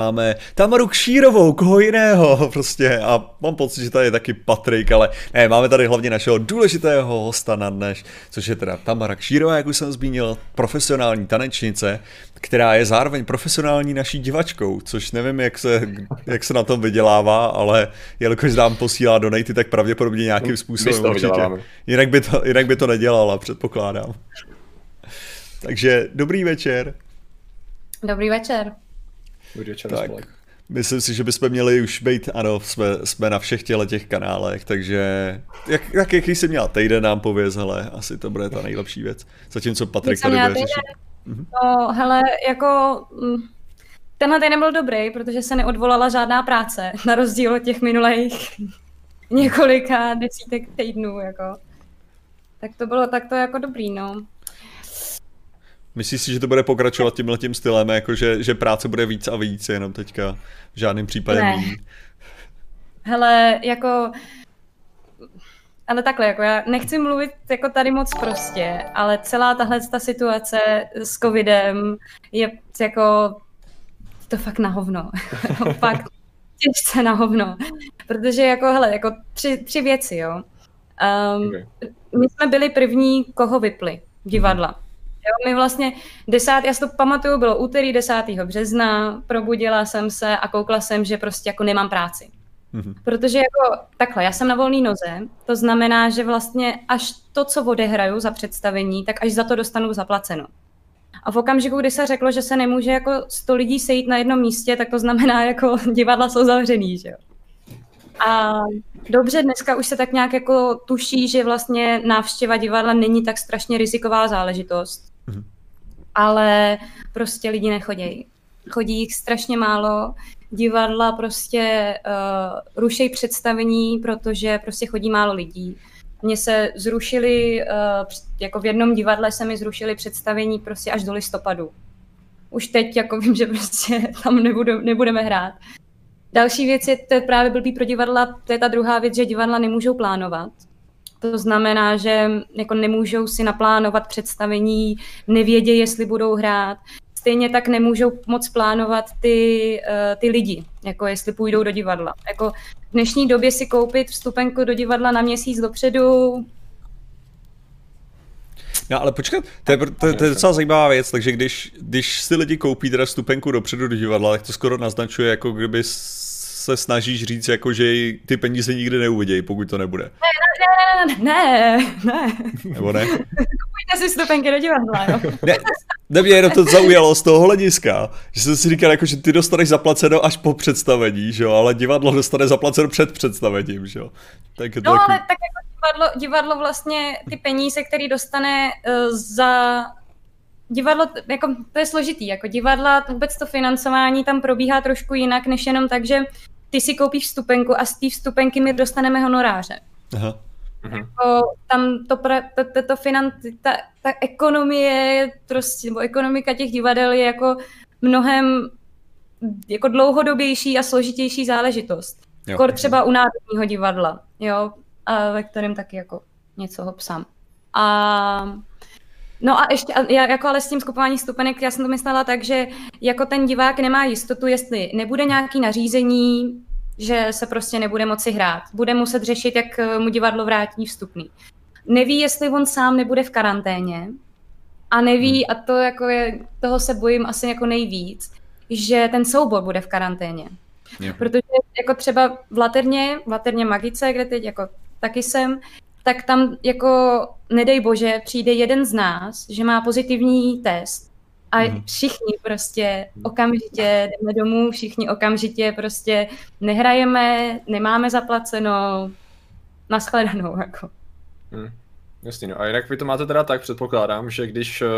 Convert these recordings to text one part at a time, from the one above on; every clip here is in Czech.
Máme Tamaru Kšírovou, koho jiného prostě a mám pocit, že tady je taky Patrik, ale ne, máme tady hlavně našeho důležitého hosta na dneš, což je teda Tamara Kšírová, jak už jsem zmínil, profesionální tanečnice, která je zároveň profesionální naší divačkou, což nevím, jak se, jak se na tom vydělává, ale jelikož nám posílá donaty, tak pravděpodobně nějakým způsobem určitě. Jinak by, to, jinak by to nedělala, předpokládám. Takže dobrý večer. Dobrý večer. Tak. Myslím si, že bychom měli už být, ano, jsme, jsme na všech těle těch kanálech, takže jak, jak, jaký jsi měla týden nám pověz, hele, asi to bude ta nejlepší věc. Zatímco Patrik tady bude řešit. Mhm. No, hele, jako mm, tenhle týden byl dobrý, protože se neodvolala žádná práce, na rozdíl od těch minulých několika desítek týdnů, jako. Tak to bylo takto jako dobrý, no. Myslíš si, že to bude pokračovat tímhle tím stylem, jako že, že práce bude víc a víc, jenom teďka v žádném případě ne. Hele, jako ale takhle, jako já nechci mluvit jako tady moc prostě, ale celá tahle ta situace s covidem je jako to fakt na hovno. fakt těžce na hovno. Protože jako, hele, jako tři, tři věci, jo. Um, okay. My jsme byli první, koho vypli divadla. Jo, my vlastně desát, já si to pamatuju, bylo úterý 10. března, probudila jsem se a koukla jsem, že prostě jako nemám práci. Mm-hmm. Protože jako takhle, já jsem na volné noze, to znamená, že vlastně až to, co odehraju za představení, tak až za to dostanu zaplaceno. A v okamžiku, kdy se řeklo, že se nemůže jako 100 lidí sejít na jednom místě, tak to znamená, jako divadla jsou zavřený, že jo. A dobře, dneska už se tak nějak jako tuší, že vlastně návštěva divadla není tak strašně riziková záležitost ale prostě lidi nechodí. Chodí jich strašně málo, divadla prostě uh, rušejí představení, protože prostě chodí málo lidí. Mně se zrušili, uh, jako v jednom divadle se mi zrušili představení prostě až do listopadu. Už teď jako vím, že prostě tam nebudu, nebudeme hrát. Další věc je, to je právě blbý pro divadla, to je ta druhá věc, že divadla nemůžou plánovat. To znamená, že jako nemůžou si naplánovat představení, nevědě, jestli budou hrát. Stejně tak nemůžou moc plánovat ty, uh, ty lidi, jako jestli půjdou do divadla. Jako v dnešní době si koupit vstupenku do divadla na měsíc dopředu, No, ale počkat, to je, to, to je docela zajímavá věc, takže když, když si lidi koupí teda vstupenku dopředu do divadla, tak to skoro naznačuje, jako kdyby se snažíš říct, jako, že ty peníze nikdy neuvidějí, pokud to nebude. Ne, ne, ne, ne, ne. Nebo ne? Kupujte si stupenky do divadla, jo. Ne, ne mě jenom to zaujalo z toho hlediska, že jsem si říkal, jako, že ty dostaneš zaplaceno až po představení, že jo, ale divadlo dostane zaplaceno před představením, že jo. Tak no, tak... ale tak jako divadlo, divadlo vlastně ty peníze, které dostane uh, za divadlo, jako, to je složitý, jako divadla, vůbec to financování tam probíhá trošku jinak, než jenom tak, že ty si koupíš vstupenku a z té vstupenky my dostaneme honoráře. Aha. Jako, tam to, to, to, to finan, ta, ta ekonomie je prostě, nebo ekonomika těch divadel je jako mnohem jako dlouhodobější a složitější záležitost. Kor třeba u Národního divadla, jo, a ve kterém taky jako něco ho psám. A No a ještě, já jako ale s tím skupování stupenek, já jsem to myslela tak, že jako ten divák nemá jistotu, jestli nebude nějaký nařízení, že se prostě nebude moci hrát. Bude muset řešit, jak eh, mu divadlo vrátí vstupný. Neví, jestli on sám nebude v karanténě a neví, hmm. a to jako je, toho se bojím asi jako nejvíc, že ten soubor bude v karanténě. Yeah. Protože jako třeba v Laterně, v Laterně Magice, kde teď jako taky jsem, tak tam jako, nedej bože, přijde jeden z nás, že má pozitivní test a mm. všichni prostě okamžitě jdeme domů, všichni okamžitě prostě nehrajeme, nemáme zaplaceno, naschledanou jako. Hmm. Jasně, no. A jinak vy to máte teda tak, předpokládám, že když uh,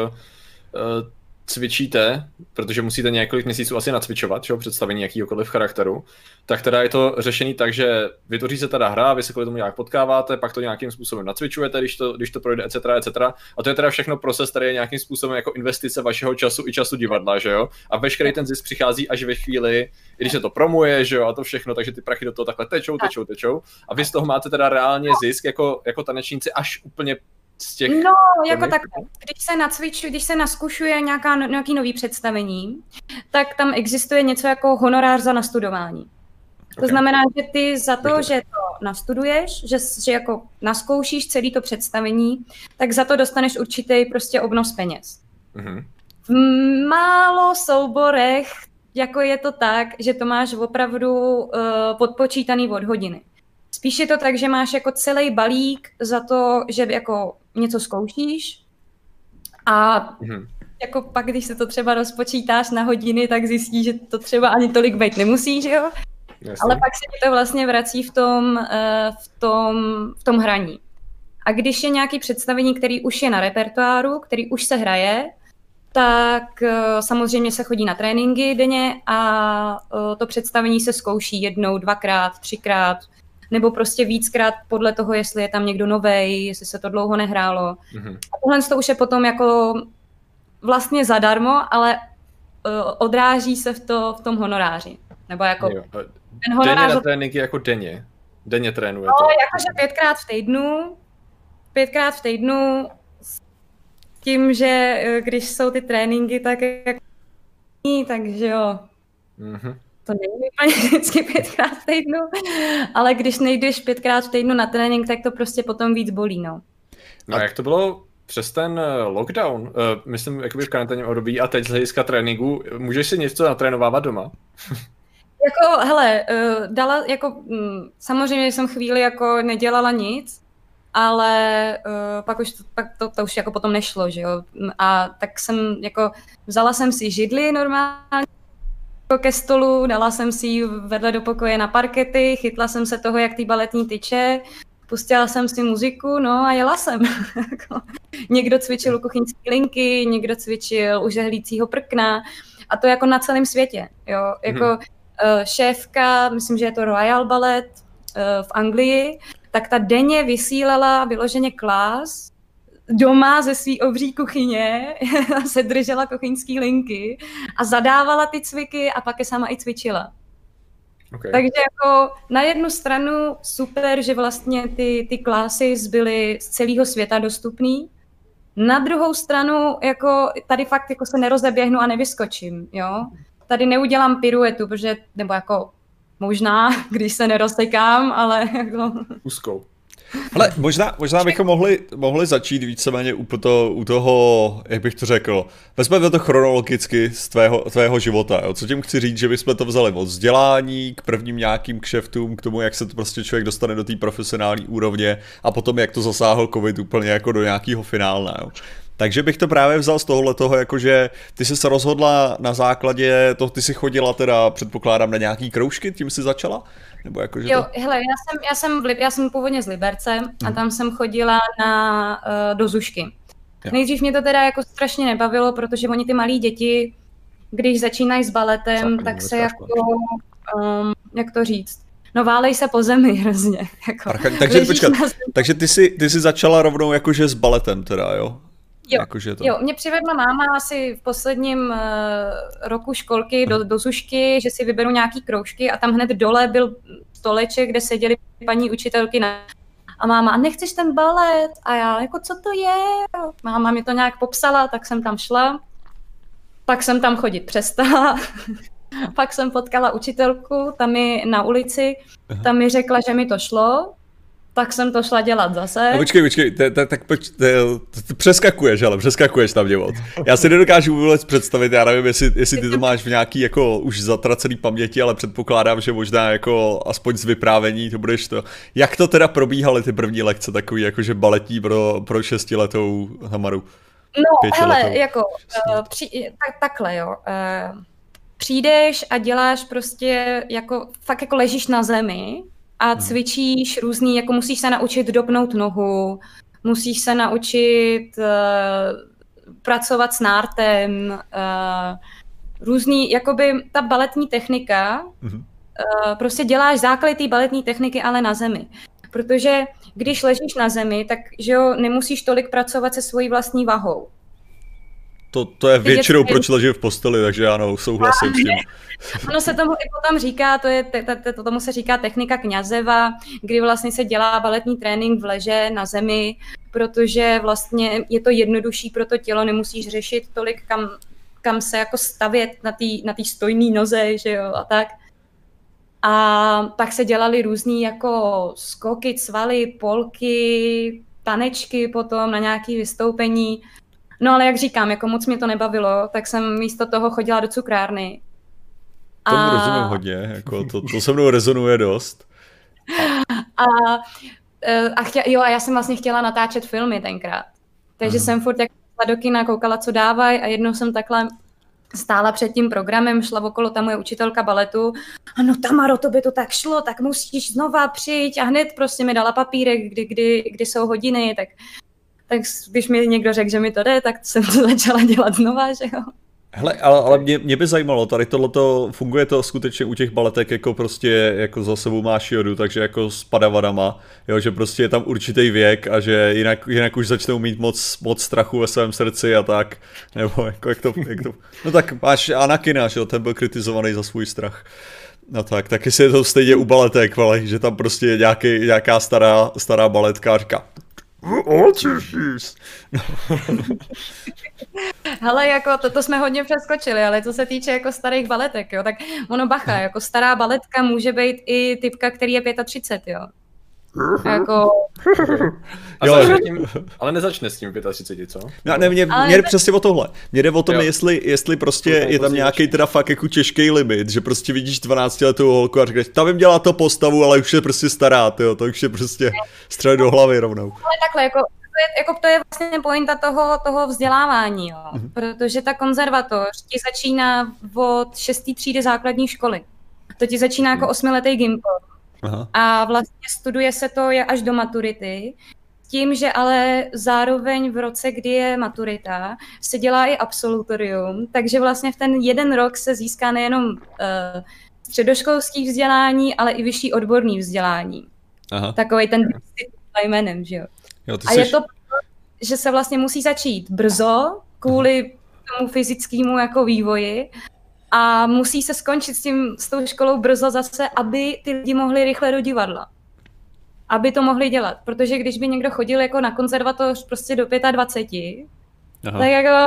cvičíte, protože musíte několik měsíců asi nacvičovat, čo, představení jakýkoliv charakteru, tak teda je to řešený tak, že vytvoří se teda hra, vy se kvůli tomu nějak potkáváte, pak to nějakým způsobem nacvičujete, když to, když to projde, etc., etc. A to je teda všechno proces, který je nějakým způsobem jako investice vašeho času i času divadla, že jo? A veškerý ten zisk přichází až ve chvíli, když se to promuje, že jo, a to všechno, takže ty prachy do toho takhle tečou, tečou, tečou. A vy z toho máte teda reálně zisk jako, jako tanečníci až úplně z těch... No, jako tak, když se nacvičuje, když se naskušuje nějaká, nějaký nový představení, tak tam existuje něco jako honorář za nastudování. To okay. znamená, že ty za to, že to nastuduješ, že, že jako naskoušíš celé to představení, tak za to dostaneš určitý prostě obnos peněz. Mm-hmm. V málo souborech, jako je to tak, že to máš opravdu uh, podpočítaný od hodiny. Spíš je to tak, že máš jako celý balík za to, že jako něco zkoušíš a mm-hmm. jako pak, když se to třeba rozpočítáš na hodiny, tak zjistíš, že to třeba ani tolik být nemusí, že jo? Jasně. Ale pak se to vlastně vrací v tom, eh, v, tom, v tom hraní. A když je nějaký představení, který už je na repertoáru, který už se hraje, tak eh, samozřejmě se chodí na tréninky denně a eh, to představení se zkouší jednou, dvakrát, třikrát, nebo prostě víckrát podle toho, jestli je tam někdo novej, jestli se to dlouho nehrálo. Mm-hmm. A tohle to už je potom jako vlastně zadarmo, ale odráží se v, to, v tom honoráři. Nebo jako jo. Ten honorář... Denně na tréninky jako denně? Denně trénuje No, jakože pětkrát v týdnu, pětkrát v týdnu s tím, že eh, když jsou ty tréninky, tak jako takže jo. Mm-hmm. To není úplně vždycky pětkrát v týdnu, ale když nejdeš pětkrát v týdnu na trénink, tak to prostě potom víc bolí, no. No a jak to bylo přes ten eh, lockdown, uh, myslím, jakoby v karanténním období a teď z hlediska tréninku, můžeš si něco natrénovávat doma? Jako, hele, uh, dala, jako, um, samozřejmě jsem chvíli jako nedělala nic, ale uh, pak už to, pak to, to už jako potom nešlo, že jo. A tak jsem jako, vzala jsem si židli normálně ke stolu, dala jsem si ji vedle do pokoje na parkety, chytla jsem se toho, jak ty baletní tyče, pustila jsem si muziku, no a jela jsem. Jako, někdo cvičil u kuchyňské linky, někdo cvičil u žehlícího prkna a to jako na celém světě, jo. Jako, hmm šéfka, myslím, že je to Royal Ballet eh, v Anglii, tak ta denně vysílala vyloženě klás doma ze své obří kuchyně, se držela kuchyňský linky a zadávala ty cviky a pak je sama i cvičila. Okay. Takže jako na jednu stranu super, že vlastně ty, ty klasy byly z celého světa dostupný, na druhou stranu jako tady fakt jako se nerozeběhnu a nevyskočím, jo tady neudělám piruetu, protože, nebo jako možná, když se neroztekám, ale jako... Úzkou. Ale možná, možná bychom mohli, mohli začít víceméně u, to, u toho, jak bych to řekl, vezmeme to chronologicky z tvého, tvého života. Jo? Co tím chci říct, že bychom to vzali od vzdělání k prvním nějakým kšeftům, k tomu, jak se to prostě člověk dostane do té profesionální úrovně a potom, jak to zasáhl covid úplně jako do nějakého finále. Jo? Takže bych to právě vzal z tohohle toho, jakože ty jsi se rozhodla na základě toho, ty jsi chodila teda, předpokládám, na nějaký kroužky, tím jsi začala? Nebo jako, že jo, to... hele, já jsem, já, jsem, já jsem původně z Liberce hmm. a mhm. tam jsem chodila na, uh, do Zušky. Jo. Nejdřív mě to teda jako strašně nebavilo, protože oni ty malí děti, když začínají s baletem, Zákon, tak se jako, um, jak to říct, no válej se po zemi hrozně. Jako, Archa, takže počkat, takže ty jsi, ty jsi začala rovnou jakože s baletem teda, jo? Jo, Jakože to... jo, mě přivedla máma asi v posledním uh, roku školky do, do Zušky, že si vyberu nějaký kroužky a tam hned dole byl stoleček, kde seděly paní učitelky na a máma, a nechceš ten balet? A já, jako co to je? Máma mi to nějak popsala, tak jsem tam šla. Pak jsem tam chodit přestala. Pak jsem potkala učitelku, tam mi na ulici, tam mi řekla, že mi to šlo, tak jsem to šla dělat zase. No, počkej, počkej, tak poč, přeskakuješ, ale přeskakuješ tam život. Já si nedokážu vůbec představit, já nevím, jestli, jestli ty to máš v nějaký jako už zatracený paměti, ale předpokládám, že možná jako aspoň z vyprávění to budeš to. Jak to teda probíhaly ty první lekce takový, jakože baletní pro, pro šestiletou Hamaru? No, hele, jako, uh, při, tak, takhle, jo. Uh, přijdeš a děláš prostě jako, fakt jako ležíš na zemi a hmm. cvičíš různý, jako musíš se naučit dopnout nohu, musíš se naučit uh, pracovat s nártem, uh, různý, jakoby ta baletní technika, mm-hmm. uh, prostě děláš základy té baletní techniky, ale na zemi. Protože když ležíš na zemi, tak že jo, nemusíš tolik pracovat se svojí vlastní vahou. To, to je většinou proč leží v posteli, takže ano, souhlasím s tím. Ono se tomu i potom říká, to je, to, tomu se říká technika knězeva, kdy vlastně se dělá baletní trénink v leže na zemi, protože vlastně je to jednodušší pro to tělo, nemusíš řešit tolik, kam, kam se jako stavět na té na tý stojný noze, že jo, a tak. A pak se dělali různý jako skoky, svaly, polky, tanečky potom na nějaké vystoupení. No ale jak říkám, jako moc mě to nebavilo, tak jsem místo toho chodila do cukrárny. Tomu a... rozumím hodně, jako to, to se mnou rezonuje dost. A, e, a, chtěla, jo, a já jsem vlastně chtěla natáčet filmy tenkrát. Takže Aha. jsem furt jako do kina, koukala, co dávají a jednou jsem takhle stála před tím programem, šla okolo ta moje učitelka baletu. Ano, Tamaro, to by to tak šlo, tak musíš znova přijít a hned prostě mi dala papírek, kdy, kdy, kdy jsou hodiny, tak, tak když mi někdo řekl, že mi to jde, tak jsem to začala dělat znova, že jo. Hele, ale, ale mě, mě by zajímalo, tady tohleto, funguje to skutečně u těch baletek, jako prostě, jako za sebou máš jodu, takže jako s padavadama, jo, že prostě je tam určitý věk a že jinak, jinak už začnou mít moc, moc strachu ve svém srdci a tak, nebo jako jak to, jak to, no tak máš Anakina, že jo, ten byl kritizovaný za svůj strach. No tak, taky si je to stejně u baletek, ale že tam prostě je nějaký, nějaká stará, stará baletka a říká, Očišíš. Hele, jako to, to jsme hodně přeskočili, ale co se týče jako starých baletek, jo, tak ono bacha, jako stará baletka může být i typka, který je 35, jo. Jako... jo. Tím, ale nezačne s tím 35, co? No, ne, mě, ale mě jde přesně o tohle. Mě jde o tom, jestli, jestli prostě je tam nějaký teda fakt jako těžký limit, že prostě vidíš 12 letou holku a říkáš, ta vím dělá to postavu, ale už je prostě stará, tyjo, to už je prostě střelit do hlavy rovnou. Ale takhle, jako to je, jako to je vlastně pointa toho, toho vzdělávání, jo. Mm-hmm. protože ta konzervatoř ti začíná od šestý třídy základní školy. To ti začíná jako osmiletý gimpl. Aha. A vlastně studuje se to až do maturity, tím, že ale zároveň v roce, kdy je maturita, se dělá i absolutorium, takže vlastně v ten jeden rok se získá nejenom uh, středoškolský vzdělání, ale i vyšší odborný vzdělání. Aha. Takový ten jménem, že jo. jo a jsi... je to, že se vlastně musí začít brzo, kvůli tomu fyzickému jako vývoji, a musí se skončit s, tím, s tou školou brzo zase, aby ty lidi mohli rychle do divadla. Aby to mohli dělat. Protože když by někdo chodil jako na konzervatoř prostě do 25, Aha. tak jako...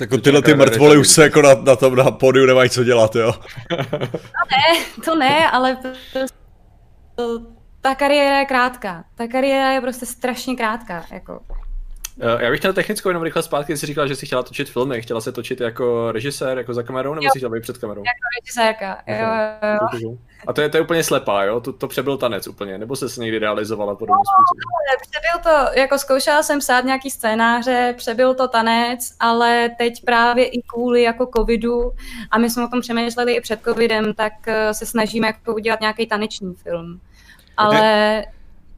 Jako tyhle ty mrtvoly už se jako na, na tom na pódiu nemají co dělat, jo? No ne, to ne, ale to, ta kariéra je krátká. Ta kariéra je prostě strašně krátká, jako. Eh, já bych chtěl technickou jenom rychle zpátky, jsi říkala, že jsi chtěla točit filmy, chtěla se točit jako režisér, jako za kamerou, nebo jo. jsi chtěla být před kamerou? Jako režisérka, jo, jo, jo. A to je, to je úplně slepá, jo? To, to přebyl tanec úplně, nebo se někdy realizovala podobným no, způsobem? Přebyl to, jako zkoušela jsem psát nějaký scénáře, přebyl to tanec, ale teď právě i kvůli jako covidu, a my jsme o tom přemýšleli i před covidem, tak eh, se snažíme jako udělat nějaký taneční film. Ale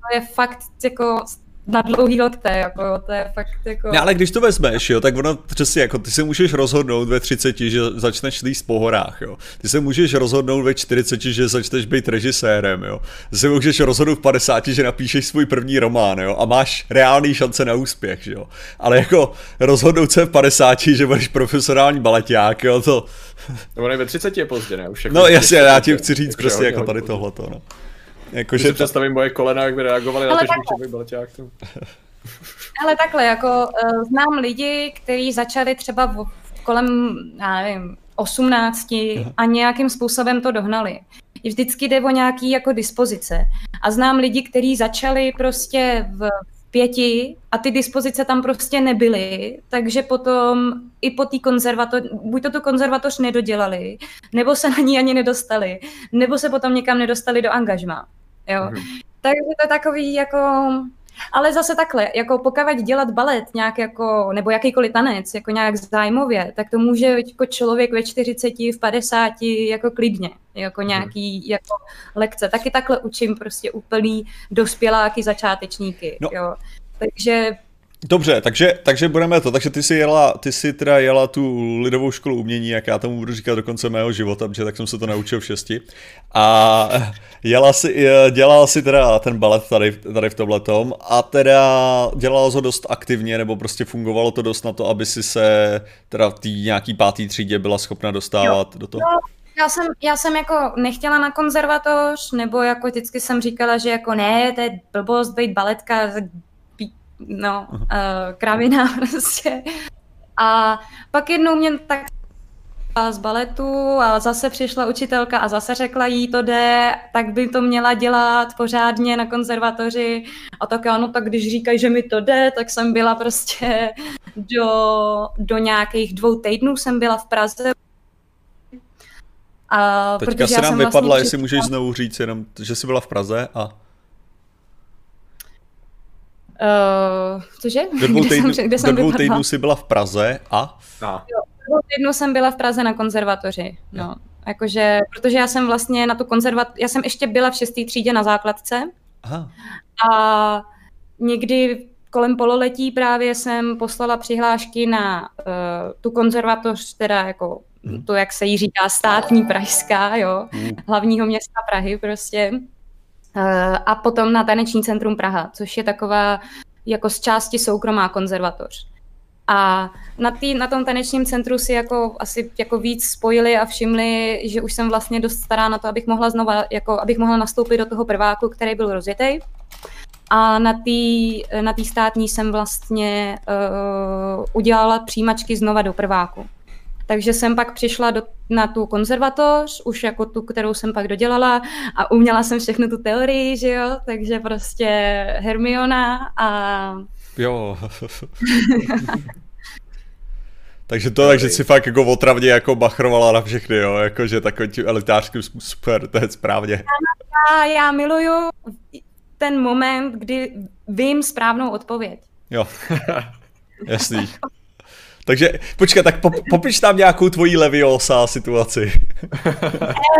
to je fakt jako na dlouhý lokte, jako to je fakt jako... Ne, ale když to vezmeš, jo, tak ono přesně jako ty se můžeš rozhodnout ve 30, že začneš líst po horách, jo. Ty se můžeš rozhodnout ve 40, že začneš být režisérem, jo. Ty se můžeš rozhodnout v 50, že napíšeš svůj první román, jo, a máš reálný šance na úspěch, jo. Ale jako rozhodnout se v 50, že budeš profesionální baleták, jo, to... Nebo ne, ve 30 je pozdě, ne? Už jako no jasně, já ti chci říct prostě jako tady tohleto, no. Jako, že si představím moje kolena, jak by reagovali na to, že bych byl Ale takhle, jako uh, znám lidi, kteří začali třeba v, kolem, já nevím, 18 a nějakým způsobem to dohnali. Vždycky jde o nějaký jako dispozice. A znám lidi, kteří začali prostě v pěti a ty dispozice tam prostě nebyly, takže potom i po té konzervatoř, buď to tu konzervatoř nedodělali, nebo se na ní ani nedostali, nebo se potom někam nedostali do angažma. Jo. Mm-hmm. Takže to je takový jako... Ale zase takhle, jako pokud dělat balet nějak jako, nebo jakýkoliv tanec, jako nějak zájmově, tak to může jako člověk ve 40, v 50 jako klidně, jako mhm. nějaký hmm. jako lekce. Taky takhle učím prostě úplný dospěláky, začátečníky, no. jo. Takže Dobře, takže, takže budeme to. Takže ty si, jela, ty si teda jela tu lidovou školu umění, jak já tomu budu říkat do konce mého života, protože tak jsem se to naučil v šesti. A jela si, dělala si teda ten balet tady, tady v tomhletom a teda dělala ho dost aktivně, nebo prostě fungovalo to dost na to, aby si se teda v té nějaký pátý třídě byla schopna dostávat jo. do toho? Jo. Já jsem, já jsem jako nechtěla na konzervatoř, nebo jako vždycky jsem říkala, že jako ne, to je blbost být baletka, no, uh, kravina prostě. A pak jednou mě tak z baletu a zase přišla učitelka a zase řekla jí to jde, tak by to měla dělat pořádně na konzervatoři. A tak ano, tak když říkají, že mi to jde, tak jsem byla prostě do, do nějakých dvou týdnů jsem byla v Praze. A Teďka se nám vlastně vypadla, vlastně jestli můžeš znovu říct jenom, že jsi byla v Praze a... Uh, cože? Do dvou, týdnů, kde jsem, kde jsem do dvou týdnů jsi byla v Praze a? a. Jo, do dvou týdnů jsem byla v Praze na konzervatoři. No. Jakože, protože já jsem vlastně na tu konzervat, já jsem ještě byla v šestý třídě na základce. Aha. A někdy kolem pololetí právě jsem poslala přihlášky na uh, tu konzervatoř, teda jako hmm. to, jak se jí říká, státní pražská, jo, hmm. hlavního města Prahy prostě. Eh, a potom na Taneční centrum Praha, což je taková jako z části soukromá konzervatoř. A na, tý, na tom tanečním centru si jako asi jako víc spojili a všimli, že už jsem vlastně dost stará na to, abych mohla znova, jako abych mohla nastoupit do toho prváku, který byl rozjetý. A na té na tý státní jsem vlastně uh, udělala přijímačky znova do prváku. Takže jsem pak přišla do, na tu konzervatoř, už jako tu, kterou jsem pak dodělala a uměla jsem všechno tu teorii, že jo, takže prostě Hermiona a... Jo. takže to, takže si fakt jako otravně jako bachrovala na všechny, jo, jakože takový tím elitářským super, to je správně. Já, já miluju ten moment, kdy vím správnou odpověď. Jo, jasný. Takže počkej, tak po, popiš tam nějakou tvojí leviosa situaci.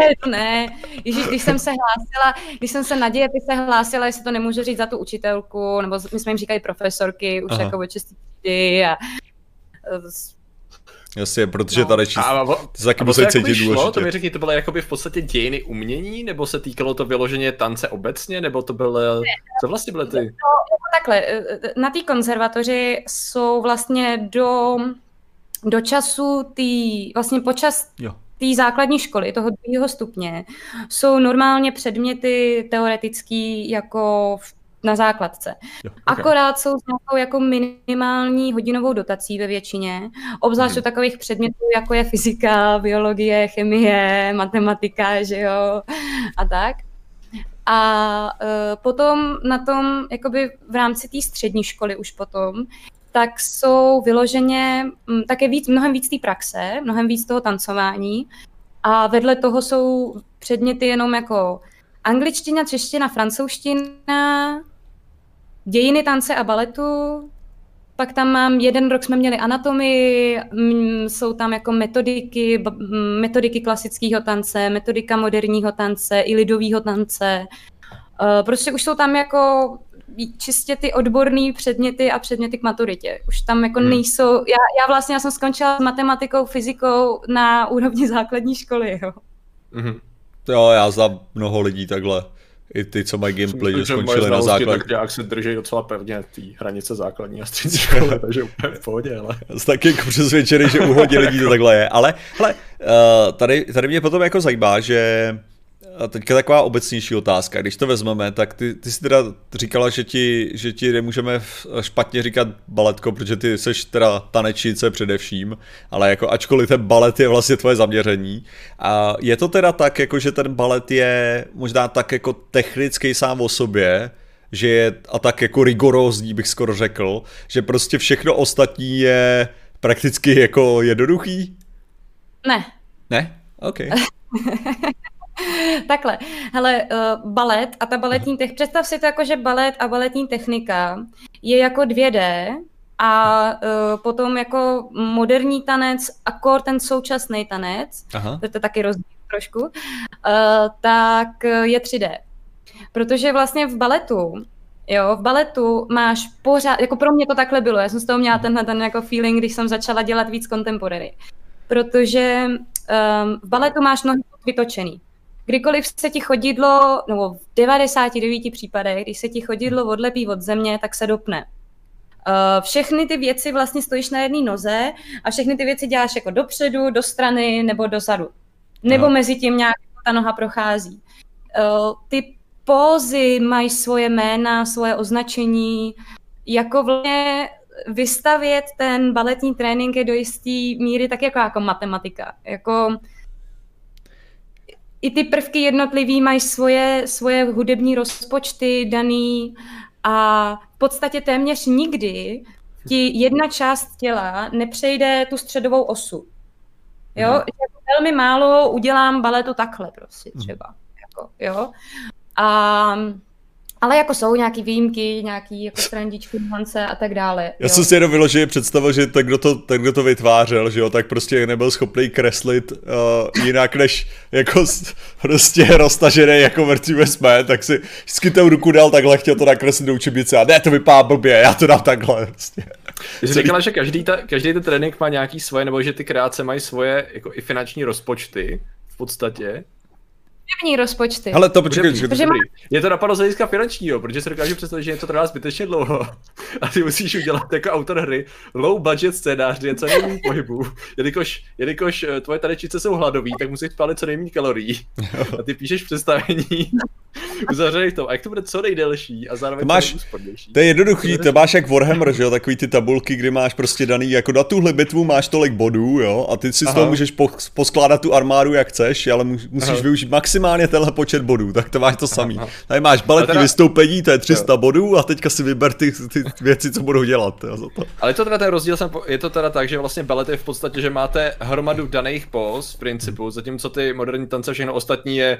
Ne, to ne. Ježíš, když jsem se hlásila, když jsem se na dějepy se hlásila, jestli to nemůžu říct za tu učitelku, nebo my jsme jim říkali profesorky, už Aha. jako o a Jasně, protože no. tady číst, a, ty se taky musí cítit důležitě. To mi řekni, to bylo jakoby v podstatě dějiny umění, nebo se týkalo to vyloženě tance obecně, nebo to bylo, co vlastně byly ty? No, takhle, e, e, na té konzervatoři jsou vlastně do, do času tý, vlastně počas té základní školy, toho druhého stupně, jsou normálně předměty teoretický jako v na základce. Jo, okay. Akorát jsou s nějakou jako minimální hodinovou dotací ve většině, obzvlášť hmm. u takových předmětů, jako je fyzika, biologie, chemie, matematika, že jo, a tak. A uh, potom na tom, jakoby v rámci té střední školy už potom, tak jsou vyloženě také víc, mnohem víc té praxe, mnohem víc toho tancování a vedle toho jsou předměty jenom jako angličtina, čeština, francouzština, dějiny tance a baletu, pak tam mám, jeden rok jsme měli anatomii, jsou tam jako metodiky, metodiky klasického tance, metodika moderního tance i lidového tance. Eh, prostě už jsou tam jako čistě ty odborné předměty a předměty k maturitě. Už tam jako hmm. nejsou, já, já vlastně já jsem skončila s matematikou, fyzikou na úrovni základní školy, jo. Mm-hmm. Jo, já znám mnoho lidí takhle i ty, co mají gameplay, že skončili na základě. Tak nějak se drží docela pevně té hranice základní a střední školy, takže úplně v pohodě, ale... Jsem taky jako přesvědčený, že u hodně lidí to takhle je, ale hele, uh, tady, tady mě potom jako zajímá, že a teďka taková obecnější otázka. Když to vezmeme, tak ty, ty jsi teda říkala, že ti, že ti nemůžeme špatně říkat baletko, protože ty seš teda tanečnice především, ale jako ačkoliv ten balet je vlastně tvoje zaměření. A je to teda tak, jako že ten balet je možná tak jako technický sám o sobě, že je a tak jako rigorózní bych skoro řekl, že prostě všechno ostatní je prakticky jako jednoduchý? Ne. Ne? OK. Takhle, hele, uh, balet a ta baletní technika, představ si to jako, že balet a baletní technika je jako 2D a uh, potom jako moderní tanec, akor ten současný tanec, Aha. to je taky rozdíl trošku, uh, tak je 3D. Protože vlastně v baletu Jo, v baletu máš pořád, jako pro mě to takhle bylo, já jsem z toho měla tenhle ten jako feeling, když jsem začala dělat víc contemporary. Protože um, v baletu máš nohy vytočený. Kdykoliv se ti chodidlo, nebo v 99 případech, když se ti chodidlo odlepí od země, tak se dopne. Uh, všechny ty věci vlastně stojíš na jedné noze a všechny ty věci děláš jako dopředu, do strany nebo dozadu. Nebo no. mezi tím nějak ta noha prochází. Uh, ty pózy mají svoje jména, svoje označení, jako vlastně vystavět ten baletní trénink je do jisté míry tak jako, jako matematika. Jako i ty prvky jednotlivý mají svoje, svoje hudební rozpočty daný a v podstatě téměř nikdy ti jedna část těla nepřejde tu středovou osu. Jo, mm. velmi málo udělám baletu takhle prostě mhm. třeba. Jako, jo. A ale jako jsou nějaký výjimky, nějaký jako strandičky, nuance a tak dále. Já jo. jsem si jenom vyložil představu, že ten kdo, to, ten, kdo to vytvářel, že jo, tak prostě nebyl schopný kreslit uh, jinak než jako prostě roztažený jako mrtví jsme, tak si vždycky tou ruku dal takhle, chtěl to nakreslit do učebnice a ne, to vypadá blbě, já to dám takhle prostě. Jsi Celý... říkala, že každý, ta, každý ten trénink má nějaký svoje, nebo že ty kreace mají svoje jako i finanční rozpočty v podstatě. Hudební rozpočty. Ale to počkej, počkej, počkej. Má... Je to napadlo z hlediska finančního, protože si dokážu představit, že něco trvá zbytečně dlouho a ty musíš udělat jako autor hry low budget scénář, kde je co nejméně pohybu. Jelikož, jelikož eh, tvoje tanečice jsou hladoví, tak musíš spálit co nejméně kalorií. A ty píšeš představení uzavřený v tom. A jak to bude co nejdelší a zároveň to máš, To je jednoduchý, to máš jak Warhammer, že jo, takový ty tabulky, kdy máš prostě daný, jako na tuhle bitvu máš tolik bodů, jo, a ty si Aha. z toho můžeš poskládat tu armádu jak chceš, ale musíš Aha. využít maximálně tenhle počet bodů, tak to máš to samý. Tady máš baletní teda... vystoupení, to je 300 jo. bodů a teďka si vyber ty, ty věci, co budou dělat. Jo, za to. Ale je to teda ten rozdíl, je to teda tak, že vlastně balet je v podstatě, že máte hromadu daných pos v principu, zatímco ty moderní tance všechno ostatní je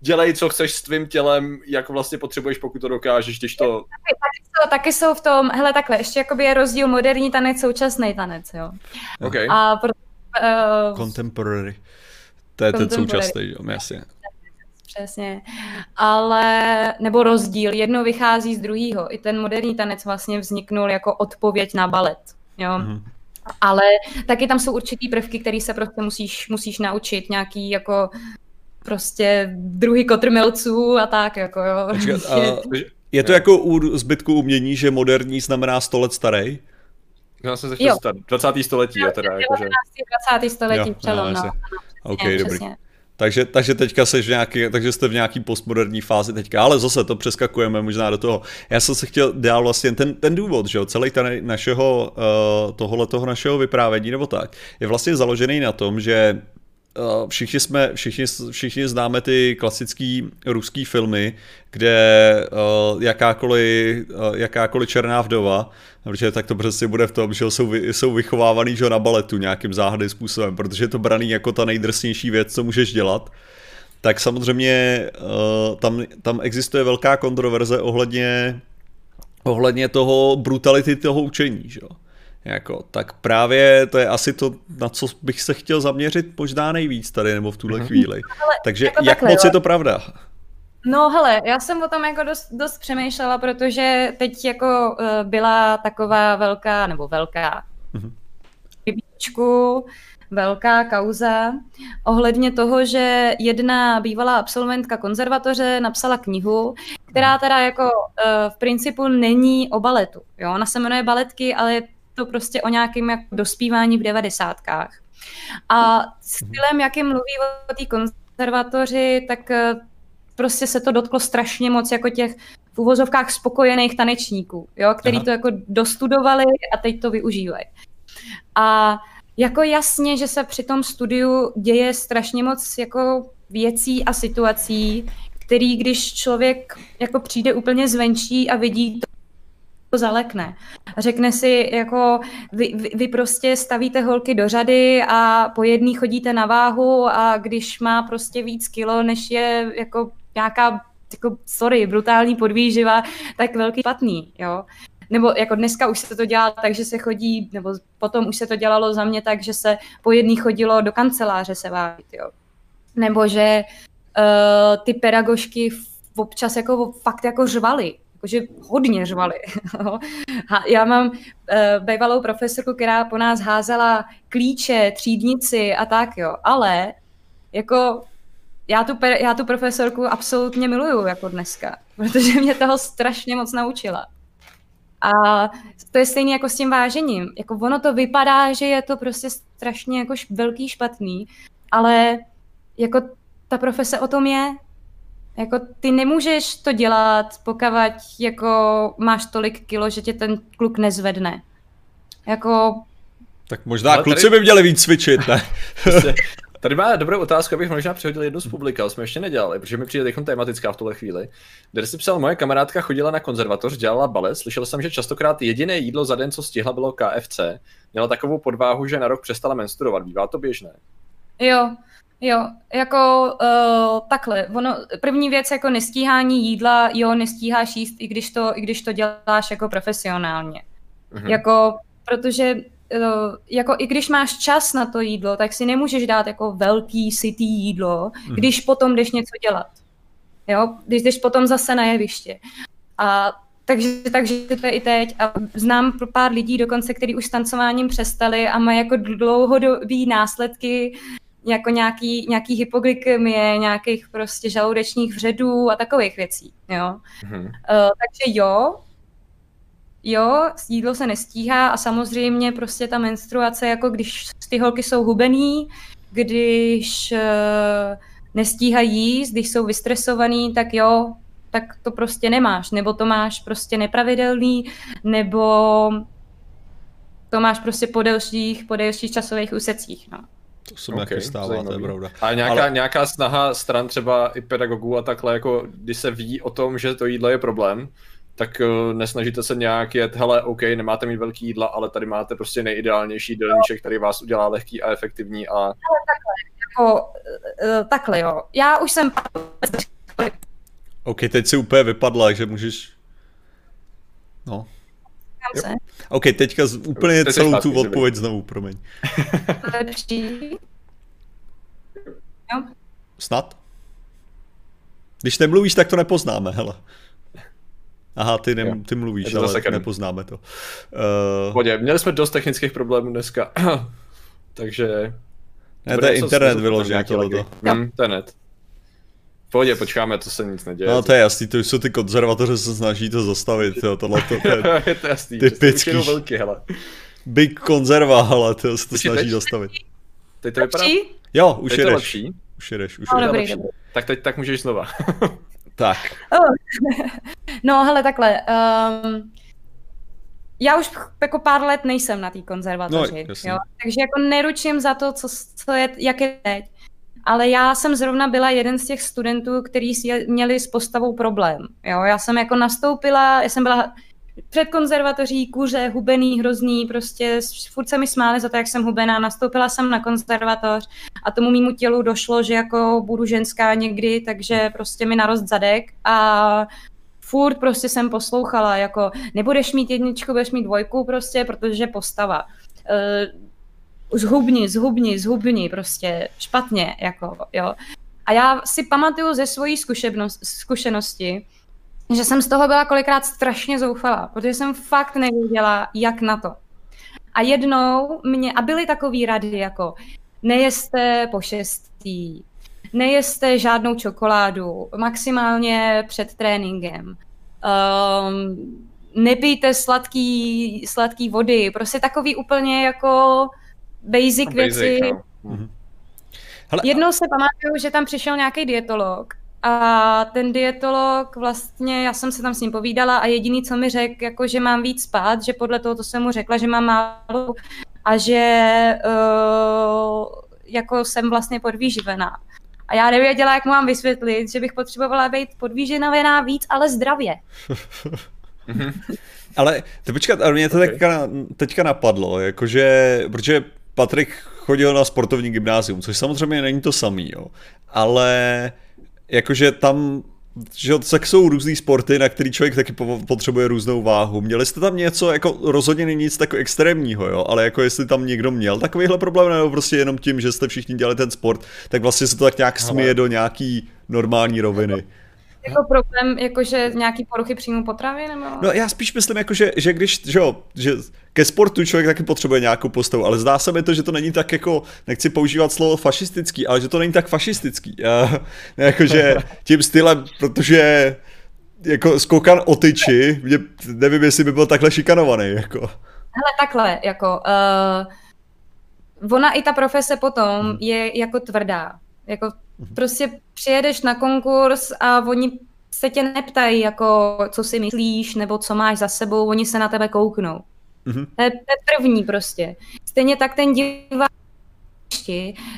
dělej, co chceš s tvým tělem, jak vlastně potřebuješ, pokud to dokážeš, když to... Taky, taky, jsou, taky jsou v tom, hele takhle, ještě jakoby je rozdíl moderní tanec, současný tanec, jo. Okay. A pro, uh, Contemporary. To je ten současný, jo, jasně. Přesně. Ale, nebo rozdíl, jedno vychází z druhého. I ten moderní tanec vlastně vzniknul jako odpověď na balet, jo. Mm-hmm. Ale taky tam jsou určitý prvky, které se prostě musíš, musíš naučit, nějaký jako prostě druhý kotrmelců a tak, jako jo. Počkat, a je to jako u zbytku umění, že moderní znamená 100 let starý? Já jsem se chtěl 20. století, jo, teda. 19. Jakože... 20. století přelom, no. OK, dobrý. Přesně. Takže, takže teďka jsi v nějaký, takže jste v nějaký postmoderní fázi teďka, ale zase to přeskakujeme možná do toho. Já jsem se chtěl dál vlastně ten, ten důvod, že jo, celý ten našeho, uh, tohohle toho našeho vyprávění nebo tak, je vlastně založený na tom, že Eh, všichni jsme, všichni, všichni známe ty klasické ruské filmy, kde uh, jakákoliv, uh, jakákoliv černá vdova, protože tak to přesně bude v tom, že jsou, jsou vychovávaný že na baletu nějakým záhadným způsobem, protože je to braný jako ta nejdrsnější věc, co můžeš dělat. Tak samozřejmě uh, tam, tam existuje velká kontroverze ohledně, ohledně toho brutality toho učení. Že? Jako, tak právě to je asi to, na co bych se chtěl zaměřit možná nejvíc tady, nebo v tuhle mm-hmm. chvíli. Ale Takže jako jak takhle, moc je to pravda? No hele, já jsem o tom jako dost, dost přemýšlela, protože teď jako uh, byla taková velká, nebo velká mm-hmm. velká kauza ohledně toho, že jedna bývalá absolventka konzervatoře napsala knihu, která mhm. teda jako uh, v principu není o baletu. Jo? Ona se jmenuje Baletky, ale je to prostě o nějakém jako dospívání v devadesátkách. A stylem, jakým mluví o té konzervatoři, tak eh, prostě se to dotklo strašně moc jako těch v uvozovkách spokojených tanečníků, jo, který Aha. to jako dostudovali a teď to využívají. A jako jasně, že se při tom studiu děje strašně moc jako věcí a situací, který když člověk jako přijde úplně zvenčí a vidí to, zalekne. Řekne si, jako vy, vy, vy prostě stavíte holky do řady a po jedný chodíte na váhu a když má prostě víc kilo, než je jako nějaká, jako, sorry, brutální podvýživa, tak velký špatný, jo. Nebo jako dneska už se to dělá tak, že se chodí, nebo potom už se to dělalo za mě tak, že se po jedný chodilo do kanceláře se vážit, jo. Nebo že uh, ty pedagožky občas jako fakt jako řvali, jakože hodně řvali. Já mám uh, bývalou profesorku, která po nás házela klíče, třídnici a tak jo, ale jako já tu, já tu profesorku absolutně miluju jako dneska, protože mě toho strašně moc naučila. A to je stejně jako s tím vážením. Jako ono to vypadá, že je to prostě strašně jako velký špatný, ale jako ta profese o tom je. Jako ty nemůžeš to dělat, pokud jako máš tolik kilo, že tě ten kluk nezvedne. Jako... Tak možná ale kluci tady... by měli víc cvičit, ne? Tady má dobrou otázku, abych možná přehodil jednu z publika, jsme ještě nedělali, protože mi přijde teď tematická v tuhle chvíli. Kde si psal, moje kamarádka chodila na konzervatoř, dělala balet, slyšel jsem, že častokrát jediné jídlo za den, co stihla, bylo KFC. Měla takovou podváhu, že na rok přestala menstruovat. Bývá to běžné? Jo, Jo, jako uh, takhle. Ono, první věc jako nestíhání jídla, jo, nestíháš jíst, i když to, i když to děláš jako profesionálně. Mm-hmm. Jako, protože uh, jako i když máš čas na to jídlo, tak si nemůžeš dát jako velký, sytý jídlo, mm-hmm. když potom jdeš něco dělat. Jo, když jdeš potom zase na jeviště. A takže, takže to je i teď. A znám pár lidí dokonce, kteří už s tancováním přestali a mají jako dlouhodobý následky jako nějaký, nějaký hypoglykemie, nějakých prostě žaludečních vředů a takových věcí, jo. Mm-hmm. Uh, takže jo, jo, jídlo se nestíhá a samozřejmě prostě ta menstruace, jako když ty holky jsou hubený, když uh, nestíhají jíst, když jsou vystresovaný, tak jo, tak to prostě nemáš, nebo to máš prostě nepravidelný, nebo to máš prostě po delších, po delších časových úsecích, no. Mi okay, stává, zajímavý. to je pravda. A nějaká, Ale... nějaká snaha stran třeba i pedagogů a takhle, jako když se ví o tom, že to jídlo je problém, tak uh, nesnažíte se nějak jet, hele, OK, nemáte mít velký jídla, ale tady máte prostě nejideálnější jídelníček, který vás udělá lehký a efektivní a... Ale takhle, jako, uh, takhle jo. Já už jsem... OK, teď si úplně vypadla, že můžeš... No. Se. OK, teďka z, úplně Teď celou tu odpověď znovu, promiň. Lepší. Jo. Snad? Když nemluvíš, tak to nepoznáme, hele. Aha, ty, ne, ty mluvíš, ale zasekan. nepoznáme to. Uh... Podě, měli jsme dost technických problémů dneska, takže... Ne, to je internet vyložený tohleto. Hmm, to je net. V pohodě, počkáme, to se nic neděje. No to je jasný, to jsou ty konzervatoře, se snaží to zastavit, jo, tohle to, to je, je to jasný, typický. velký, hele. Big konzerva, ale to se to snaží teď? zastavit. Teď to vypadá? Jo, už teď jedeš. lepší? Už jedeš, už no, jedeš. Dobrý, dobrý. Tak teď tak můžeš znova. tak. no, hele, takhle. Um, já už jako pár let nejsem na té konzervatoři, no, jo? takže jako neručím za to, co, co je, jak je teď ale já jsem zrovna byla jeden z těch studentů, který měli s postavou problém. Jo, já jsem jako nastoupila, já jsem byla před konzervatoří, kuře, hubený, hrozný, prostě furt se mi smáli za to, jak jsem hubená. Nastoupila jsem na konzervatoř a tomu mýmu tělu došlo, že jako budu ženská někdy, takže prostě mi narost zadek a furt prostě jsem poslouchala, jako nebudeš mít jedničku, budeš mít dvojku prostě, protože postava. Zhubni, zhubni, zhubni, prostě špatně, jako, jo. A já si pamatuju ze svojí zkušenosti, že jsem z toho byla kolikrát strašně zoufalá, protože jsem fakt nevěděla, jak na to. A jednou mě, a byly takové rady jako nejeste po šestý, nejeste žádnou čokoládu, maximálně před tréninkem, um, nepijte sladký, sladký vody, prostě takový úplně jako basic, basic věci. No. Mhm. Hele, Jednou se pamatuju, že tam přišel nějaký dietolog a ten dietolog vlastně, já jsem se tam s ním povídala a jediný, co mi řekl, jako že mám víc spát, že podle toho, to jsem mu řekla, že mám málo a že uh, jako jsem vlastně podvýživená. A já nevěděla, jak mu mám vysvětlit, že bych potřebovala být podvýživená víc, ale zdravě. Mhm. ale to počkat, ale mě to okay. teďka, teďka napadlo, jakože, protože Patrik chodil na sportovní gymnázium, což samozřejmě není to samý, jo. Ale jakože tam že tak jsou různý sporty, na který člověk taky potřebuje různou váhu. Měli jste tam něco, jako rozhodně není nic tak extrémního, jo, ale jako jestli tam někdo měl takovýhle problém, nebo prostě jenom tím, že jste všichni dělali ten sport, tak vlastně se to tak nějak smije do nějaký normální roviny. Jako problém, jakože nějaký poruchy příjmu potravy? Nebo... No já spíš myslím, jako, že, že když, že, jo, že ke sportu člověk taky potřebuje nějakou postavu, ale zdá se mi to, že to není tak jako, nechci používat slovo fašistický, ale že to není tak fašistický. A, jakože tím stylem, protože jako skokan o tyči, mě, nevím, jestli by byl takhle šikanovaný. Jako. Hele, takhle, jako, uh, ona i ta profese potom hmm. je jako tvrdá. Jako. Prostě přijedeš na konkurs a oni se tě neptají, jako co si myslíš, nebo co máš za sebou, oni se na tebe kouknou. Mm-hmm. To, je, to je první prostě. Stejně tak ten divák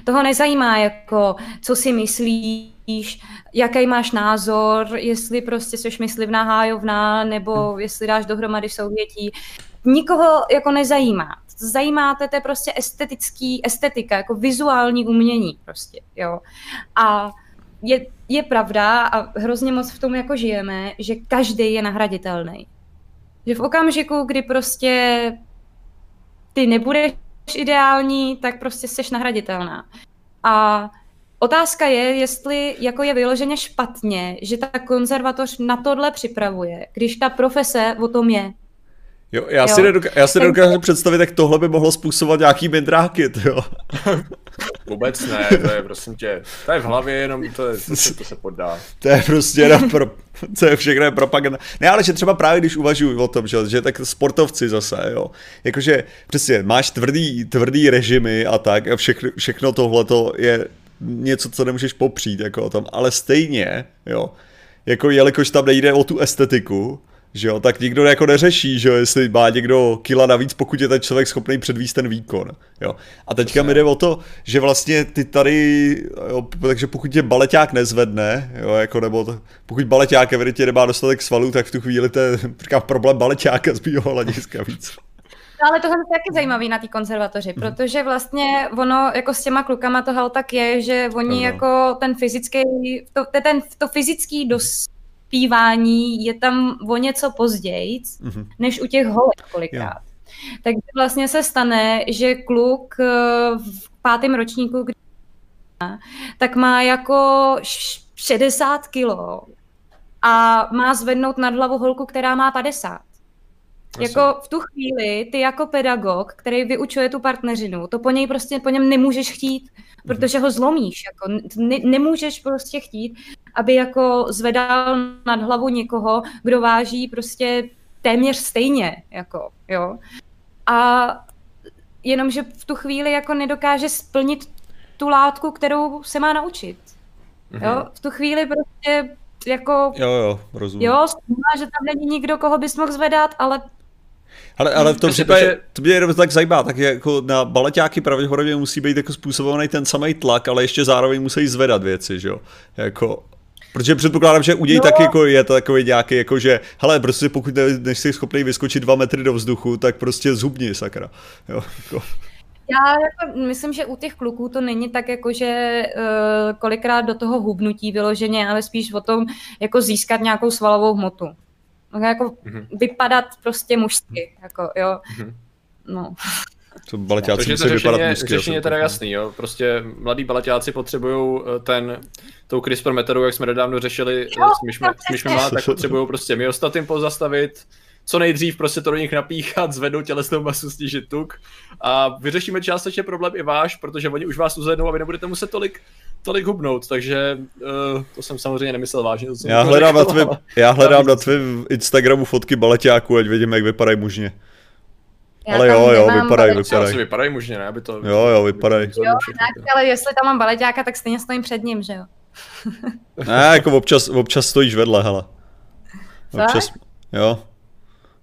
toho nezajímá, jako co si myslíš, jaký máš názor, jestli prostě jsi myslivná hájovná, nebo hmm. jestli dáš dohromady souvětí. Nikoho jako nezajímá. Zajímáte to je prostě estetický, estetika, jako vizuální umění prostě, jo. A je, je pravda a hrozně moc v tom jako žijeme, že každý je nahraditelný. Že v okamžiku, kdy prostě ty nebudeš ideální, tak prostě jsi nahraditelná. A otázka je, jestli jako je vyloženě špatně, že ta konzervatoř na tohle připravuje, když ta profese o tom je. Jo, já jo. si, nedokážu, já si nedokážu představit, jak tohle by mohlo způsobovat nějaký mindráky, jo. Vůbec ne, to je prosím tě, to je v hlavě jenom, to, je, to, se, to se podá. To je prostě jenom pro, to je všechno je propaganda. Ne, ale že třeba právě když uvažuji o tom, že, že tak sportovci zase, jo, jakože přesně máš tvrdý, tvrdý režimy a tak a všechno, všechno tohle je něco, co nemůžeš popřít, jako o tom, ale stejně, jo, jako jelikož tam nejde o tu estetiku, že jo, tak nikdo jako neřeší, že jo, jestli má někdo kila navíc, pokud je ten člověk schopný předvíst ten výkon, jo. A teďka mi jde o to, že vlastně ty tady, jo, takže pokud tě baleťák nezvedne, jo, jako nebo to, pokud baleťák evidentně nemá dostatek svalů, tak v tu chvíli to je říkám, problém baleťáka z mýho hlediska víc. No, ale tohle je taky zajímavý na té konzervatoři, mm. protože vlastně ono jako s těma klukama toho tak je, že oni no, no. jako ten fyzický, to, ten, to fyzický dos, zpívání je tam o něco později, mm-hmm. než u těch holek kolikrát. Yeah. Takže vlastně se stane, že kluk eh, v pátém ročníku, kdy tak má jako 60 kilo a má zvednout nad hlavu holku, která má 50. Prosím. Jako v tu chvíli ty jako pedagog, který vyučuje tu partneřinu, to po něj prostě po něm nemůžeš chtít, protože ho zlomíš. Jako ne, nemůžeš prostě chtít, aby jako zvedal nad hlavu někoho, kdo váží prostě téměř stejně. Jako, jo. A jenomže v tu chvíli jako nedokáže splnit tu látku, kterou se má naučit. Jo? Mhm. V tu chvíli prostě jako... Jo, jo, rozumím. Jo, že tam není nikdo, koho bys mohl zvedat, ale ale, ale v tom případě, to mě jenom tak zajímá, tak jako na baletáky pravděpodobně musí být jako způsobovaný ten samý tlak, ale ještě zároveň musí zvedat věci, že jo? Jako, Protože předpokládám, že u něj no. taky jako je to takový nějaký, jako že, hele, prostě pokud ne, než jsi schopný vyskočit dva metry do vzduchu, tak prostě zhubni, sakra. Jo, jako. Já jako myslím, že u těch kluků to není tak jako, že uh, kolikrát do toho hubnutí vyloženě, ale spíš o tom jako získat nějakou svalovou hmotu jako mm-hmm. vypadat prostě mužsky, jako jo. Mm-hmm. No. To baletáci musí vypadat mužsky. Řešení je teda jasný, jo. Prostě mladí baletáci potřebují eh, ten, tou CRISPR metodu, jak jsme nedávno řešili jo, s myšmi, myšmi tak potřebují prostě myostatin pozastavit, co nejdřív prostě to do nich napíchat, zvednout tělesnou masu, snížit tuk a vyřešíme částečně problém i váš, protože oni už vás uzvednou a vy nebudete muset tolik tolik hubnout, takže uh, to jsem samozřejmě nemyslel vážně. To já, hledám na tvým, já hledám na tvém Instagramu fotky baleťáků, ať vidím, jak vypadají mužně. Já ale jo, jo, vypadají, vypadají. vypadají mužně, ne? Aby to, jo, jo, vypadají. Jo, tak, ale jestli tam mám baleťáka, tak stejně stojím před ním, že jo? ne, jako občas, občas stojíš vedle, hele. Občas, jo.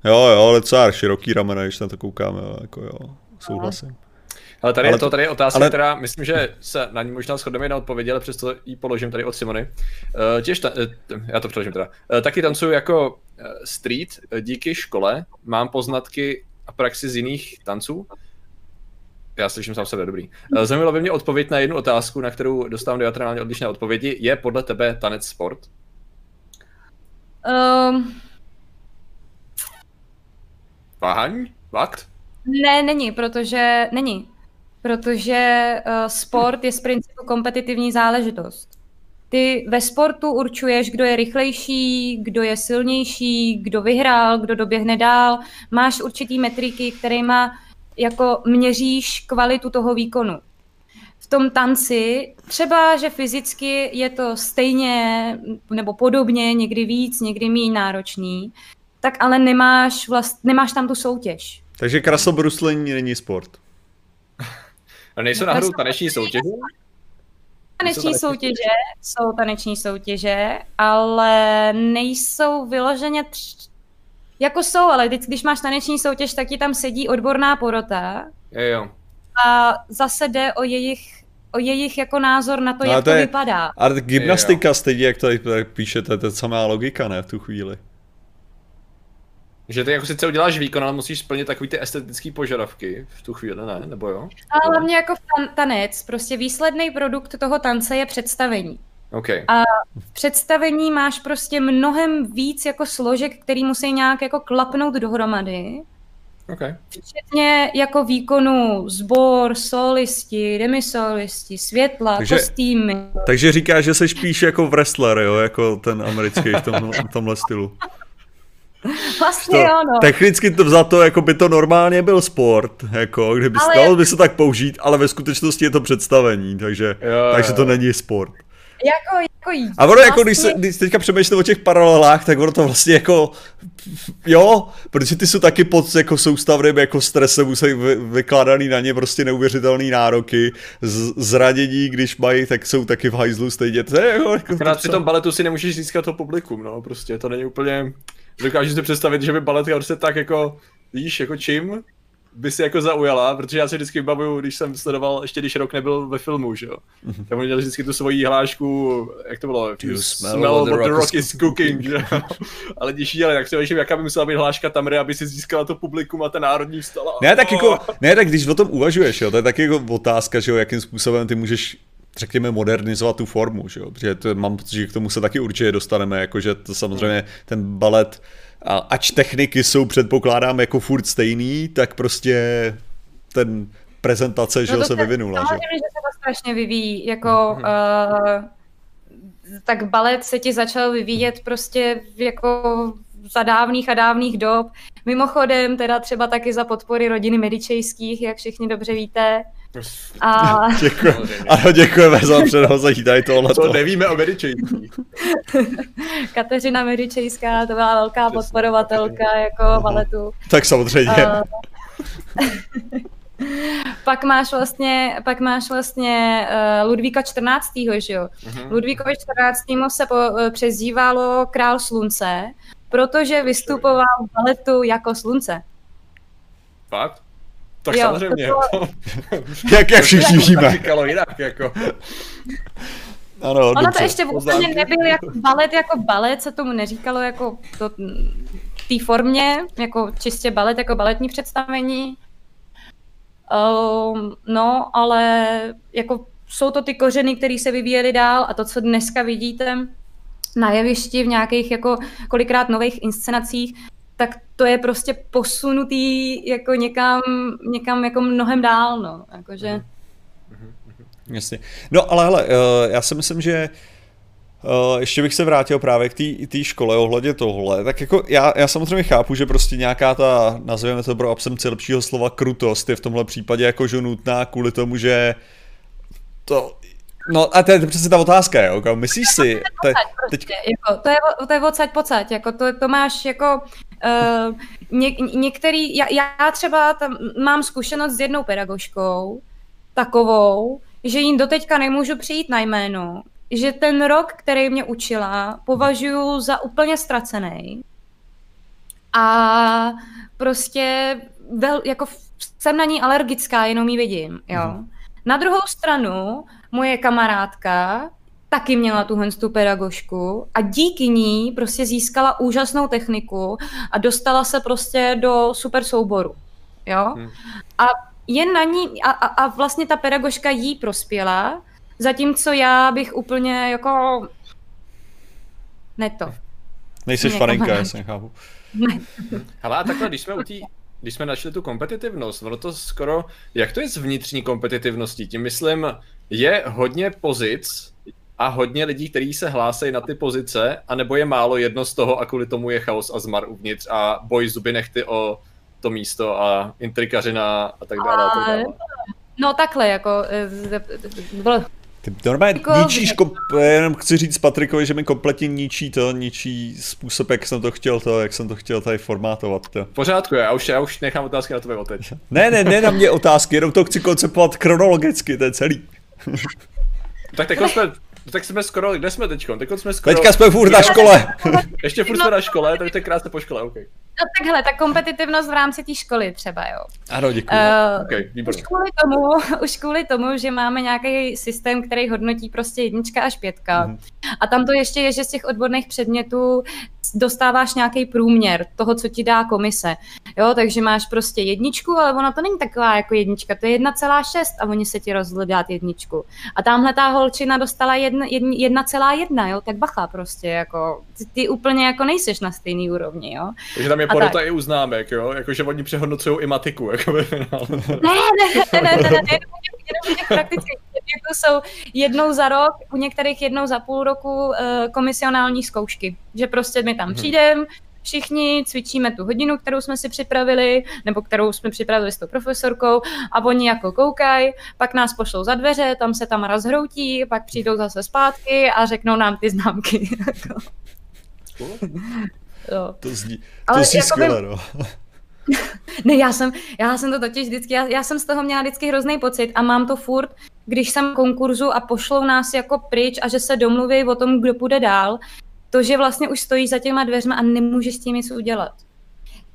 Jo, jo, ale cár, široký ramena, když na to koukáme, jo, jako jo, souhlasím. Ale tady, ale je to, tady je otázka, ale... která myslím, že se na ní možná shodneme na odpovědi, ale přesto ji položím tady od Simony. Uh, těž ta, uh, já to přeložím teda. Uh, taky tancuju jako street díky škole. Mám poznatky a praxi z jiných tanců. Já slyším sám sebe, dobrý. Zajímalo by mě odpověď na jednu otázku, na kterou dostávám diatrálně odlišné odpovědi. Je podle tebe tanec sport? Um... Váhaň? Fakt? Ne, není, protože není protože uh, sport je z principu kompetitivní záležitost. Ty ve sportu určuješ, kdo je rychlejší, kdo je silnější, kdo vyhrál, kdo doběhne dál. Máš určitý metriky, kterýma jako měříš kvalitu toho výkonu. V tom tanci třeba, že fyzicky je to stejně nebo podobně, někdy víc, někdy méně náročný, tak ale nemáš, vlast, nemáš tam tu soutěž. Takže krasobruslení není sport. A nejsou náhodou taneční soutěže? Taneční soutěže jsou taneční soutěže, ale nejsou vyloženě tř... jako jsou, ale teď, když máš taneční soutěž, tak ti tam sedí odborná porota. Jo, jo. A zase jde o jejich o jejich jako názor na to, no, jak to, je, to vypadá. A gymnastika stejně, jak tady píšete, to je samá logika, ne, v tu chvíli. Že ty jako sice uděláš výkon, ale musíš splnit takový ty estetické požadavky v tu chvíli, ne? Nebo jo? A hlavně jako tan- tanec, prostě výsledný produkt toho tance je představení. Okay. A v představení máš prostě mnohem víc jako složek, který musí nějak jako klapnout dohromady. Okay. Včetně jako výkonu sbor, solisti, demisolisti, světla, takže, kostýmy. Takže říkáš, že se spíš jako wrestler, jo, jako ten americký v tom, v tomhle stylu. Vlastně to, jo, no. Technicky to za to, jako by to normálně byl sport, jako kdyby ale... dalo by se tak použít, ale ve skutečnosti je to představení, takže, jo, takže to není sport. Jako, jako A ono vlastně... jako, když, se, vlastně- když teďka přemýšlím o těch paralelách, tak ono to vlastně jako, jo, protože ty jsou taky pod jako soustavným jako stresem, musí vy, vykládaný na ně prostě neuvěřitelné nároky, z, zranění, když mají, tak jsou taky v hajzlu stejně. To je jako, jako to, při tom baletu si nemůžeš získat to publikum, no, prostě, to není úplně, dokážu si představit, že by baletka prostě tak jako, víš, jako čím, by si jako zaujala, protože já si vždycky vybavuju, když jsem sledoval, ještě když rok nebyl ve filmu, že jo. Mm-hmm. Tak měl vždycky tu svoji hlášku, jak to bylo? You smell, smell what, the, the rock is cooking, že jo. Ale když ale tak si myslím, jaká by musela být hláška Tamry, aby si získala to publikum a ten národní vstala. Ne, tak jako, ne, tak když o tom uvažuješ, jo, to je taky jako otázka, že jo, jakým způsobem ty můžeš řekněme, modernizovat tu formu, že jo? protože to, mám pocit, že k tomu se taky určitě dostaneme, jakože to samozřejmě ten balet a ač techniky jsou předpokládám jako furt stejný, tak prostě ten prezentace, no že se, se vyvinula. Samozřejmě, že? že se to strašně vyvíjí, jako mm-hmm. uh, tak balet se ti začal vyvíjet prostě jako za dávných a dávných dob. Mimochodem, teda třeba taky za podpory rodiny Medičejských, jak všichni dobře víte. A... Děkuji. Ano, děkujeme za předhození tady tohle. To nevíme o Medičejských. Kateřina Medičejská, to byla velká Přesně. podporovatelka jako baletu. Tak samozřejmě. A... pak máš vlastně, pak máš vlastně uh, Ludvíka 14. že jo? Uh-huh. Ludvíkovi 14. se po, uh, přezdívalo Král slunce, protože vystupoval v baletu jako slunce. Fakt? Tak jo, samozřejmě. To... jak, jak všichni víme. Říkalo jinak, jako. Ano, ono to ještě úplně nebyl jako balet jako balet, se tomu neříkalo jako to, té formě, jako čistě balet, jako baletní představení. Um, no, ale jako jsou to ty kořeny, které se vyvíjely dál a to, co dneska vidíte na jevišti v nějakých jako kolikrát nových inscenacích, tak to je prostě posunutý jako někam, někam jako mnohem dál, no, jakože... Mhm. Jasně. No ale hele, eh, já si myslím, že Uh, ještě bych se vrátil právě k té škole ohledně tohle. Tak jako já, já samozřejmě chápu, že prostě nějaká ta, nazveme to pro absenci lepšího slova, krutost je v tomhle případě jako že nutná kvůli tomu, že to No a to je přesně ta otázka, jo, jako, myslíš si... To je, teď... jako, to je, to je odsaď pocať, jako to, to máš jako uh, ně, některý, já, já třeba tam mám zkušenost s jednou pedagožkou, takovou, že jim doteďka nemůžu přijít na jméno, že ten rok, který mě učila, považuji za úplně ztracený. A prostě vel, jako jsem na ní alergická, jenom ji vidím, jo. Mm. Na druhou stranu, moje kamarádka taky měla tuhle tu pedagožku a díky ní prostě získala úžasnou techniku a dostala se prostě do super souboru. Jo? Hmm. A jen na ní, a, a, a vlastně ta pedagožka jí prospěla, zatímco já bych úplně jako ne to. Nejsi faninka, já se nechápu. Ne. Hele, takhle, když jsme u té když jsme našli tu kompetitivnost, ono to skoro, jak to je s vnitřní kompetitivností? Tím myslím, je hodně pozic, a hodně lidí, kteří se hlásejí na ty pozice, anebo je málo jedno z toho a kvůli tomu je chaos a zmar uvnitř a boj zuby nechty o to místo a intrikařina a tak dále. A tak dále. No takhle, jako... eh, Ty normálně jako... ničíš, kom... jenom chci říct Patrikovi, že mi kompletně ničí to, ničí způsob, jak jsem to chtěl, to, jak jsem to chtěl tady formátovat. To. V pořádku, já už, já už nechám otázky na tebe teď. ne, ne, ne na mě otázky, jenom to chci konceptovat chronologicky, to je celý. tak teď jsme No tak jsme skoro, kde jsme teďko? Teď jsme skoro... Teďka jsme furt na škole. Ještě furt jsme na škole, tak to je krásně po škole, OK. No takhle, ta kompetitivnost v rámci té školy třeba, jo. Ano, děkuji. Uh, okay, už, kvůli tomu, už kvůli tomu, že máme nějaký systém, který hodnotí prostě jednička až pětka. Mm. A tam to ještě je, že z těch odborných předmětů dostáváš nějaký průměr toho, co ti dá komise. Jo, takže máš prostě jedničku, ale ona to není taková jako jednička, to je 1,6 a oni se ti rozhodli dát jedničku. A tamhle ta holčina dostala 1,1, jo, tak bacha prostě, jako ty, ty úplně jako nejseš na stejný úrovni, jo. Takže tam je porota i u známek, jo, jakože oni přehodnocují i matiku, jako ve finále. Ne, ne, ne, ne, ne, ne, ne, jenom těch praktických jsou jednou za rok, u některých jednou za půl roku uh, komisionální zkoušky. Že prostě my tam hmm. přijdeme, všichni cvičíme tu hodinu, kterou jsme si připravili, nebo kterou jsme připravili s tou profesorkou a oni jako koukají, pak nás pošlou za dveře, tam se tam rozhroutí, pak přijdou zase zpátky a řeknou nám ty známky. jo. To zní, to Ale zní skvěle, no. Ne, já jsem, já jsem to totiž vždycky, já, já jsem z toho měla vždycky hrozný pocit a mám to furt, když jsem konkurzu a pošlou nás jako pryč a že se domluví o tom, kdo půjde dál, to, že vlastně už stojí za těma dveřma a nemůžeš s tím nic udělat.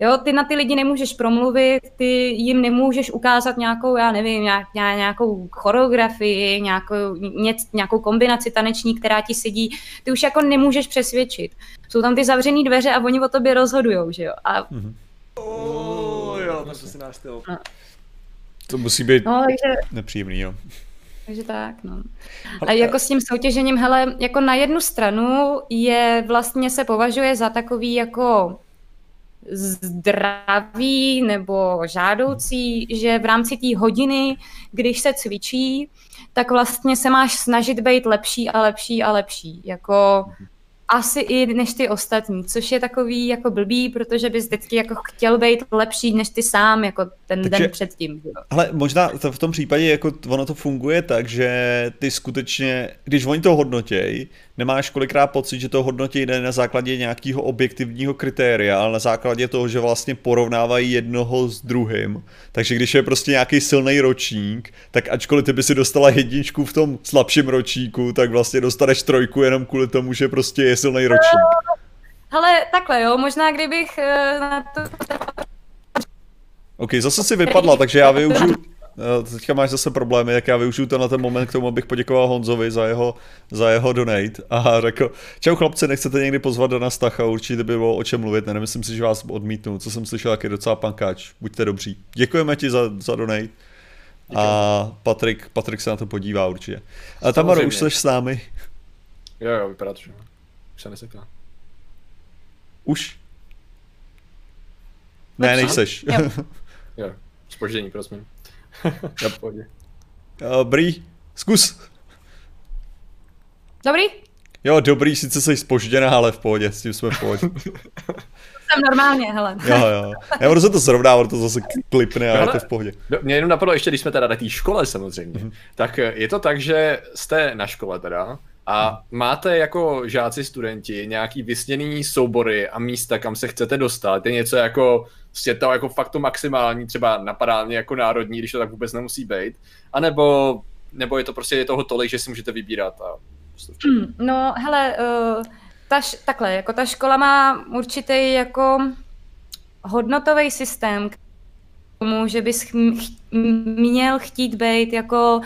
Jo, ty na ty lidi nemůžeš promluvit, ty jim nemůžeš ukázat nějakou, já nevím, nějak, nějakou choreografii, nějakou, ně, nějakou kombinaci taneční, která ti sedí. Ty už jako nemůžeš přesvědčit. Jsou tam ty zavřené dveře a oni o tobě rozhodujou, že jo. A... Mm-hmm. Oh, jo, to si náš styl. To musí být no, takže... nepříjemný, jo. Takže tak, no. A jako s tím soutěžením, hele, jako na jednu stranu je vlastně se považuje za takový jako zdravý nebo žádoucí, že v rámci té hodiny, když se cvičí, tak vlastně se máš snažit být lepší a lepší a lepší. Jako asi i než ty ostatní, což je takový jako blbý, protože bys vždycky jako chtěl být lepší než ty sám, jako ten Takže, den předtím. Ale možná to v tom případě jako ono to funguje tak, že ty skutečně, když oni to hodnotějí, nemáš kolikrát pocit, že to hodnotí jde na základě nějakého objektivního kritéria, ale na základě toho, že vlastně porovnávají jednoho s druhým. Takže když je prostě nějaký silný ročník, tak ačkoliv ty by si dostala jedničku v tom slabším ročníku, tak vlastně dostaneš trojku jenom kvůli tomu, že prostě je silný ročník. Ale takhle jo, možná kdybych eh, na to... Ok, zase si vypadla, takže já využiju, Eh, teďka máš zase problémy, jak já využiju to na ten moment k tomu, abych poděkoval Honzovi za jeho, za jeho donate a řekl, čau chlapci, nechcete někdy pozvat na Stacha, určitě by bylo o čem mluvit, ne, nemyslím si, že vás odmítnu, co jsem slyšel, jak je docela pankáč, buďte dobří. Děkujeme ti za, za donate. A Patrik, Patrik se na to podívá určitě. A Tamaro, už jsi s námi? Jo, jo, vypadá to, že už se neseká. Už? Ne, nejseš. Jo. jo, spoždění, prosím. Na pohodě. Dobrý, zkus. Dobrý? Jo, dobrý, sice jsi spožděná, ale v pohodě, s tím jsme v pohodě. Jsem normálně, hele. Jo, jo. Já budu se to srovnávat, to zase klipne a je to v pohodě. No, mě jenom napadlo ještě, když jsme teda na té škole samozřejmě, mm-hmm. tak je to tak, že jste na škole teda a máte jako žáci, studenti nějaký vysněný soubory a místa, kam se chcete dostat. Je něco jako, prostě to jako fakt to maximální, třeba napadá mě jako národní, když to tak vůbec nemusí být. A nebo, nebo je to prostě je toho tolik, že si můžete vybírat. A hmm, no, hele, uh, ta, takhle, jako ta škola má určitý jako hodnotový systém tomu, že bys ch- měl chtít být jako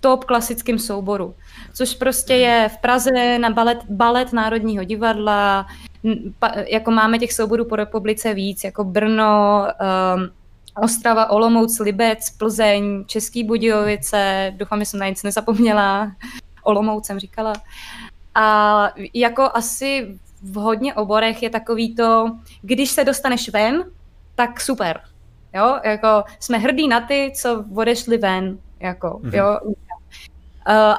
top klasickým souboru což prostě je v Praze na balet, balet Národního divadla, jako máme těch souborů po republice víc, jako Brno, um, Ostrava, Olomouc, Libec, Plzeň, Český Budějovice, doufám, že jsem na nic nezapomněla, Olomouc jsem říkala. A jako asi v hodně oborech je takový to, když se dostaneš ven, tak super. Jo, jako jsme hrdí na ty, co odešli ven, jako, mm-hmm. jo,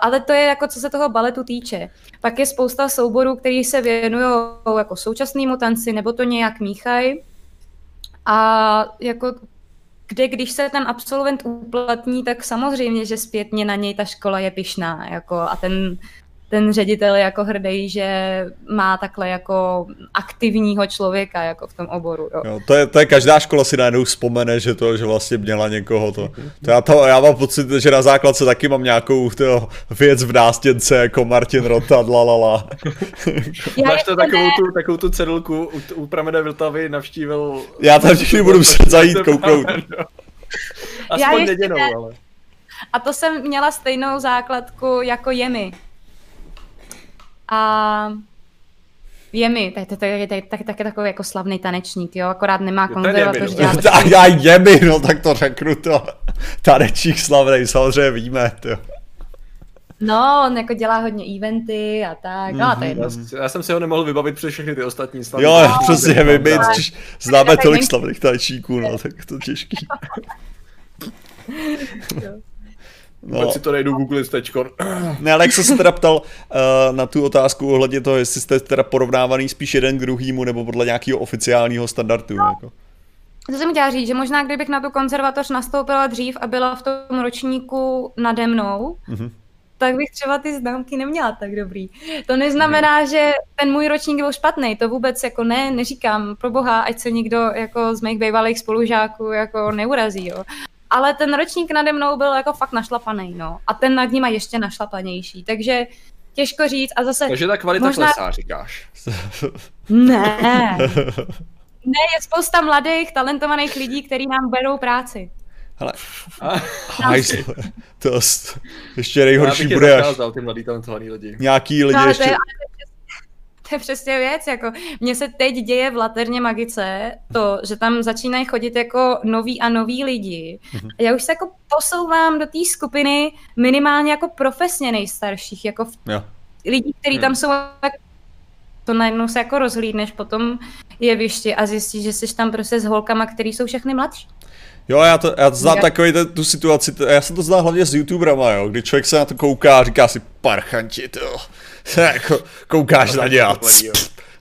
ale to je jako co se toho baletu týče. Pak je spousta souborů, který se věnují jako současnému tanci, nebo to nějak míchají. A jako kde když se ten absolvent uplatní, tak samozřejmě, že zpětně na něj ta škola je pyšná. Jako, a ten ten ředitel je jako hrdý, že má takhle jako aktivního člověka jako v tom oboru. Jo. Jo, to, je, to je každá škola si najednou vzpomene, že to, že vlastně měla někoho to. to, já, to já mám pocit, že na základce taky mám nějakou to, věc v nástěnce jako Martin Rota, lalala. Máš to takovou tu, takovou tu cedulku u, u pramene Vltavy navštívil... Já tam všichni budu se zajít kouknout. Aspoň neděnou, ale. A to jsem měla stejnou základku jako Jemi. A je mi, tak, tak, tak, tak, tak, tak je takový jako slavný tanečník, jo, akorát nemá konzervatoř no. dělat. Já je mi, no tak to řeknu to. Tanečník slavný, samozřejmě víme, to. No, on jako dělá hodně eventy a tak, no a to je jedno. Já, já jsem si ho nemohl vybavit přes všechny ty ostatní slavní. Jo, no, přesně, my, my známe tolik slavných tanečníků, no, tak to těžký. No. Pak si to nejdu googlit teďko. Ne, ale jak jsem se teda ptal uh, na tu otázku ohledně toho, jestli jste teda porovnávaný spíš jeden k druhýmu, nebo podle nějakého oficiálního standardu. No. Jako. To jsem chtěla říct, že možná kdybych na tu konzervatoř nastoupila dřív a byla v tom ročníku nade mnou, mm-hmm. tak bych třeba ty známky neměla tak dobrý. To neznamená, mm. že ten můj ročník byl špatný, to vůbec jako ne, neříkám, pro boha, ať se nikdo jako z mých bývalých spolužáků jako neurazí, jo ale ten ročník nade mnou byl jako fakt našlapaný, no. A ten nad ním je ještě našlapanější, takže těžko říct a zase... Takže ta kvalita možná... klesá, říkáš. Ne. Ne, je spousta mladých, talentovaných lidí, kteří nám berou práci. Hele, to ještě nejhorší bude, až ty mladý talentovaný lidi. nějaký lidi no, ještě... To je, to je přesně věc, jako mně se teď děje v Laterně Magice to, že tam začínají chodit jako noví a noví lidi. Mm-hmm. A já už se jako posouvám do té skupiny minimálně jako profesně nejstarších, jako v... jo. lidí, kteří hmm. tam jsou to najednou se jako rozhlídneš potom jevišti a zjistíš, že jsi tam prostě s holkama, který jsou všechny mladší. Jo, já to, já to znám takový tu, tu situaci, já jsem to znal hlavně s youtuberama, jo, kdy člověk se na to kouká a říká si, parchanti, to, jako, koukáš na ně a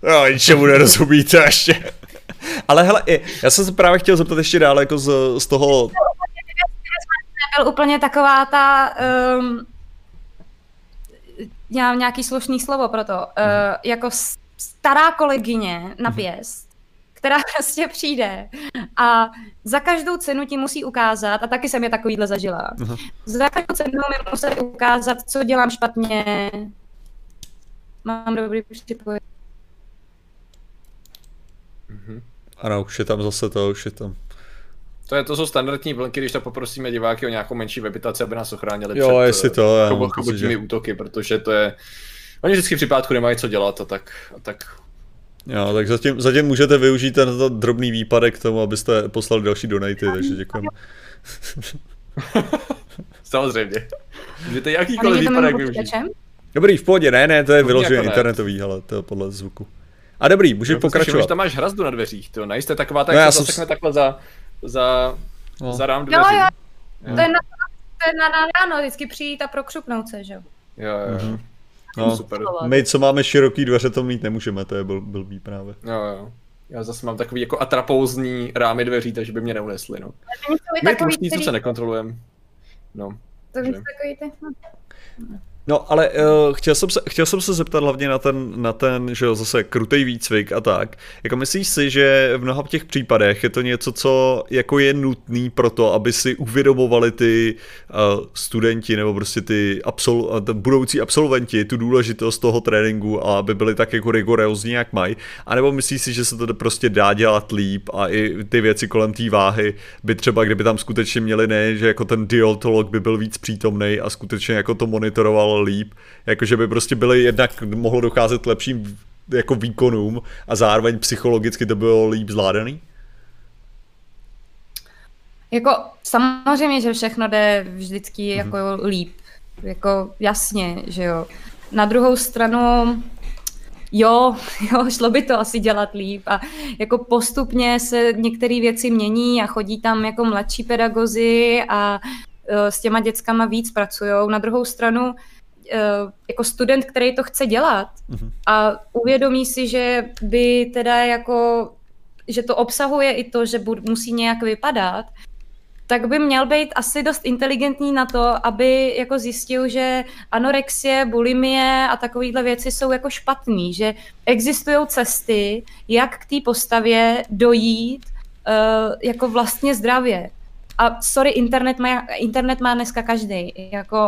jo, ničemu nerozumíte ještě. Ale hele, já jsem se právě chtěl zeptat ještě dále, jako z, z toho... Byl úplně taková ta, um, já mám nějaký slušný slovo pro to, uh, jako stará kolegyně na mhm. pěst, která prostě přijde a za každou cenu ti musí ukázat, a taky jsem je takovýhle zažila, uh-huh. za každou cenu mi musí ukázat, co dělám špatně, mám dobrý připojení. Uh-huh. Ano, už je tam zase to, už je tam. To, je, to jsou standardní vlnky, když tak poprosíme diváky o nějakou menší webitaci, aby nás ochránili jo, před jestli to, já chobotními že... útoky, protože to je... Oni vždycky v případku nemají co dělat a tak, a tak Jo, tak zatím, zatím můžete využít ten drobný výpadek k tomu, abyste poslali další donaty, takže děkujeme. Samozřejmě. Můžete jakýkoliv výpadek využít. Dobrý, v pohodě, ne, ne, to je vyloženě internetový, ale to je podle zvuku. A dobrý, můžeš no, pokračovat. Že tam máš hrazdu na dveřích, to nejste taková, tak no, se zasekne takhle za, za, no. za rám dveří. Jo, jo, to je na, to je na, na ráno, vždycky přijít a prokřupnout se, že jo. Jo, jo. Mm-hmm. No, super. My, co máme široký dveře, to mít nemůžeme, to je byl, blbý právě. Jo, jo. Já zase mám takový jako atrapouzní rámy dveří, takže by mě neunesli, no. My tlustí, co se nekontrolujeme. No. To je takový ty... No, ale uh, chtěl, jsem se, chtěl jsem se zeptat hlavně na ten, na ten, že jo, zase krutej výcvik a tak. Jako myslíš si, že v mnoha těch případech je to něco, co jako je nutný pro to, aby si uvědomovali ty uh, studenti nebo prostě ty absol, uh, budoucí absolventi tu důležitost toho tréninku a aby byli tak jako rigorózní, jak mají? A nebo myslíš si, že se to prostě dá dělat líp a i ty věci kolem té váhy by třeba, kdyby tam skutečně měli ne, že jako ten dietolog by byl víc přítomný a skutečně jako to monitoroval líp, jakože by prostě byly jednak mohlo docházet k lepším jako výkonům a zároveň psychologicky to bylo líp zvládaný? Jako samozřejmě, že všechno jde vždycky mm-hmm. jako líp. Jako jasně, že jo. Na druhou stranu, jo, jo, šlo by to asi dělat líp a jako postupně se některé věci mění a chodí tam jako mladší pedagozy a s těma dětskama víc pracují. Na druhou stranu jako student, který to chce dělat mm-hmm. a uvědomí si, že by teda jako, že to obsahuje i to, že bud, musí nějak vypadat, tak by měl být asi dost inteligentní na to, aby jako zjistil, že anorexie, bulimie a takovéhle věci jsou jako špatný, že existují cesty, jak k té postavě dojít uh, jako vlastně zdravě. A sorry, internet má, internet má dneska každý. Jako...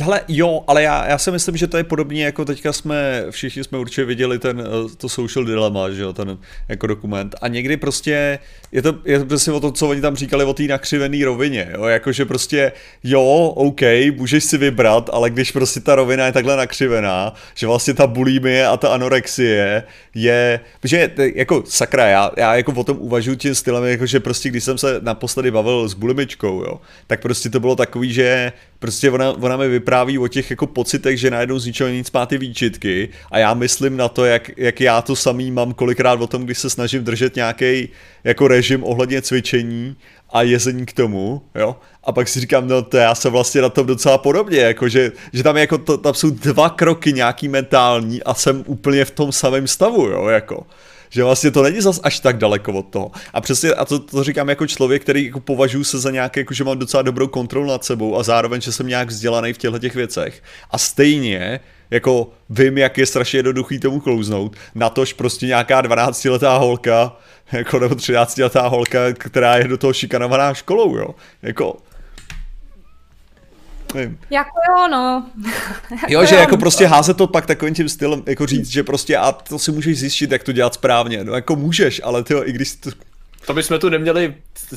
Hele, jo, ale já, já si myslím, že to je podobně jako teďka jsme, všichni jsme určitě viděli ten, eh, to social dilemma, že jo, ten jako dokument. A někdy prostě je to, je to prostě o to, co oni tam říkali o té nakřivené rovině, jo, jakože prostě jo, OK, můžeš si vybrat, ale když prostě ta rovina je takhle nakřivená, že vlastně ta bulimie a ta anorexie je, že jako sakra, já, já jako o tom uvažuji tím stylem, jako že prostě když jsem se naposledy bavil s bulimičkou, jo, tak prostě to bylo takový, že prostě ona, ona mi vypráví o těch jako pocitech, že najednou z ničeho nic má ty výčitky a já myslím na to, jak, jak já to samý mám kolikrát o tom, když se snažím držet nějaký jako režim ohledně cvičení a jezení k tomu, jo, a pak si říkám, no to já jsem vlastně na tom docela podobně, jako že, že tam, jako to, tam jsou dva kroky nějaký mentální a jsem úplně v tom samém stavu, jo, jako že vlastně to není zas až tak daleko od toho. A přesně, a to, to říkám jako člověk, který jako považuji se za nějaké, jako že mám docela dobrou kontrolu nad sebou a zároveň, že jsem nějak vzdělaný v těchto těch věcech. A stejně jako vím, jak je strašně jednoduchý tomu klouznout, natož prostě nějaká 12-letá holka, jako nebo 13-letá holka, která je do toho šikanovaná školou, jo. Jako, Nevím. Jako jo, no. jako jo, že jako prostě házet to pak takovým tím stylem, jako říct, že prostě a to si můžeš zjistit, jak to dělat správně. No jako můžeš, ale ty i když to... To bychom tu neměli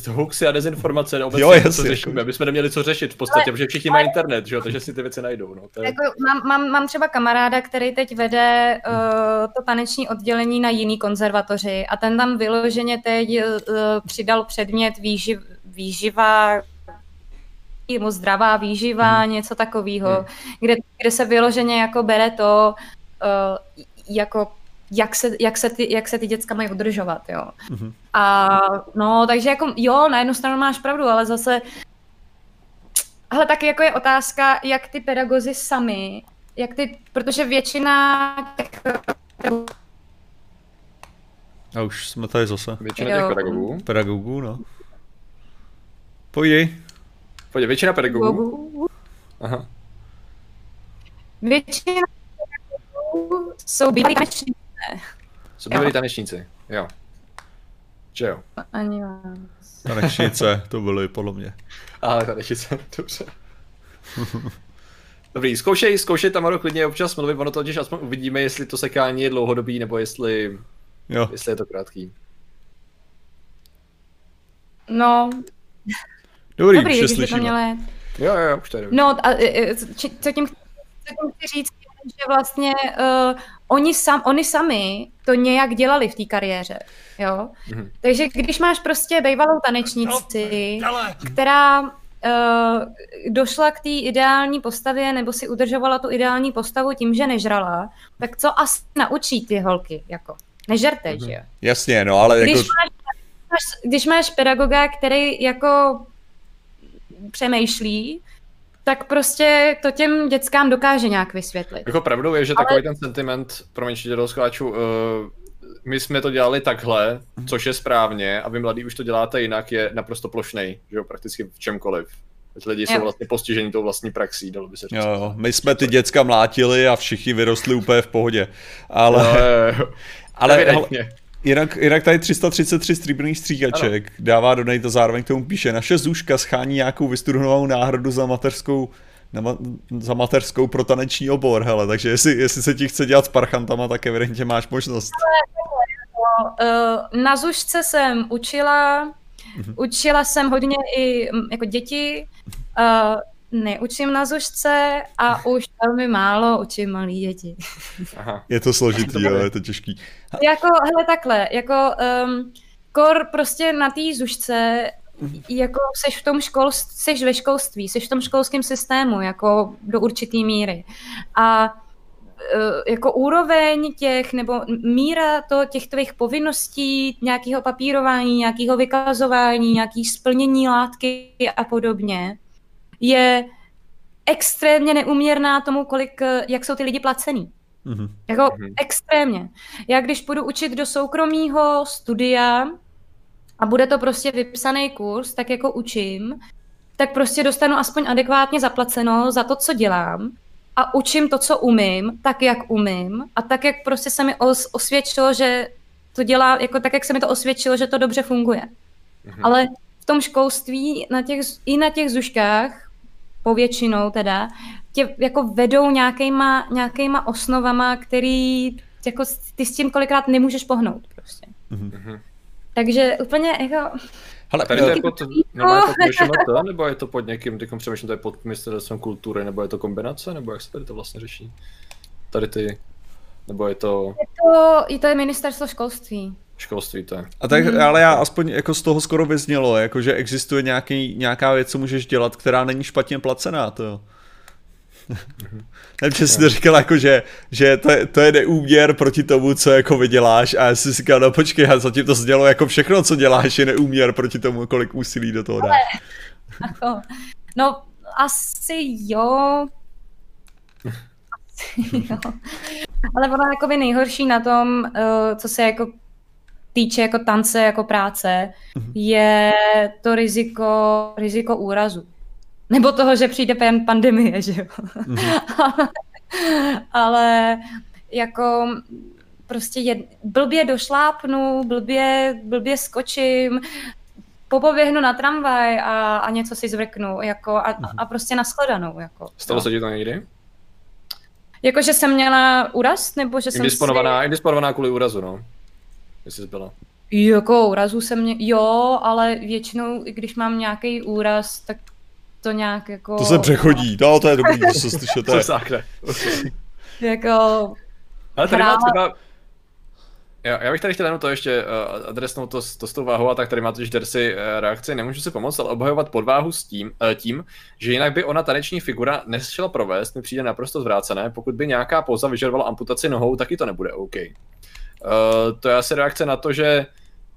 hoaxy a dezinformace, obecně jo, jasně, to řešíme, jako... jsme neměli co řešit v podstatě, ale, protože všichni mají internet, že jo, takže si ty věci najdou. No, to je... jako, mám, mám, mám, třeba kamaráda, který teď vede uh, to taneční oddělení na jiný konzervatoři a ten tam vyloženě teď uh, přidal předmět výživ, výživa mu zdravá výživa, hmm. něco takového, hmm. kde, kde se vyloženě jako bere to, uh, jako jak se, jak, se ty, jak se ty děcka mají udržovat, jo. hmm A no, takže jako jo, na jednu stranu máš pravdu, ale zase ale taky jako je otázka, jak ty pedagozy sami, jak ty, protože většina těch a už jsme tady zase. Většina těch pedagogů. Pedagogů, no. Pojď. Pojď, většina pedagogů. Aha. Většina pedagogů jsou bývalí tanečníci. Jsou bývalí tanečníci, jo. Že jo. Ani vás. Tanečnice, to byly podle mě. Ale tanečnice, dobře. Dobrý, zkoušej, zkoušej tam klidně občas mluvit, ono to totiž aspoň uvidíme, jestli to sekání je dlouhodobý, nebo jestli, jo. jestli je to krátký. No, Dobrý, Dobrý už se to mělo Jo, jo, už to je No, a, e, e, co tím, co tím chci říct, že vlastně uh, oni, sam, oni sami to nějak dělali v té kariéře, jo. Mm-hmm. Takže když máš prostě bývalou tanečnici, no, která uh, došla k té ideální postavě nebo si udržovala tu ideální postavu tím, že nežrala, tak co asi naučí ty holky, jako? Nežerte, mm-hmm. že jo? Jasně, no, ale když jako... Máš, když máš pedagoga, který jako přemýšlí, tak prostě to těm dětskám dokáže nějak vysvětlit. Jako pravdou je, že Ale... takový ten sentiment, promiň, že do skáču, uh, my jsme to dělali takhle, což je správně, a vy mladí už to děláte jinak, je naprosto plošnej, že jo, prakticky v čemkoliv. Teď lidi jo. jsou vlastně postiženi tou vlastní praxí, dalo by se říct. Jo, my jsme ty děcka mlátili a všichni vyrostli úplně v pohodě. Ale, no, jo, jo. ale, ale Jinak, jinak tady 333 stříbrných stříkaček ano. dává do a zároveň k tomu píše, naše Zůžka schání nějakou vystudovanou náhradu za mateřskou na ma- za mateřskou pro taneční obor, hele, takže jestli, jestli se ti chce dělat s parchantama, tak evidentně máš možnost. Eh, na Zušce jsem učila, mhm. učila jsem hodně i jako děti, uh, neučím na zušce a už velmi málo učím malý děti. Aha. Je to složitý, jo, je to těžký. Jako, hele, takhle, jako um, kor prostě na té zušce jako seš v tom škol, seš ve školství, seš v tom školském systému, jako do určitý míry. A e, jako úroveň těch, nebo míra to, těch tvých povinností, nějakého papírování, nějakého vykazování, nějaký splnění látky a podobně, je extrémně neuměrná tomu, kolik, eh, jak jsou ty lidi placený. Mm-hmm. Jako mm-hmm. extrémně. Já když půjdu učit do soukromého studia a bude to prostě vypsaný kurz, tak jako učím, tak prostě dostanu aspoň adekvátně zaplaceno za to, co dělám a učím to, co umím, tak, jak umím a tak, jak prostě se mi os- osvědčilo, že to dělá, jako tak, jak se mi to osvědčilo, že to dobře funguje. Mm-hmm. Ale v tom školství na těch, i na těch zuškách, povětšinou teda, tě jako vedou nějakýma, nějakýma osnovama, který jako ty s tím kolikrát nemůžeš pohnout prostě. Mm-hmm. Takže úplně jako... Ale tady to je pod, no, je pod nebo je to pod někým, teď přemýšlím, to je pod ministerstvem kultury, nebo je to kombinace, nebo jak se tady to vlastně řeší? Tady ty, nebo je to... Je to, je to je ministerstvo školství. Školství to je. A tak, hmm. ale já aspoň jako z toho skoro vyznělo, jako že existuje nějaký, nějaká věc, co můžeš dělat, která není špatně placená, to jo. Nevím, že jsi to říkal jako, že, že to, je, to je neúměr proti tomu, co jako vyděláš a já si říkal, no počkej, a zatím to znělo jako všechno, co děláš, je neúměr proti tomu, kolik úsilí do toho dáš. Ale, jako, no, asi jo. Asi jo. Ale ono jako by nejhorší na tom, uh, co se jako týče jako tance, jako práce, mhm. je to riziko, riziko úrazu. Nebo toho, že přijde pandemie, že jo. Mm-hmm. Ale jako prostě je, blbě došlápnu, blbě, blbě skočím, popoběhnu na tramvaj a, a něco si zvrknu, jako a, mm-hmm. a prostě nashledanou. Jako, Stalo no. se ti to někdy? Jako, že jsem měla úraz, nebo že indisponovaná, jsem si... Indisponovaná kvůli úrazu, no. Jestli jsi byla. Jako úrazu jsem mě, jo, ale většinou, když mám nějaký úraz, tak to nějak jako... To se přechodí, no to je dobrý, to se slyšel. To je... Okay. jako... Ale tady má třeba... Já, já bych tady chtěl jenom to ještě uh, adresnout to, to s tou váhou a tak tady máte Dersi uh, reakci, nemůžu si pomoct, ale obhajovat podváhu s tím, uh, tím, že jinak by ona taneční figura nešla provést, mi přijde naprosto zvrácené, pokud by nějaká poza vyžadovala amputaci nohou, taky to nebude OK. Uh, to je asi reakce na to, že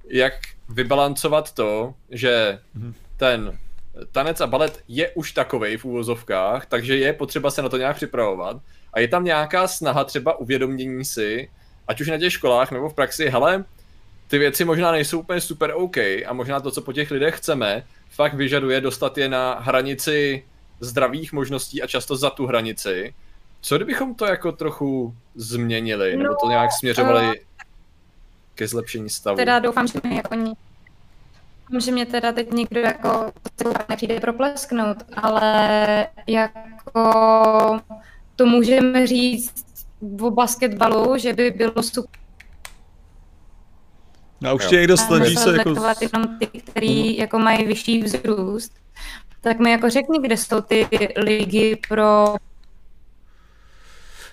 jak vybalancovat to, že mhm. ten tanec a balet je už takovej v úvozovkách, takže je potřeba se na to nějak připravovat. A je tam nějaká snaha třeba uvědomění si, ať už na těch školách nebo v praxi, hele, ty věci možná nejsou úplně super OK a možná to, co po těch lidech chceme, fakt vyžaduje dostat je na hranici zdravých možností a často za tu hranici. Co kdybychom to jako trochu změnili, nebo to nějak směřovali no, ke zlepšení stavu? Teda doufám, že mi jako že mě teda teď někdo jako nepřijde proplesknout, ale jako to můžeme říct o basketbalu, že by bylo super. No a už tě někdo snaží se jako... jenom ty, který jako mají vyšší vzrůst, tak mi jako řekni, kde jsou ty ligy pro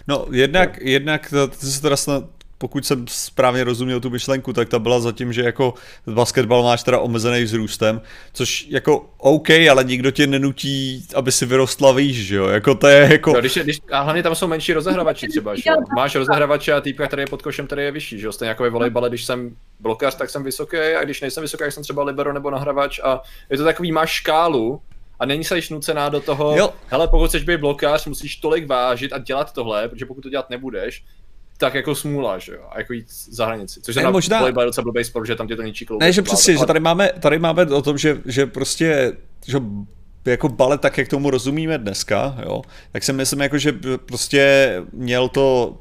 No, jednak, jednak to, to se teda snad pokud jsem správně rozuměl tu myšlenku, tak ta byla zatím, že jako basketbal máš teda omezený vzrůstem, což jako OK, ale nikdo tě nenutí, aby si vyrostla výš, že jo, jako to je jako... No, když, je, když, a hlavně tam jsou menší rozehrávači třeba, že jo? Máš rozehrávače a týpka, který je pod košem, který je vyšší, že jo, stejně jako ve volejbale, když jsem blokař, tak jsem vysoký a když nejsem vysoký, tak jsem třeba libero nebo nahravač a je to takový, máš škálu, a není se nucená do toho, jo. hele, pokud chceš být blokář, musíš tolik vážit a dělat tohle, protože pokud to dělat nebudeš, tak jako smůla, že jo, a jako jít za hranici. Což je možná... volejbal docela blbý sport, že tam tě to ničí kloubek. Ne, že přesně, že tady máme, tady máme o tom, že, že prostě, že jako balet tak, jak tomu rozumíme dneska, jo, tak si myslím, jako, že prostě měl to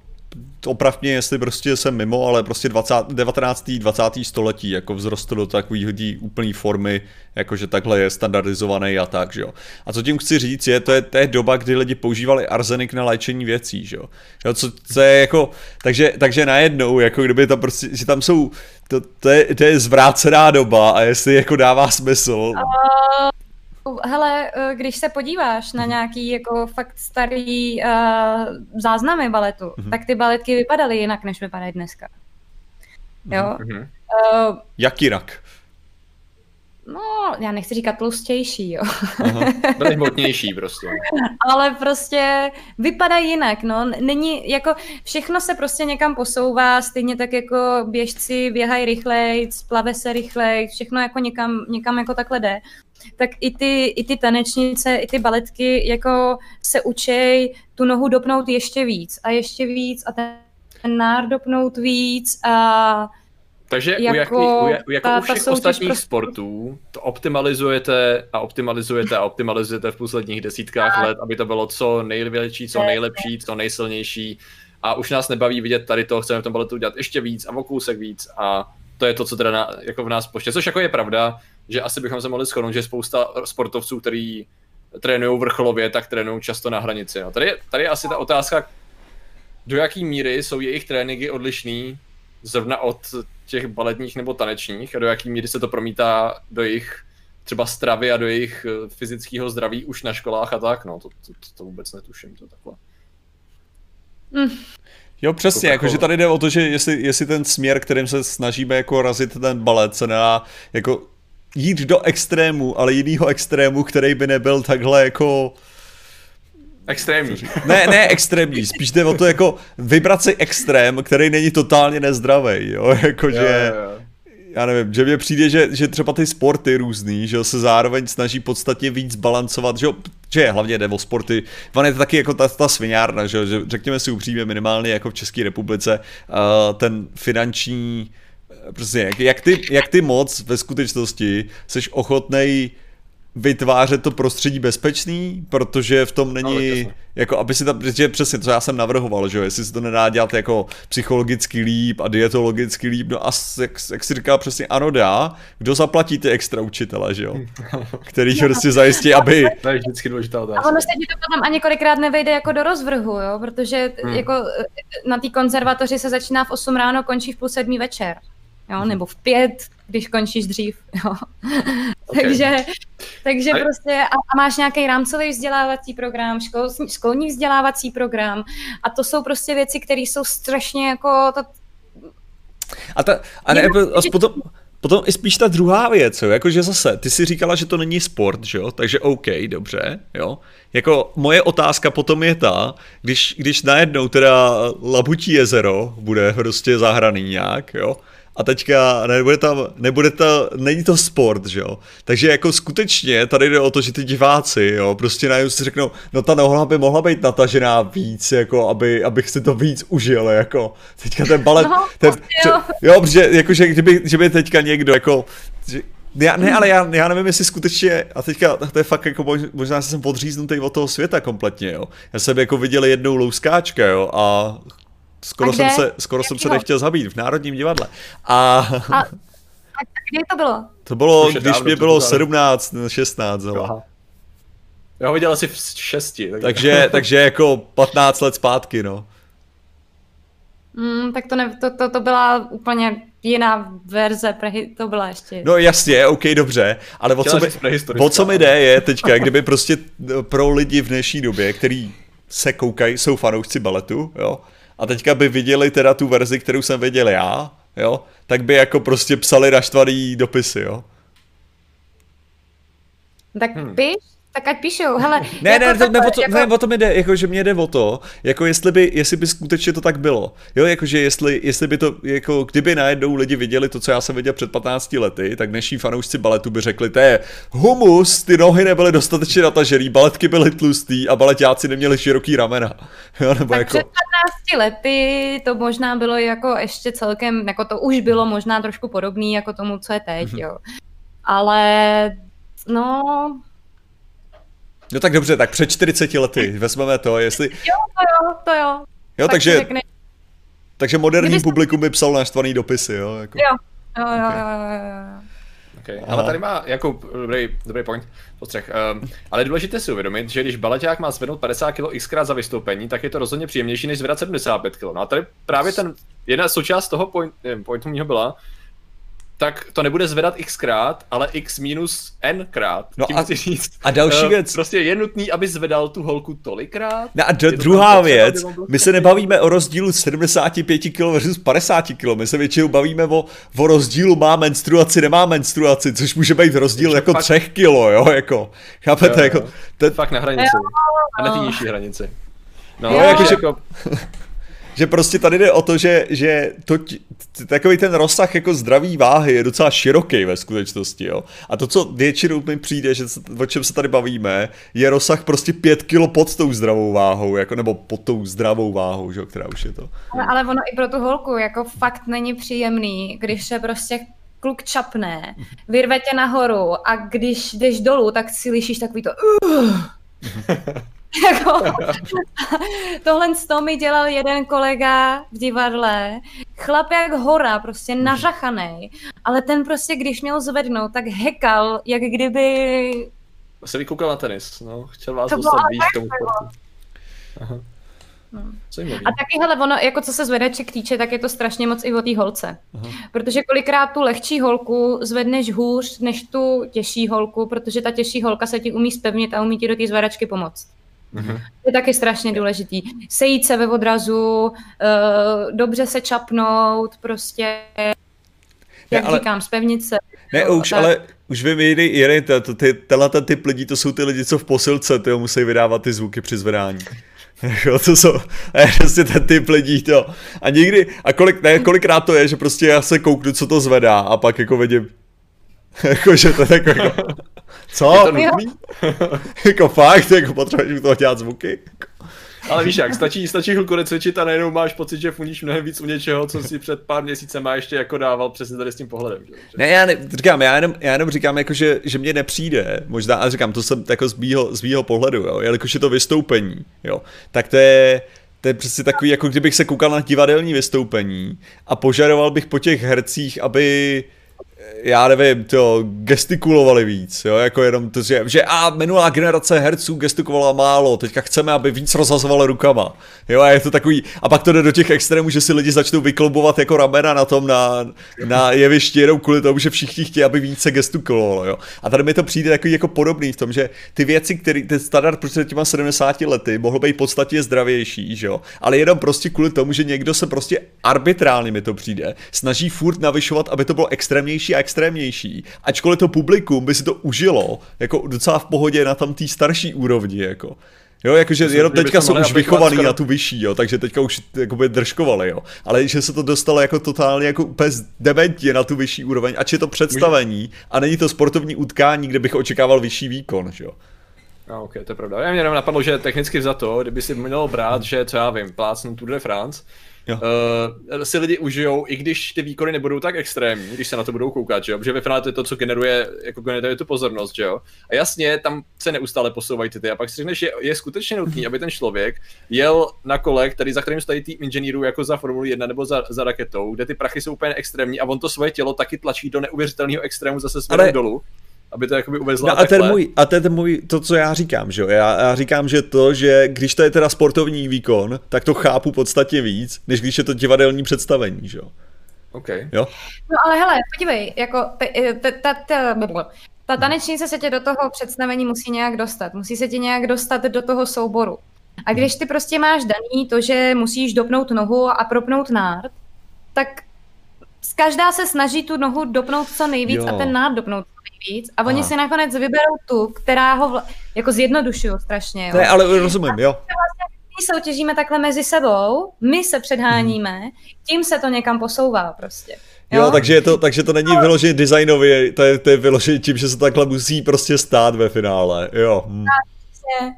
oprav mě, jestli prostě jsem mimo, ale prostě 20, 19. 20. století jako vzrostl do takové úplné formy, jakože takhle je standardizovaný a tak, že jo. A co tím chci říct je, to je, je doba, kdy lidi používali arzenik na léčení věcí, že jo. jo co, co je jako, takže, takže najednou, jako kdyby tam prostě, že tam jsou, to, to, je, to je zvrácená doba a jestli jako dává smysl. Hele, eh, když se podíváš na mhm. nějaký jako fakt starý uh, záznamy baletu, mm-hmm. tak ty baletky vypadaly jinak, než vypadají dneska. Jo? Mm-hmm. Uh, Jak jinak? No, já nechci říkat tlustější, jo. Byly hmotnější prostě. Ale prostě vypadají jinak, no. Není, jako všechno se prostě někam posouvá, stejně tak jako běžci běhají rychleji, splave se rychleji, všechno jako někam, někam jako takhle jde. Tak i ty, i ty tanečnice, i ty baletky jako se učej tu nohu dopnout ještě víc a ještě víc a ten, nár dopnout víc a takže jako, u, jaký, u, jako ta, u všech ostatních prostě... sportů to optimalizujete a optimalizujete a optimalizujete v posledních desítkách let, aby to bylo co největší, co nejlepší, co nejsilnější a už nás nebaví vidět tady to, chceme v tom baletu udělat ještě víc a o kousek víc a to je to, co teda na, jako v nás poště. Což jako je pravda, že asi bychom se mohli shodnout, že spousta sportovců, který trénují vrcholově, tak trénují často na hranici. No, tady, tady je asi ta otázka, do jaký míry jsou jejich tréninky odlišný zrovna od těch baletních nebo tanečních a do jaký míry se to promítá do jejich třeba stravy a do jejich eh, fyzického zdraví už na školách a tak, no to, to, to, to vůbec netuším, to takhle. Mm. Jo, přesně, jako, že tady jde o to, že jestli, jestli ten směr, kterým se snažíme jako razit ten balet, se nedá jako jít do extrému, ale jinýho extrému, který by nebyl takhle jako Extrémní. Ne, ne extrémní, spíš jde o to jako vybrat si extrém, který není totálně nezdravý, jo, jakože... Jo, jo. Já nevím, že mně přijde, že, že třeba ty sporty různý, že se zároveň snaží podstatně víc balancovat, že, že hlavně jde o sporty, on je to taky jako ta, ta sviňárna, že, že řekněme si upřímně minimálně jako v České republice, uh, ten finanční, prostě jak, jak, ty, jak ty moc ve skutečnosti seš ochotnej vytvářet to prostředí bezpečný, protože v tom není, no, jako aby si tam, protože přesně to já jsem navrhoval, že jo, jestli se to nedá dělat jako psychologicky líp a dietologicky líp, no a jak, jak si říká přesně, ano dá, kdo zaplatí ty extra učitele, že jo, který no. prostě zajistí, aby... To je vždycky důležitá otázka. A ono se ti to potom ani kolikrát nevejde jako do rozvrhu, jo, protože hmm. jako na té konzervatoři se začíná v 8 ráno, končí v půl sedmí večer jo, mhm. nebo v pět, když končíš dřív, jo. Okay. takže takže a... prostě a, a máš nějaký rámcový vzdělávací program, škol, školní vzdělávací program a to jsou prostě věci, které jsou strašně jako to... A, ta, a ne, a potom, Potom i spíš ta druhá věc, jo, jakože zase, ty si říkala, že to není sport, že jo, takže OK, dobře, jo. Jako moje otázka potom je ta, když, když najednou teda Labutí jezero bude prostě zahraný nějak, jo, a teďka nebude tam, nebude to, není to sport, že jo. Takže jako skutečně tady jde o to, že ty diváci, jo, prostě najednou si řeknou, no ta noha by mohla být natažená víc, jako aby, abych si to víc užil, jako. Teďka ten balet, no, ten, prostě jo. jo, protože jakože kdyby, že by teďka někdo, jako, že, já, ne, ale já, já nevím, jestli skutečně, a teďka to je fakt jako možná jsem podříznutý od toho světa kompletně, jo. Já jsem jako viděl jednou louskáčka, jo, a Skoro, jsem se, skoro jsem se nechtěl zabít v Národním divadle. A... a, a kdy to bylo? To bylo, když dávno, mě bylo 17, 16. Aha. Já ho viděl asi v šesti. Tak... Takže, takže jako 15 let zpátky, no. Mm, tak to, ne, to, to, to byla úplně jiná verze, prehy, to byla ještě. No jasně, OK, dobře, ale o co, mi, o co mi jde je teďka, kdyby prostě pro lidi v dnešní době, který se koukají, jsou fanoušci baletu, jo, a teďka by viděli teda tu verzi, kterou jsem viděl já, jo, tak by jako prostě psali naštvaný dopisy, jo. Tak hmm. piš, tak ať píšou, hele. Ne, jako ne, to, ne, o to, jako... ne, o to mi jde, jako, že mě jde o to, jako jestli by, jestli by skutečně to tak bylo. Jo, jakože jestli, jestli by to, jako kdyby najednou lidi viděli to, co já jsem viděl před 15 lety, tak dnešní fanoušci baletu by řekli, to je humus, ty nohy nebyly dostatečně natažený, baletky byly tlustý a baletáci neměli široký ramena. Jo, nebo tak jako... před 15 lety to možná bylo jako ještě celkem, jako to už bylo možná trošku podobný jako tomu, co je teď, mhm. jo. Ale no, No tak dobře, tak před 40 lety vezmeme to, jestli... Jo, to jo, to jo. Jo, tak takže... Řekne... Takže moderní Kdyby publikum by psal naštvaný dopisy, jo? Jako... Jo, jo, jo, okay. jo, jo, jo. Okay. Ale tady má jako dobrý, dobrý point, postřeh. Um, ale je důležité si uvědomit, že když baleťák má zvednout 50 kg xkrát za vystoupení, tak je to rozhodně příjemnější, než zvedat 75 kg. No a tady právě ten, jedna součást toho point, pointu mého byla, tak to nebude zvedat xkrát, ale x minus n krát. No a, říct. a další uh, věc. Prostě je nutný, aby zvedal tu holku tolikrát. No a d- druhá věc, my se nebavíme o rozdílu 75 kg versus 50 kg, my se většinou bavíme o, o rozdílu má menstruaci, nemá menstruaci, což může být rozdíl Což jako fakt... 3 kg, jo, jako, chápete, jo, jo. jako. Ten... Fakt na hranici, a na té nižší hranici. No, jo, jako, že, prostě tady jde o to, že, že to, takový ten rozsah jako zdraví váhy je docela široký ve skutečnosti, jo. A to, co většinou mi přijde, že se, o čem se tady bavíme, je rozsah prostě pět kilo pod tou zdravou váhou, jako, nebo pod tou zdravou váhou, že, která už je to. Ale, ale ono i pro tu holku jako fakt není příjemný, když se prostě kluk čapne, vyrve tě nahoru a když jdeš dolů, tak si slyšíš takový to uh. jako, tohle z toho mi dělal jeden kolega v divadle, chlap jak hora, prostě nažachaný, ale ten prostě, když měl zvednout, tak hekal, jak kdyby... Se vykoukal na tenis, no, chtěl vás to dostat víc k tomu sportu. Aha. No. A taky, hele, ono, jako co se zvedaček týče, tak je to strašně moc i o té holce. Aha. Protože kolikrát tu lehčí holku zvedneš hůř než tu těžší holku, protože ta těžší holka se ti umí spevnit a umí ti do té zvedačky pomoct. To je taky strašně důležitý. Sejít se ve odrazu, uh, dobře se čapnout, prostě, jak ne, ale... říkám, spevnit se. Ne, už, tak... ale už vím, jiný, jiný ty, ty, tenhle ten typ lidí, to jsou ty lidi, co v posilce, ty musí vydávat ty zvuky při zvedání. Jo, to jsou, je prostě ten typ lidí, to. A někdy, a kolik, ne, kolikrát to je, že prostě já se kouknu, co to zvedá a pak jako vidím, jako, že to je jako co? Je to nutný? jako fakt, jako potřebuješ u toho dělat zvuky? Ale víš jak, stačí, stačí chvilku necvičit a najednou máš pocit, že funíš mnohem víc u něčeho, co si před pár má ještě jako dával přesně tady s tím pohledem. Že? Ne, já ne, říkám, já jenom, já jenom říkám, jako, že, že mě nepřijde, možná, a říkám, to jsem jako z mýho, z mýho pohledu, jo, jelikož je to vystoupení, jo, tak to je, to je přesně takový, jako kdybych se koukal na divadelní vystoupení a požadoval bych po těch hercích, aby já nevím, to gestikulovali víc, jo, jako jenom to, že, že a minulá generace herců gestikulovala málo, teďka chceme, aby víc rozhazovali rukama, jo, a je to takový, a pak to jde do těch extrémů, že si lidi začnou vyklobovat jako ramena na tom, na, na jevišti, jenom kvůli tomu, že všichni chtějí, aby více gestikulovalo, jo. A tady mi to přijde takový jako podobný v tom, že ty věci, které, ten standard před těma 70 lety mohl být podstatě zdravější, že jo, ale jenom prostě kvůli tomu, že někdo se prostě arbitrálně mi to přijde, snaží furt navyšovat, aby to bylo extrémnější a extrémnější, ačkoliv to publikum by si to užilo, jako docela v pohodě na tam té starší úrovni, jako. Jo, jakože jenom teďka jsou už vychovaný na tu vyšší, jo, takže teďka už jakoby držkovali, jo. Ale že se to dostalo jako totálně jako úplně dementě na tu vyšší úroveň, ač je to představení a není to sportovní utkání, kde bych očekával vyšší výkon, jo. A ok, to je pravda. Já mě jenom napadlo, že technicky za to, kdyby si měl brát, že co já vím, plácnu Tour de France, jo. Uh, si lidi užijou, i když ty výkony nebudou tak extrémní, když se na to budou koukat, že jo? Protože ve finále to je to, co generuje, jako generuje tu pozornost, že jo? A jasně, tam se neustále posouvají ty, ty a pak si řekneš, že je skutečně nutný, aby ten člověk jel na kole, který za kterým stojí tým inženýrů jako za Formuli 1 nebo za, za raketou, kde ty prachy jsou úplně extrémní a on to svoje tělo taky tlačí do neuvěřitelného extrému zase směrem Ale... dolů aby to jakoby uvezla no a ten můj, a ten můj, to, co já říkám, že jo, já, já říkám, že to, že když to je teda sportovní výkon, tak to chápu podstatně víc, než když je to divadelní představení, že jo. OK. Jo? No ale hele, podívej, jako ta, ta, ta tanečnice se tě do toho představení musí nějak dostat, musí se tě nějak dostat do toho souboru. A když ty prostě máš daný to, že musíš dopnout nohu a propnout nárt, tak každá se snaží tu nohu dopnout co nejvíc jo. a ten nárt dopnout víc a oni Aha. si nakonec vyberou tu, která ho vla, jako zjednodušují strašně. Jo. Ne, ale rozumím, jo. Vlastně my soutěžíme takhle mezi sebou, my se předháníme, hmm. tím se to někam posouvá prostě. Jo, jo takže, je to, takže to není vyloženě designově, to je, to je vyloženě tím, že se takhle musí prostě stát ve finále, jo. Hmm.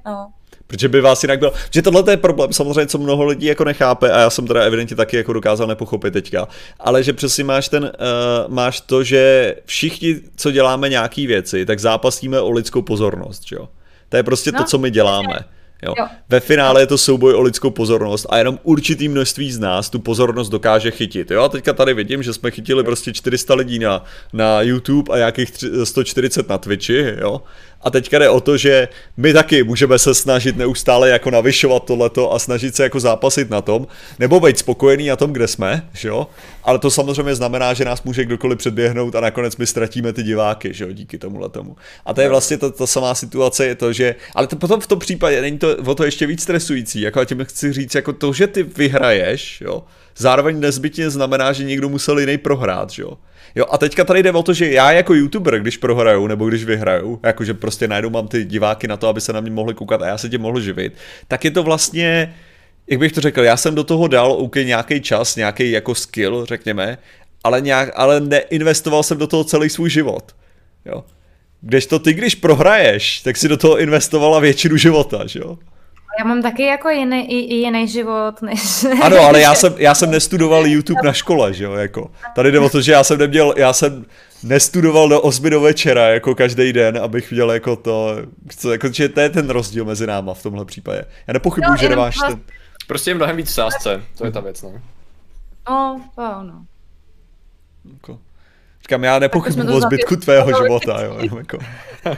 no. Protože by vás jinak bylo, že tohle je problém samozřejmě, co mnoho lidí jako nechápe a já jsem teda evidentně taky jako dokázal nepochopit teďka, ale že přesně máš ten, uh, máš to, že všichni, co děláme nějaký věci, tak zápasíme o lidskou pozornost, jo. To je prostě no, to, co my děláme. Jo. Jo. Ve finále je to souboj o lidskou pozornost a jenom určitý množství z nás tu pozornost dokáže chytit. Jo, a teďka tady vidím, že jsme chytili prostě 400 lidí na, na YouTube a nějakých 140 na Twitchi, jo. A teďka jde o to, že my taky můžeme se snažit neustále jako navyšovat tohleto a snažit se jako zápasit na tom, nebo být spokojený na tom, kde jsme, že jo? Ale to samozřejmě znamená, že nás může kdokoliv předběhnout a nakonec my ztratíme ty diváky, že jo, díky tomuhle tomu. A to je vlastně ta, ta samá situace, je to, že, ale to potom v tom případě není to o to ještě víc stresující, jako tím chci říct, jako to, že ty vyhraješ, jo, zároveň nezbytně znamená, že někdo musel jiný prohrát, že jo. Jo, a teďka tady jde o to, že já jako youtuber, když prohraju nebo když vyhraju, jakože prostě najednou mám ty diváky na to, aby se na mě mohli koukat a já se tím mohl živit, tak je to vlastně jak bych to řekl, já jsem do toho dal OK nějaký čas, nějaký jako skill, řekněme, ale, nějak, ale neinvestoval jsem do toho celý svůj život. Jo. Kdežto ty, když prohraješ, tak si do toho investovala většinu života, že jo? Já mám taky jako jiný, i, jiný život, než... Ano, ale já jsem, já jsem nestudoval YouTube na škole, že jo, jako. Tady jde o to, že já jsem neměl, já jsem nestudoval do 8 do večera, jako každý den, abych viděl jako to, co, jako, že to je ten rozdíl mezi náma v tomhle případě. Já nepochybuju, no, že nemáš ten... Prostě je mnohem víc sásce, to je ta věc, no. No, to no. Jako. Říkám, já nepochybuji o zbytku tvého života, jo, jenom jako.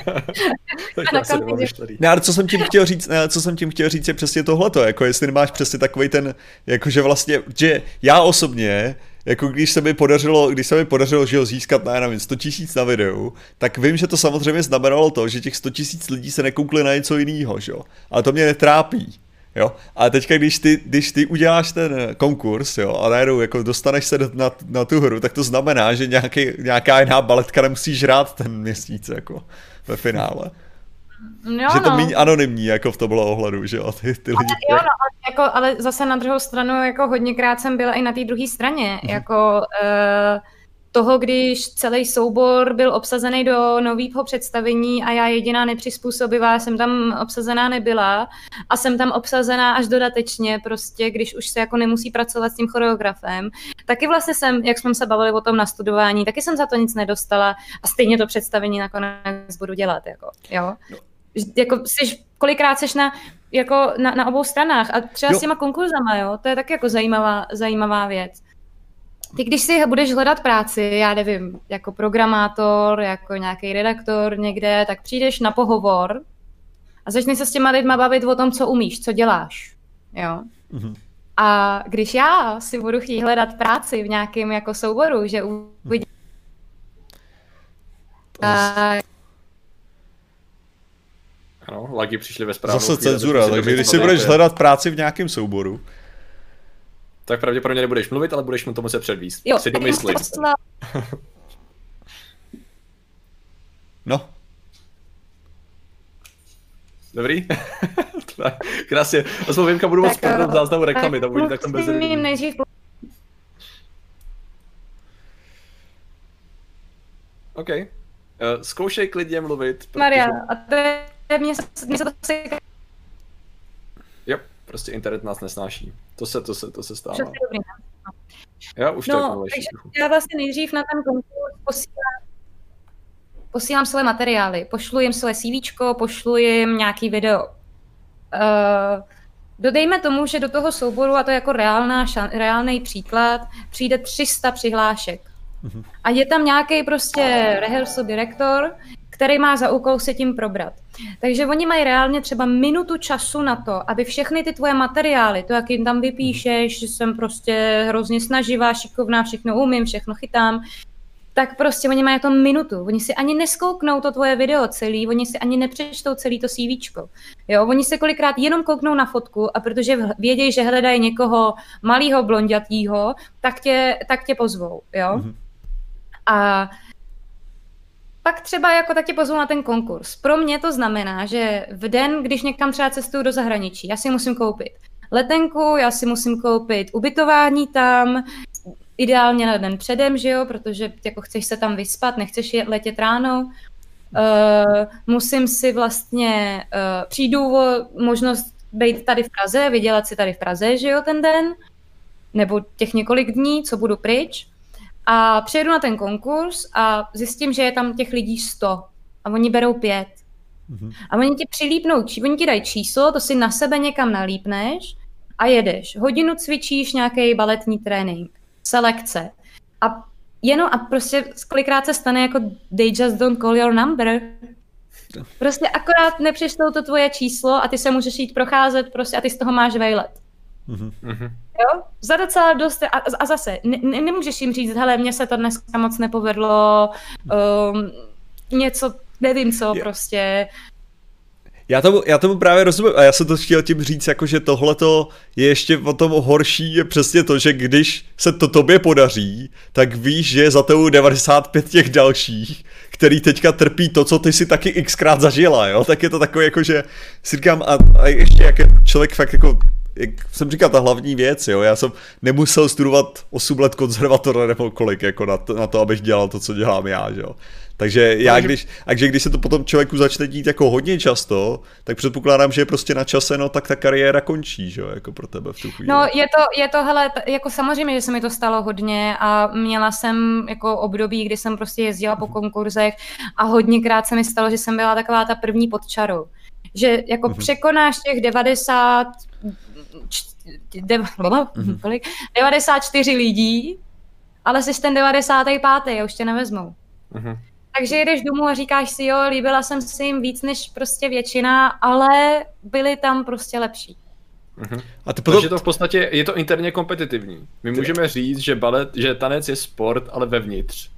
ne, ale co jsem tím chtěl říct, ne, co jsem tím chtěl říct je přesně tohleto, jako jestli nemáš přesně takový ten, jakože vlastně, že já osobně, jako když se mi podařilo, když se mi podařilo, že ho získat na, nevím, 100 tisíc na videu, tak vím, že to samozřejmě znamenalo to, že těch 100 tisíc lidí se nekoukli na něco jiného, že jo. Ale to mě netrápí. Jo? A teďka, když ty, když ty uděláš ten konkurs, jo, a najednou jako dostaneš se na, na tu hru, tak to znamená, že nějaký, nějaká jiná baletka nemusí žrát ten měsíc, jako ve finále. Jo, že to no. méně anonymní, jako v tomhle ohledu, že jo, ty, ty lidi. Ale, jo, no, ale, jako, ale zase na druhou stranu, jako hodněkrát jsem byla i na té druhé straně, mm-hmm. jako uh, toho, když celý soubor byl obsazený do nového představení a já jediná nepřizpůsobivá jsem tam obsazená nebyla a jsem tam obsazená až dodatečně, prostě, když už se jako nemusí pracovat s tím choreografem. Taky vlastně jsem, jak jsme se bavili o tom nastudování, taky jsem za to nic nedostala a stejně to představení nakonec budu dělat, jako, jo. Jako jsi, kolikrát seš na, jako na, na obou stranách a třeba jo. s těma konkurzama, jo, to je taky jako zajímavá, zajímavá věc ty když si budeš hledat práci, já nevím, jako programátor, jako nějaký redaktor někde, tak přijdeš na pohovor a začneš se s těma lidma bavit o tom, co umíš, co děláš. Jo? Mm-hmm. A když já si budu chtít hledat práci v nějakém jako souboru, že uvidím... A... Ano, lagy přišly ve správnou Zase cenzura, takže když si budeš hledat práci v nějakém souboru, tak pravděpodobně nebudeš mluvit, ale budeš mu tomu se předvíst. Jo, si domyslím. no. Dobrý? Krásně. Aspoň Vimka budu moc v záznamu reklamy, tam bude tak tam bez nejdřív OK. Uh, zkoušej klidně mluvit. Protože... Maria, a to je, mě, mě se to Jo, prostě internet nás nesnáší. To se, to se, to se stává. Dobrý, no. Já už no, takže já vlastně nejdřív na ten konkurs posílám, posílám své materiály, pošlu jim své CV, pošlu jim nějaký video. Uh, dodejme tomu, že do toho souboru, a to je jako reálná, reálný příklad, přijde 300 přihlášek. Mm-hmm. A je tam nějaký prostě rehearsal direktor, který má za úkol se tím probrat. Takže oni mají reálně třeba minutu času na to, aby všechny ty tvoje materiály, to, jak jim tam vypíšeš, že jsem prostě hrozně snaživá, šikovná, všechno umím, všechno chytám, tak prostě oni mají to minutu. Oni si ani neskouknou to tvoje video celý, oni si ani nepřečtou celý to CV. Jo, oni se kolikrát jenom kouknou na fotku a protože vědějí, že hledají někoho malého blondětýho, tak tě, tak tě pozvou. Jo? Mm-hmm. A pak třeba jako tak tě pozvu na ten konkurs. Pro mě to znamená, že v den, když někam třeba cestuju do zahraničí, já si musím koupit letenku, já si musím koupit ubytování tam, ideálně na den předem, že jo, protože jako chceš se tam vyspat, nechceš je letět ráno. Uh, musím si vlastně, uh, přijdu o možnost být tady v Praze, vydělat si tady v Praze, že jo, ten den, nebo těch několik dní, co budu pryč. A přijedu na ten konkurs a zjistím, že je tam těch lidí 100 a oni berou pět. Mm-hmm. A oni ti přilípnou, oni ti dají číslo, to si na sebe někam nalípneš a jedeš. Hodinu cvičíš nějaký baletní trénink, selekce. A jenom a prostě kolikrát se stane jako they just don't call your number. Prostě akorát nepřečtou to tvoje číslo a ty se můžeš jít procházet prostě a ty z toho máš vejlet. Mm-hmm. Jo? Za docela dost, a, a zase, ne, nemůžeš jim říct, hele, mně se to dneska moc nepovedlo, um, něco, nevím co, je. prostě. Já tomu, já tomu právě rozumím a já jsem to chtěl tím říct, jako že tohleto je ještě o tom horší, je přesně to, že když se to tobě podaří, tak víš, že je za tebou 95 těch dalších, který teďka trpí to, co ty si taky xkrát zažila, jo, tak je to takové jako, že si říkám, a, a ještě jak je člověk fakt jako jak jsem říkal, ta hlavní věc, jo, já jsem nemusel studovat 8 let konzervatora nebo kolik, jako na to, na to abych dělal to, co dělám já, že jo. Takže já, když, a když se to potom člověku začne dít jako hodně často, tak předpokládám, že je prostě na čase, no tak ta kariéra končí, že jo, jako pro tebe v tu chvíli. No je to, je to, hele, jako samozřejmě, že se mi to stalo hodně a měla jsem jako období, kdy jsem prostě jezdila po konkurzech a hodněkrát se mi stalo, že jsem byla taková ta první pod čarou. Že jako mm-hmm. překonáš těch 90, de, mm-hmm. kolik? 94 lidí, ale jsi ten 95. a už tě nevezmou. Mm-hmm. Takže jedeš domů a říkáš si, jo, líbila jsem si jim víc než prostě většina, ale byli tam prostě lepší. Uh-huh. A ty potom... Takže to v podstatě je to interně kompetitivní. My ty... můžeme říct, že balet, že tanec je sport, ale vevnitř.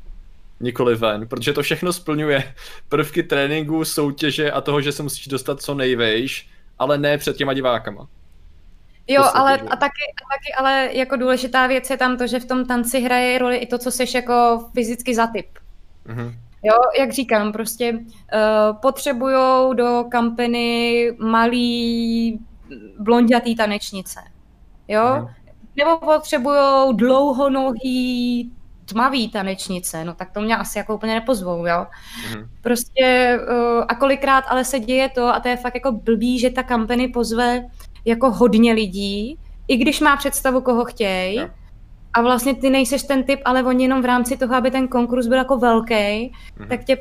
Nikoli ven, protože to všechno splňuje prvky tréninku, soutěže a toho, že se musíš dostat co nejvejš, ale ne před těma divákama. Jo, ale a taky, a taky, ale jako důležitá věc je tam to, že v tom tanci hraje roli i to, co jsi jako fyzicky za typ. Uh-huh. Jo, jak říkám, prostě uh, potřebujou do kampany malý blondětý tanečnice. Jo? Mm. Nebo potřebujou dlouhonohý tmavý tanečnice, no tak to mě asi jako úplně nepozvou, jo. Mm. Prostě uh, a kolikrát ale se děje to, a to je fakt jako blbý, že ta kampany pozve jako hodně lidí, i když má představu, koho chtějí, yeah a vlastně ty nejseš ten typ, ale oni jenom v rámci toho, aby ten konkurs byl jako velký, mm-hmm. tak tě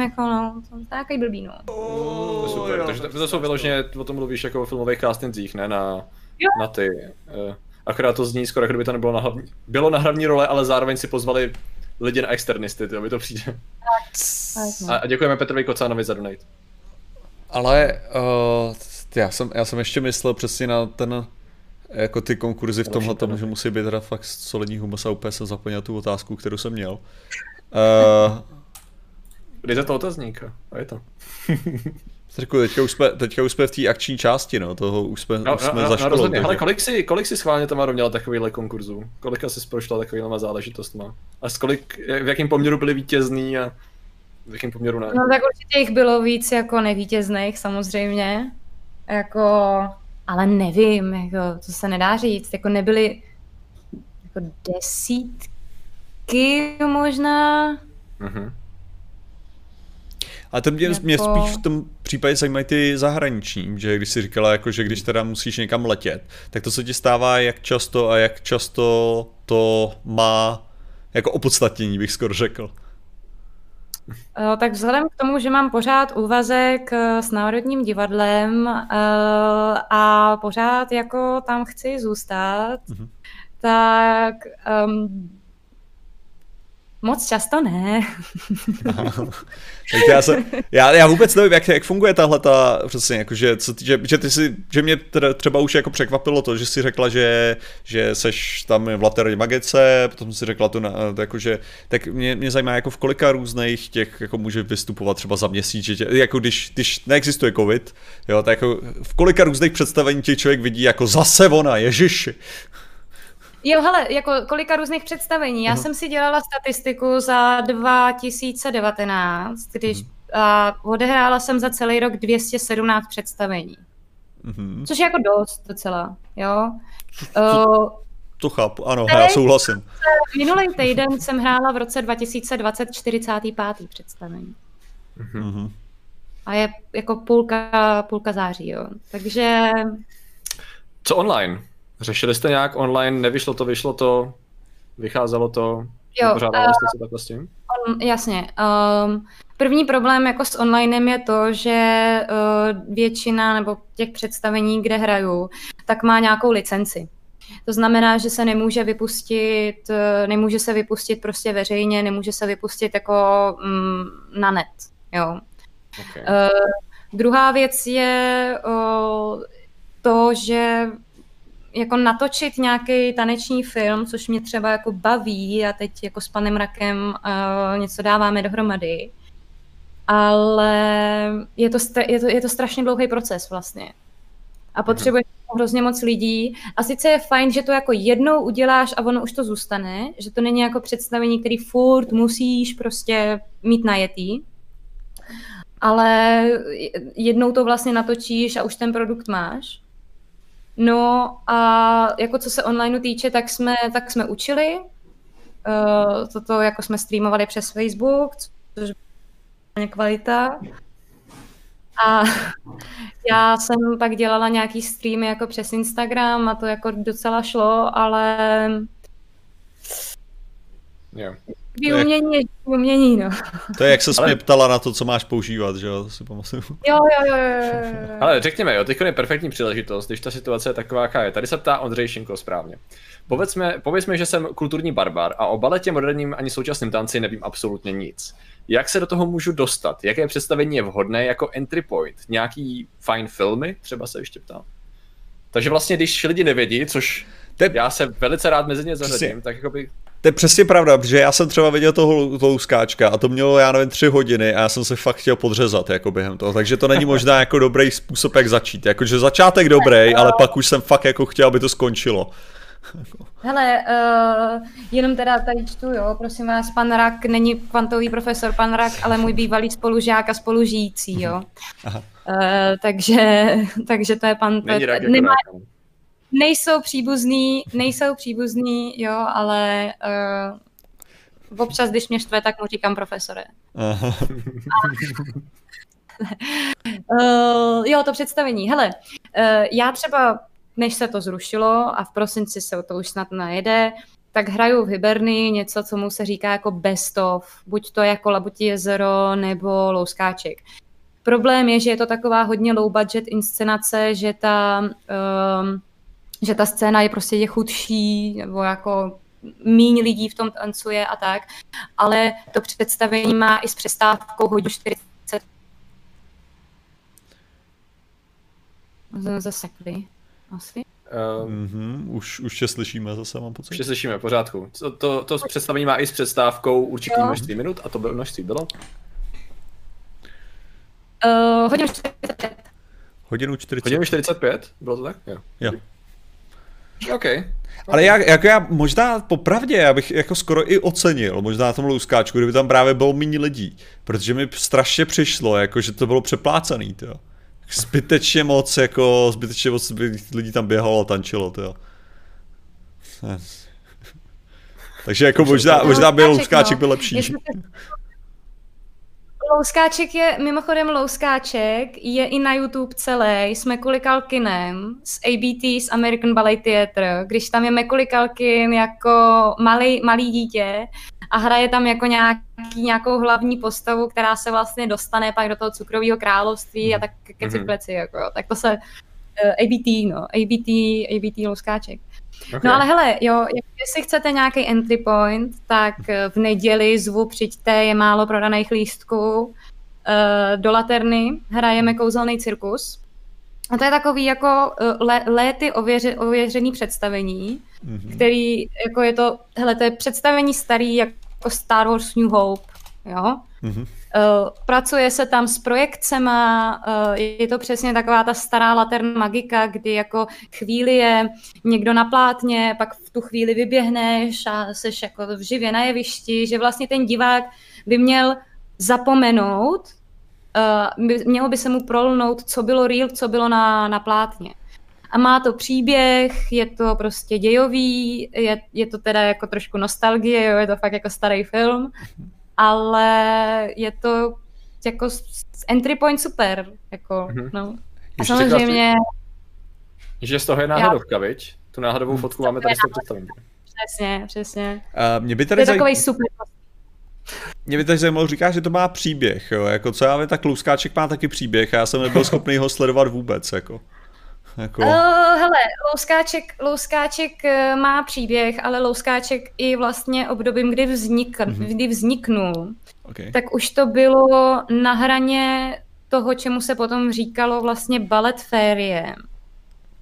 jako no, to je takový blbý, no. Oh, super, takže to, to jsou vyloženě, o tom mluvíš jako o filmových castingzích, ne na, jo. na ty. Uh, akorát to zní skoro, kdyby to nebylo na hlavní, bylo na hlavní role, ale zároveň si pozvali lidi na externisty, to mi to přijde. A, a děkujeme Petrovi Kocánovi za donate. Ale uh, já, jsem, já jsem ještě myslel přesně na ten jako ty konkurzy v tomhle tom, že musí být teda fakt solidní humus a úplně jsem zapomněl tu otázku, kterou jsem měl. Uh, Dejte to otazník a je to. Řekl, teďka už jsme, teďka už jsme v té akční části, no, toho už jsme, no, už jsme no, za školou. No, takže... Ale kolik si, kolik si schválně Tamaro měla takovýhle konkurzů? Kolika jsi prošla takovýhle záležitostma? A s kolik, v jakém poměru byli vítězný a v jakém poměru ne? No tak určitě jich bylo víc jako nevítězných samozřejmě. Jako ale nevím, jako, to se nedá říct, jako nebyly jako desítky možná. Mm-hmm. A to mě, jako... mě spíš v tom případě zajímají ty zahraniční, že když jsi říkala, jako, že když teda musíš někam letět, tak to se ti stává jak často a jak často to má jako opodstatnění, bych skoro řekl. Eh, tak vzhledem k tomu, že mám pořád úvazek eh, s Národním divadlem eh, a pořád jako tam chci zůstat, mm-hmm. tak um, Moc často ne. já, se, já, já vůbec nevím, jak, jak funguje tahle ta, přesně, jako, že, co, že, že, ty si, že mě třeba už jako překvapilo to, že si řekla, že, že seš tam v Laterní Magice, potom si řekla to, na, jako, že, tak mě, mě zajímá, jako v kolika různých těch, jako může vystupovat třeba za měsíc, že tě, jako když, když neexistuje covid, jo, tak jako v kolika různých představení těch člověk vidí jako zase ona, ježiši. Jo, hele, jako kolika různých představení. Já uh-huh. jsem si dělala statistiku za 2019, když uh-huh. a odehrála jsem za celý rok 217 představení. Uh-huh. Což je jako dost docela, jo. To, uh, to chápu, ano, já souhlasím. Minulý týden jsem hrála v roce 2020 45. představení. Uh-huh. A je jako půlka, půlka září, jo. Takže... Co online? Řešili jste nějak online, nevyšlo to, vyšlo to, vycházelo to, jo, pořádali uh, jste se takhle s tím? On, jasně. Um, první problém jako s onlinem je to, že uh, většina nebo těch představení, kde hraju, tak má nějakou licenci. To znamená, že se nemůže vypustit, uh, nemůže se vypustit prostě veřejně, nemůže se vypustit jako um, na net, jo. Okay. Uh, druhá věc je uh, to, že jako natočit nějaký taneční film, což mě třeba jako baví a teď jako s panem Rakem uh, něco dáváme dohromady, ale je to, je to, je to strašně dlouhý proces vlastně. A potřebuje mm-hmm. hrozně moc lidí. A sice je fajn, že to jako jednou uděláš a ono už to zůstane, že to není jako představení, který furt musíš prostě mít najetý, ale jednou to vlastně natočíš a už ten produkt máš. No a jako co se online týče, tak jsme, tak jsme učili. Uh, toto jako jsme streamovali přes Facebook, což byla kvalita. A já jsem pak dělala nějaký streamy jako přes Instagram a to jako docela šlo, ale Jo. Takový umění je umění, no. To je jak se Ale- mě ptala na to, co máš používat, že jo, to si pamatuju. Jo, jo, jo, jo, jo, jo. Ale řekněme, jo, teď je perfektní příležitost, když ta situace je taková, jaká je. Tady se ptá Ondřej Šinko správně. Povězme, povězme, že jsem kulturní barbar a o baletě, moderním ani současném tanci nevím absolutně nic. Jak se do toho můžu dostat? Jaké představení je vhodné jako entry point? Nějaký fajn filmy? Třeba se ještě ptám. Takže vlastně, když lidi nevědí, což To je, já se velice rád mezi ně Přesně. zařadím, tak jakoby to je přesně pravda, protože já jsem třeba viděl toho louskáčka a to mělo, já nevím, tři hodiny a já jsem se fakt chtěl podřezat jako během toho, takže to není možná jako dobrý způsob, jak začít. Jakože začátek dobrý, ale pak už jsem fakt jako chtěl, aby to skončilo. Hele, uh, jenom teda tady čtu, jo, prosím vás, pan Rak není kvantový profesor, pan Rak, ale můj bývalý spolužák a spolužijící, jo. Aha. Uh, takže, takže to je pan... to není rak jako nemá, no. Nejsou příbuzný, nejsou příbuzný, jo, ale uh, občas, když mě štve, tak mu říkám profesore. Uh, jo, to představení. Hele, uh, já třeba, než se to zrušilo a v prosinci se to už snad najede, tak hraju v Hiberny něco, co mu se říká jako best of. Buď to jako Labutí jezero nebo Louskáček. Problém je, že je to taková hodně low budget inscenace, že ta, um, že ta scéna je prostě je chudší, nebo jako míň lidí v tom tancuje a tak, ale to představení má i s přestávkou hodinu 40 Z- Zasekli. Asi. Uh, Mhm, už, už tě slyšíme zase, mám pocit. už se slyšíme, pořádku. To, to, to představení má i s přestávkou určitý Jo. množství minut a to bylo množství bylo? Uh, hodinu 45. Hodinu 40. Hodinu 45? Bylo to tak? Jo. Jo. OK. Ale já, jako já možná popravdě, já bych jako skoro i ocenil, možná na tom louskáčku, kdyby tam právě bylo méně lidí, protože mi strašně přišlo, jako že to bylo přeplácaný, to Zbytečně moc, jako zbytečně moc lidí tam běhalo a tančilo, to Takže jako možná, možná by Louskáček, no. byl lepší. Jestli se- Louskáček je, mimochodem Louskáček je i na YouTube celý s Macaulay Culkinem, s ABT, s American Ballet Theatre, když tam je Macaulay Culkin jako malý, malý dítě a hraje tam jako nějaký, nějakou hlavní postavu, která se vlastně dostane pak do toho cukrového království a tak keci Mhm. pleci, jako, tak to se uh, ABT, no, ABT, ABT Louskáček. Okay. No ale hele, jo, jestli chcete nějaký entry point, tak eh, v neděli zvu, přijďte, je málo prodaných lístků. Eh, Do Laterny hrajeme kouzelný cirkus. A to je takový jako eh, lé, léty ověře, ověřený představení, Mhm. který, jako je to, hele, to je představení starý jako Star Wars New Hope, jo. Mhm. Uh, pracuje se tam s projekcema, uh, je to přesně taková ta stará laterna magika, kdy jako chvíli je někdo na plátně, pak v tu chvíli vyběhneš a seš jako v živě na jevišti, že vlastně ten divák by měl zapomenout, by, mělo by se mu prolnout, co bylo real, co bylo na, na plátně. A má to příběh, je to prostě dějový, je, je to teda jako trošku nostalgie, jo, je to fakt jako starý film, ale je to jako s- s entry point super, jako, Mhm. no. A samozřejmě, Že z toho je náhodovka, viď? Tu náhodovou fotku máme tady z toho představení. přesně, přesně. A mě by To tady je zaj... takový super. Mě by tady zajímalo, říká, že to má příběh, jo, jako co já vím, tak Louskáček má taky příběh a já jsem nebyl schopný ho sledovat vůbec, jako. Jako, Uh, hele, Louskáček, Louskáček eh, má příběh, ale Louskáček i vlastně obdobím, kdy, vznik, Mhm. kdy vzniknul, okay. tak už to bylo na hraně toho, čemu se potom říkalo vlastně balet férie.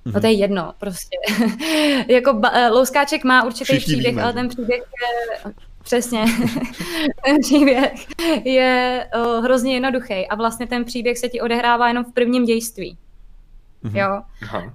No to je jedno, prostě. jako ba- eh, Louskáček má určitý Všichni příběh, víme, ale ten příběh je... Přesně. ten příběh je uh, hrozně jednoduchý a vlastně ten příběh se ti odehrává jenom v prvním dějství. Mhm. Jo. Aha.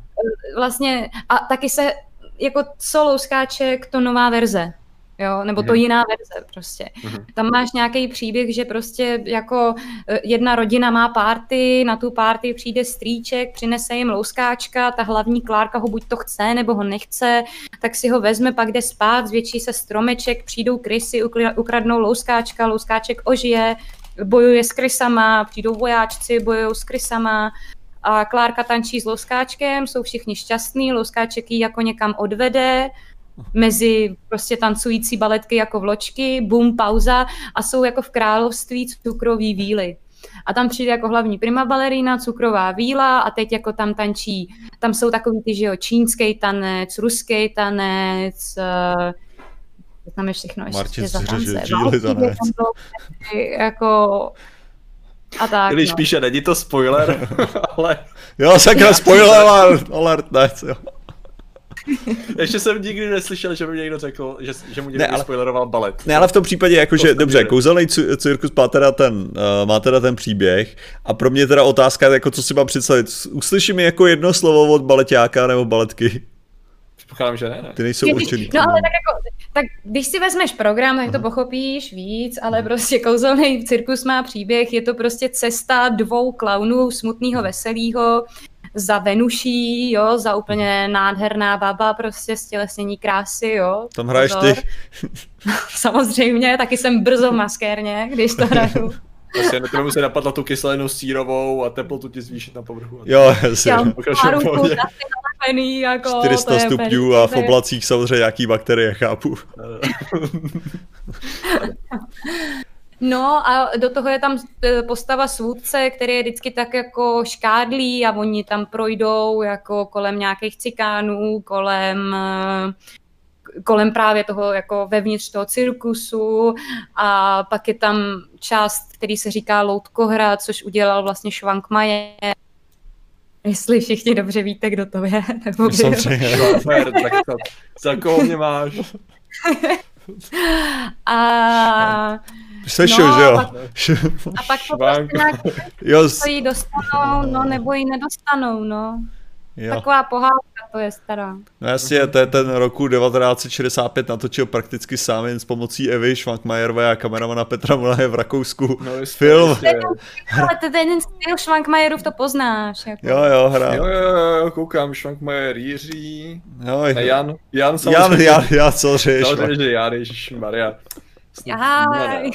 Vlastně, a taky se, jako co Louskáček, to nová verze. jo, nebo to Mhm. jiná verze prostě. Mhm. Tam máš nějaký příběh, že prostě jako eh, jedna rodina má párty, na tu párty přijde strýček, přinese jim louskáčka, ta hlavní Klárka ho buď to chce, nebo ho nechce, tak si ho vezme, pak jde spát, zvětší se stromeček, přijdou krysy, ukradnou louskáčka, louskáček ožije, bojuje s krysama, přijdou vojáčci, bojují s krysama, a Klárka tančí s louskáčkem, jsou všichni šťastní, louskáček ji jako někam odvede, mezi prostě tancující baletky jako vločky, bum, pauza a jsou jako v království cukrový víly. A tam přijde jako hlavní prima balerína, cukrová víla a teď jako tam tančí, tam jsou takový ty, že jo, čínský tanec, ruský tanec, uh, tam je všechno ještě Martin za tance. Bylo, jako a tak, Když no. píše, není to spoiler, ale Jo, sakra, spoiler alert, alert, ne, jo. ještě jsem nikdy neslyšel, že by někdo řekl, že, že mu někdo Ne, ale- spoileroval balet. Ne, ale v tom případě, jakože, To dobře, kouzelný ci- cirkus má teda, ten, uh, má teda ten příběh a pro mě teda otázka, jako co si mám představit. Uslyší mi jako jedno slovo od baletáka nebo baletky? Předpokládám, že ne, ne. Ty nejsou určený. No ale tak jako, tak když si vezmeš program, tak to pochopíš víc, ale prostě kouzelný cirkus má příběh, je to prostě cesta dvou klaunů, smutného, veselého, za Venuší, jo, za úplně nádherná baba, prostě stělesnění krásy, jo. Tam hraješ Pozor. ty. Samozřejmě, taky jsem brzo v maskérně, když to hraju. Prostě na tebe musí napadla tu kyselinu sírovou a teplotu ti zvýšit na povrchu. Jo, jasně. Já ruku, nalepený, jako, 400 to je stupňů a v oblacích samozřejmě jaký bakterie, chápu. No a do toho je tam eh, postava svůdce, který je vždycky tak jako škádlý a oni tam projdou jako kolem nějakých cikánů, kolem eh, kolem právě toho jako vevnitř toho cirkusu a pak je tam část, který se říká Loutkohra, což udělal vlastně Švankmajer. Jestli všichni dobře víte, kdo to je. Nebo kdo. Samozřejmě. Super, tak to, za koho mě máš? A, Slyšel, No, že jo? a pak to Švank. prostě nějak jo, to jí dostanou, no nebo ji nedostanou, no. jo. Taková pohádka to je stará. No jasně, to je ten roku 1965 natočil prakticky sám jen s pomocí Evy Švankmajerové a kameramana Petra Mulaje v Rakousku. No, jistě, Film. jistě. Ale to ten styl Švankmajerův to poznáš. Jako. Jo, jo, hra. Jo, jo, jo, koukám, Švankmajer, Jiří, Jo, a Jan, Jan Jan, samozřejmě. Jan, Jan, co řeš? Samozřejmě, že Jan, Ježišmarja. Jaj.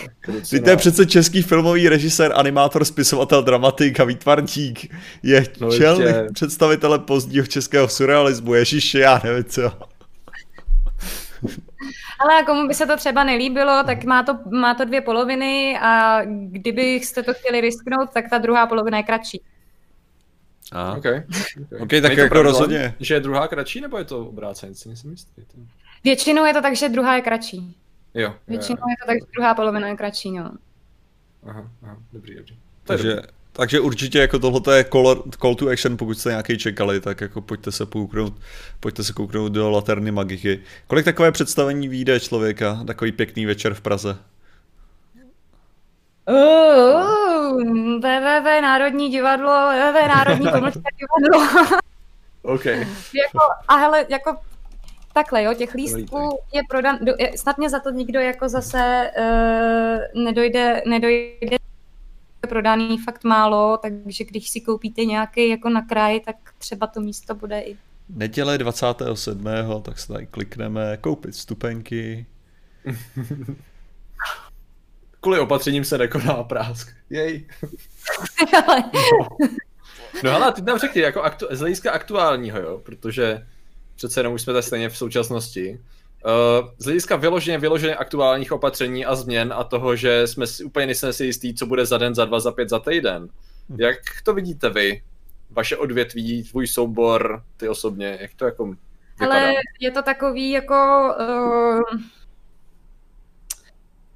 Ty to je přece český filmový režisér, animátor, spisovatel, dramatik a výtvarník. Je No, čelný ještě. představitele pozdního českého surrealismu. Ježiši, já nevím co. Ale komu by se to třeba nelíbilo, tak má to, má to dvě poloviny a kdybyste to chtěli risknout, tak ta druhá polovina je kratší. A. OK. okay. OK, tak Je to jako rozhodně. Že je druhá kratší, nebo je to obráceně? Si nejsem jistý. To- Většinou je to tak, že druhá je kratší. Jo, Většinou je to tak, že druhá polovina je kratší, no. Aha, aha, dobrý, dobrý. Takže, dobrý. takže určitě jako tohle je call, call to action, pokud jste nějaký čekali, tak jako pojďte se kouknout, pojďte se kouknout do Laterny Magiky. Kolik takové představení vyjde člověka, takový pěkný večer v Praze? Uh, Národní divadlo, www Národní pomlčka divadlo. OK. jako, a hele, jako takhle, jo, těch lístků je prodan, snad mě za to nikdo jako zase uh, nedojde, nedojde je prodaný fakt málo, takže když si koupíte nějaký jako na kraj, tak třeba to místo bude i Neděle 27. tak se tady klikneme, koupit vstupenky. Kvůli opatřením se nekoná prásk. Jej. Ale No ale ty nám řekni, jako aktu- z hlediska aktuálního, jo, protože přece jenom už jsme tady stejně v současnosti. Uh, z hlediska vyloženě, vyloženě aktuálních opatření a změn a toho, že jsme si úplně nejsme si jistý, co bude za den, za dva, za pět, za týden. Jak to vidíte vy? Vaše odvětví, tvůj soubor, ty osobně, jak to jako vypadá? Ale je to takový jako... Uh,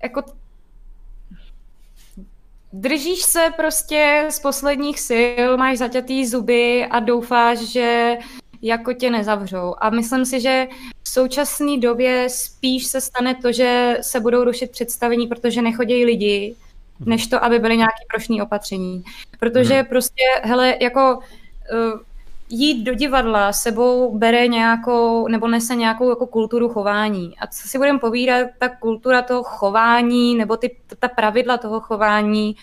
jako držíš se prostě z posledních sil, máš zaťatý zuby a doufáš, že jako tě nezavřou. A myslím si, že v současné době spíš se stane to, že se budou rušit představení, protože nechodí lidi, než to, aby byly nějaké prošní opatření. Protože prostě, hele, jako uh, jít do divadla sebou bere nějakou, nebo nese nějakou jako kulturu chování. A co si budeme povídat, ta kultura toho chování, nebo ty, ta pravidla toho chování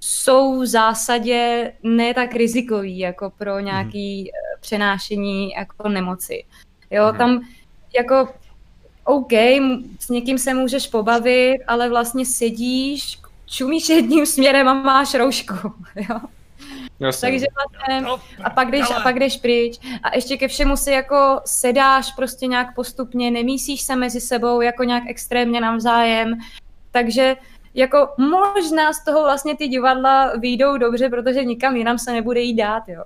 jsou v zásadě ne tak rizikový, jako pro mhm. nějaký mm. Přenášení jako nemoci. Jo, mm. tam jako OK, s někým se můžeš pobavit, ale vlastně sedíš, čumíš jedním směrem a máš roušku, jo. Jasně. Takže vlastně, no, a pak, jdeš, a pak jdeš pryč a ještě ke všemu si jako sedáš prostě nějak postupně, nemísíš se mezi sebou jako nějak extrémně navzájem, takže jako možná z toho vlastně ty divadla výjdou dobře, protože nikam jinam se nebude jít dát, jo.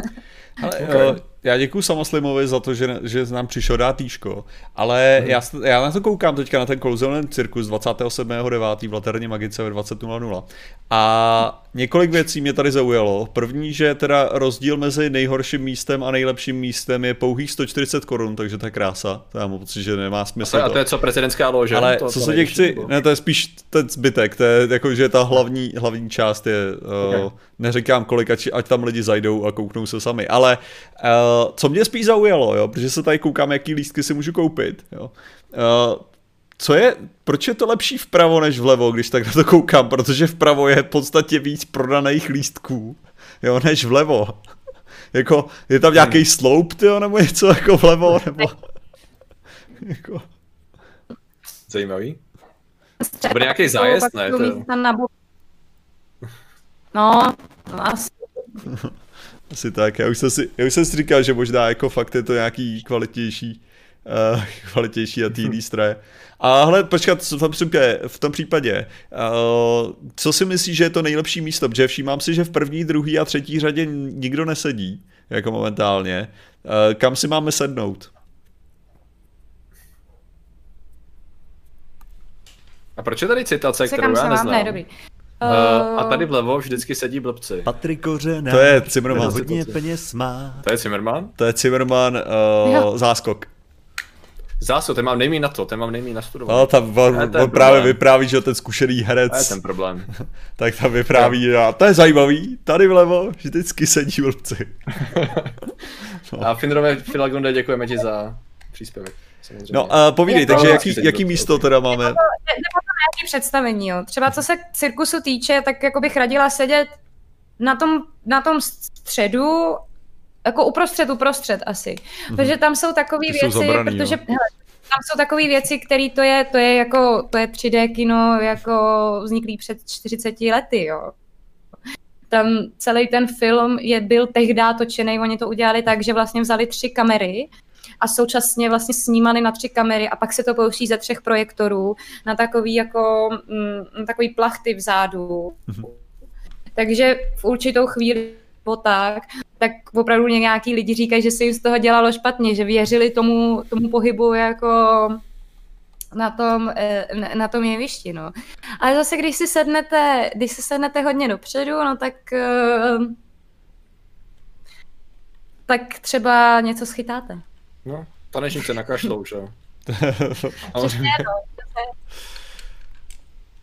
Ale, okay. uh, já děkuji Samoslimovi za to, že, že nám přišel dát týško, ale mm. já, já na to koukám teďka na ten kouzelný cirkus 27.9. v Laterně Magice ve 20.00 a několik věcí mě tady zaujalo. První, že teda rozdíl mezi nejhorším místem a nejlepším místem je pouhých 140 korun, takže to je krása. To já mám pocit, že nemá smysl. A to, a to je co prezidentská lože? Ale to, co to se tě chci, ne, to je spíš ten zbytek, to je jako, že ta hlavní, hlavní část je, okay. uh, neříkám kolik, ať, ať tam lidi zajdou a kouknou se sami, ale uh, co mě spíš zaujalo, jo, protože se tady koukám, jaký lístky si můžu koupit, jo. Uh, co je, proč je to lepší vpravo než vlevo, když tak na to koukám, protože vpravo je v podstatě víc prodaných lístků, jo, než vlevo. jako, je tam nějaký sloup, tyjo, nebo něco jako vlevo, nebo... jako... Zajímavý. To bude nějaký zájezd, ne? To... No, no asi. Asi tak, já už, jsem si, já už jsem si říkal, že možná jako fakt je to nějaký kvalitnější uh, kvalitnější a ty jiný stroje. A hle, počkat, v tom případě, v tom případě uh, co si myslíš, že je to nejlepší místo? Protože všímám si, že v první, druhý a třetí řadě nikdo nesedí, jako momentálně. Uh, kam si máme sednout? A proč je tady citace, Se kterou já neznám? Ne, dobrý. Uh, a tady vlevo vždycky sedí blbci. Patrik Kořená. To je Zimmerman. Hodně peněz má. To je Zimmerman? To je Zimmerman uh, záskok. Záso, ten mám nejmí na to, ten mám nejmí na studovat. No, tam on, on právě problém. vypráví, že ten zkušený herec. To je ten problém. tak tam vypráví, no. a to je zajímavý, tady vlevo vždycky sedí vlpci. no. A Finrove Filagonde, děkujeme ti za příspěvek. Samozřejmě. No a povídej, takže jaký, jaký místo teda máme? Nebo to nějaké představení, jo. Třeba co se cirkusu týče, tak jako bych radila sedět na tom, na tom středu jako uprostřed, uprostřed asi. Mm-hmm. Protože tam jsou takové věci, jsou zabraný, protože hele, tam jsou takové věci, které to je, to je jako, to je 3D kino jako vzniklý před 40 lety, jo. Tam celý ten film je, byl tehdy točený, oni to udělali tak, že vlastně vzali tři kamery a současně vlastně snímali na tři kamery a pak se to pouští ze třech projektorů na takový jako, mm, takový plachty vzadu. Mm-hmm. Takže v určitou chvíli nebo tak, tak opravdu nějaký lidi říkají, že se jim z toho dělalo špatně, že věřili tomu, tomu pohybu jako na tom, eh, na tom jevišti, no. Ale zase, když si sednete, když si sednete hodně dopředu, no tak eh, tak třeba něco schytáte. No, tanečnice nakašlou, že jo?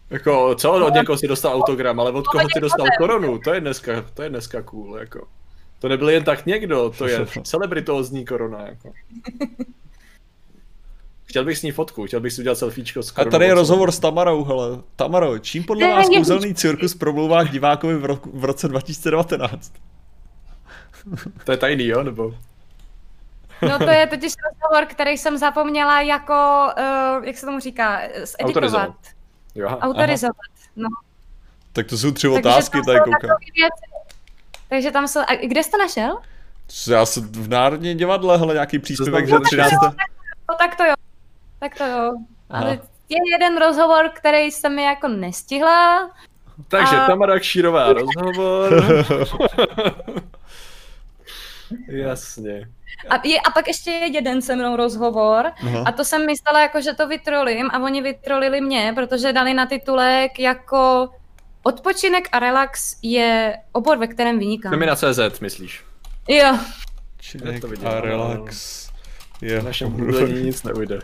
Jako, co od někoho si dostal autogram, ale od koho si dostal koronu, to je dneska, to je dneska cool, jako. To nebyl jen tak někdo, to je celebritózní korona, jako. Chtěl bych s ní fotku, chtěl bych si udělat selfiečko s koronou. A tady je rozhovor s Tamarou, hele. Tamaro, čím podle vás kouzelný cirkus promlouvá k divákovi v, roku, v roce 2019? To je tajný, jo, nebo? No to je totiž rozhovor, který jsem zapomněla jako, uh, jak se tomu říká, editovat. Autorizovat. Jo, autorizovat. No. Tak to jsou tři Takže otázky, tady koukám. Takže tam jsou, a kde jsi to našel? Já jsem v Národním divadle, hele, nějaký příspěvek, že 13. No tak to jo, tak to jo. Ale je jeden rozhovor, který jsem mi jako nestihla. Takže a... Tamara Kšírová rozhovor. Jasně. A, je, a pak ještě je jeden se mnou rozhovor Aha. a to jsem myslela jako, že to vytrolím a oni vytrolili mě, protože dali na titulek jako odpočinek a relax je obor, ve kterém vynikám. To mi na CZ, myslíš? Jo. Odpočinek a relax. Je. V našem bydlení nic neujde.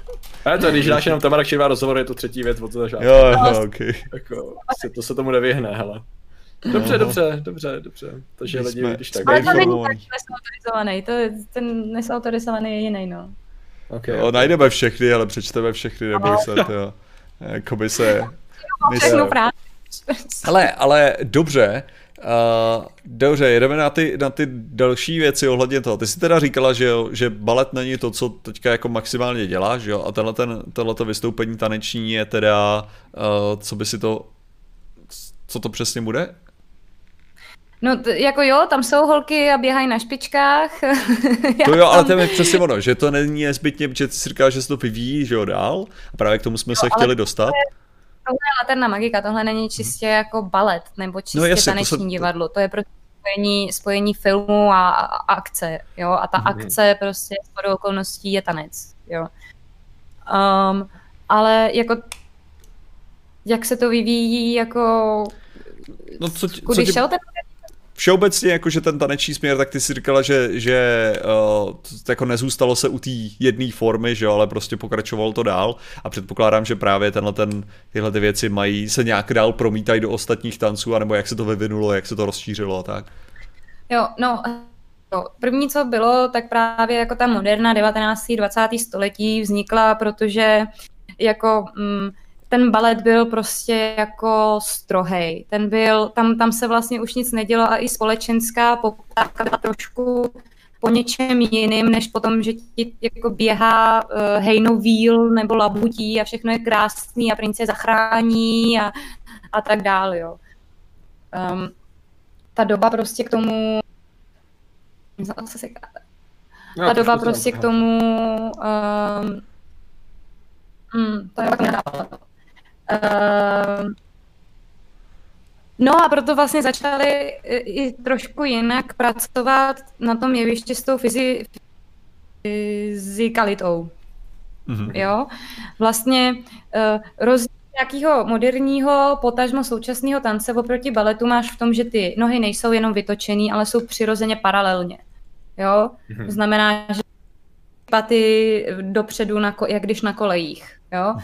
Ale to, když dáš jenom Tamara Kšivá rozhovor, je to třetí věc od začátku. Jo, jo, ok. Jako, se, to se tomu nevyhne, hele. Dobře, dobře, dobře, dobře. Takže lidi, jsme- když tak. jsme Ale to není tak nesautorizovaný, to je, ten nesautorizovaný je jiný, no. Okay, Jo, najdeme všechny, ale přečteme všechny, neboj se, to Jakoby se... Všechno. Hele, ale dobře, uh, dobře, jedeme na ty, na ty další věci ohledně toho. Ty jsi teda říkala, že, jo, že balet není to, co teďka jako maximálně děláš, jo? A tenhle, ten, tohleto vystoupení taneční je teda, uh, co by si to, co to přesně bude? No t- jako jo, tam jsou holky a běhají na špičkách. To jo, ale to je přesně ono, že to není nezbytně, že ty si říkáš, že se to vyvíjí, že jo, dál. A právě k tomu jsme se ale chtěli dostat. Tohle je laterna magika, tohle není čistě jako balet nebo čistě No jasně, to taneční jsem- divadlo, to je prostě spojení, spojení filmu a, a akce, jo, a ta Mhm. akce prostě s okolností je tanec, jo. Um, ale jako jak se to vyvíjí, jako No co, ti- co kudy ti, šel ten všeobecně jako, že ten taneční směr, tak ty si říkala, že, že uh, jako nezůstalo se u té jedné formy, že ale prostě pokračoval to dál a předpokládám, že právě tenhle ten, tyhle ty věci mají, se nějak dál promítají do ostatních tanců, anebo jak se to vyvinulo, jak se to rozšířilo a tak. Jo, no, první, co bylo, tak právě jako ta moderna 19. 20. století vznikla, protože jako mm, ten balet byl prostě jako strohej. Ten byl, tam, tam se vlastně už nic nedělo a i společenská poptávka byla trošku po něčem jiným, než potom, že ti jako běhá uh, hejnovíl nebo labutí a všechno je krásný a prince zachrání a, a tak dále, jo. Um, ta doba prostě k tomu No, ta doba prostě k tomu um, mm, to je pak Um, no a proto vlastně začali i, trošku jinak pracovat na tom jevišti s tou fyzi, fyzikalitou. Mhm. Jo? Vlastně uh, rozdíl nějakého moderního, potažmo současného tance oproti baletu máš v tom, že ty nohy nejsou jenom vytočený, ale jsou přirozeně paralelně. Jo? Mhm. To znamená, že paty dopředu, na ko- jak když na kolejích. Jo? Uh,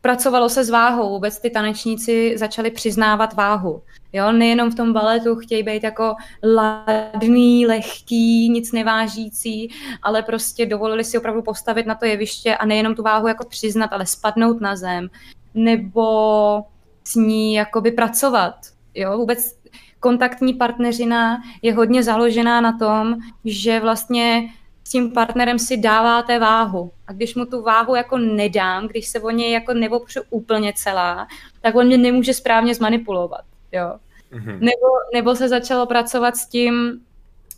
pracovalo se s váhou, vůbec ty tanečníci začali přiznávat váhu. Jo? Nejenom v tom baletu chtějí být jako ladný, lehký, nic nevážící, ale prostě dovolili si opravdu postavit na to jeviště a nejenom tu váhu jako přiznat, ale spadnout na zem, nebo s ní jakoby pracovat. Jo? Vůbec kontaktní partneřina je hodně založená na tom, že vlastně s tím partnerem si dáváte váhu. A když mu tu váhu jako nedám, když se o něj jako neopřu úplně celá, tak on mě nemůže správně zmanipulovat. Jo? Mhm. Nebo, nebo se začalo pracovat s tím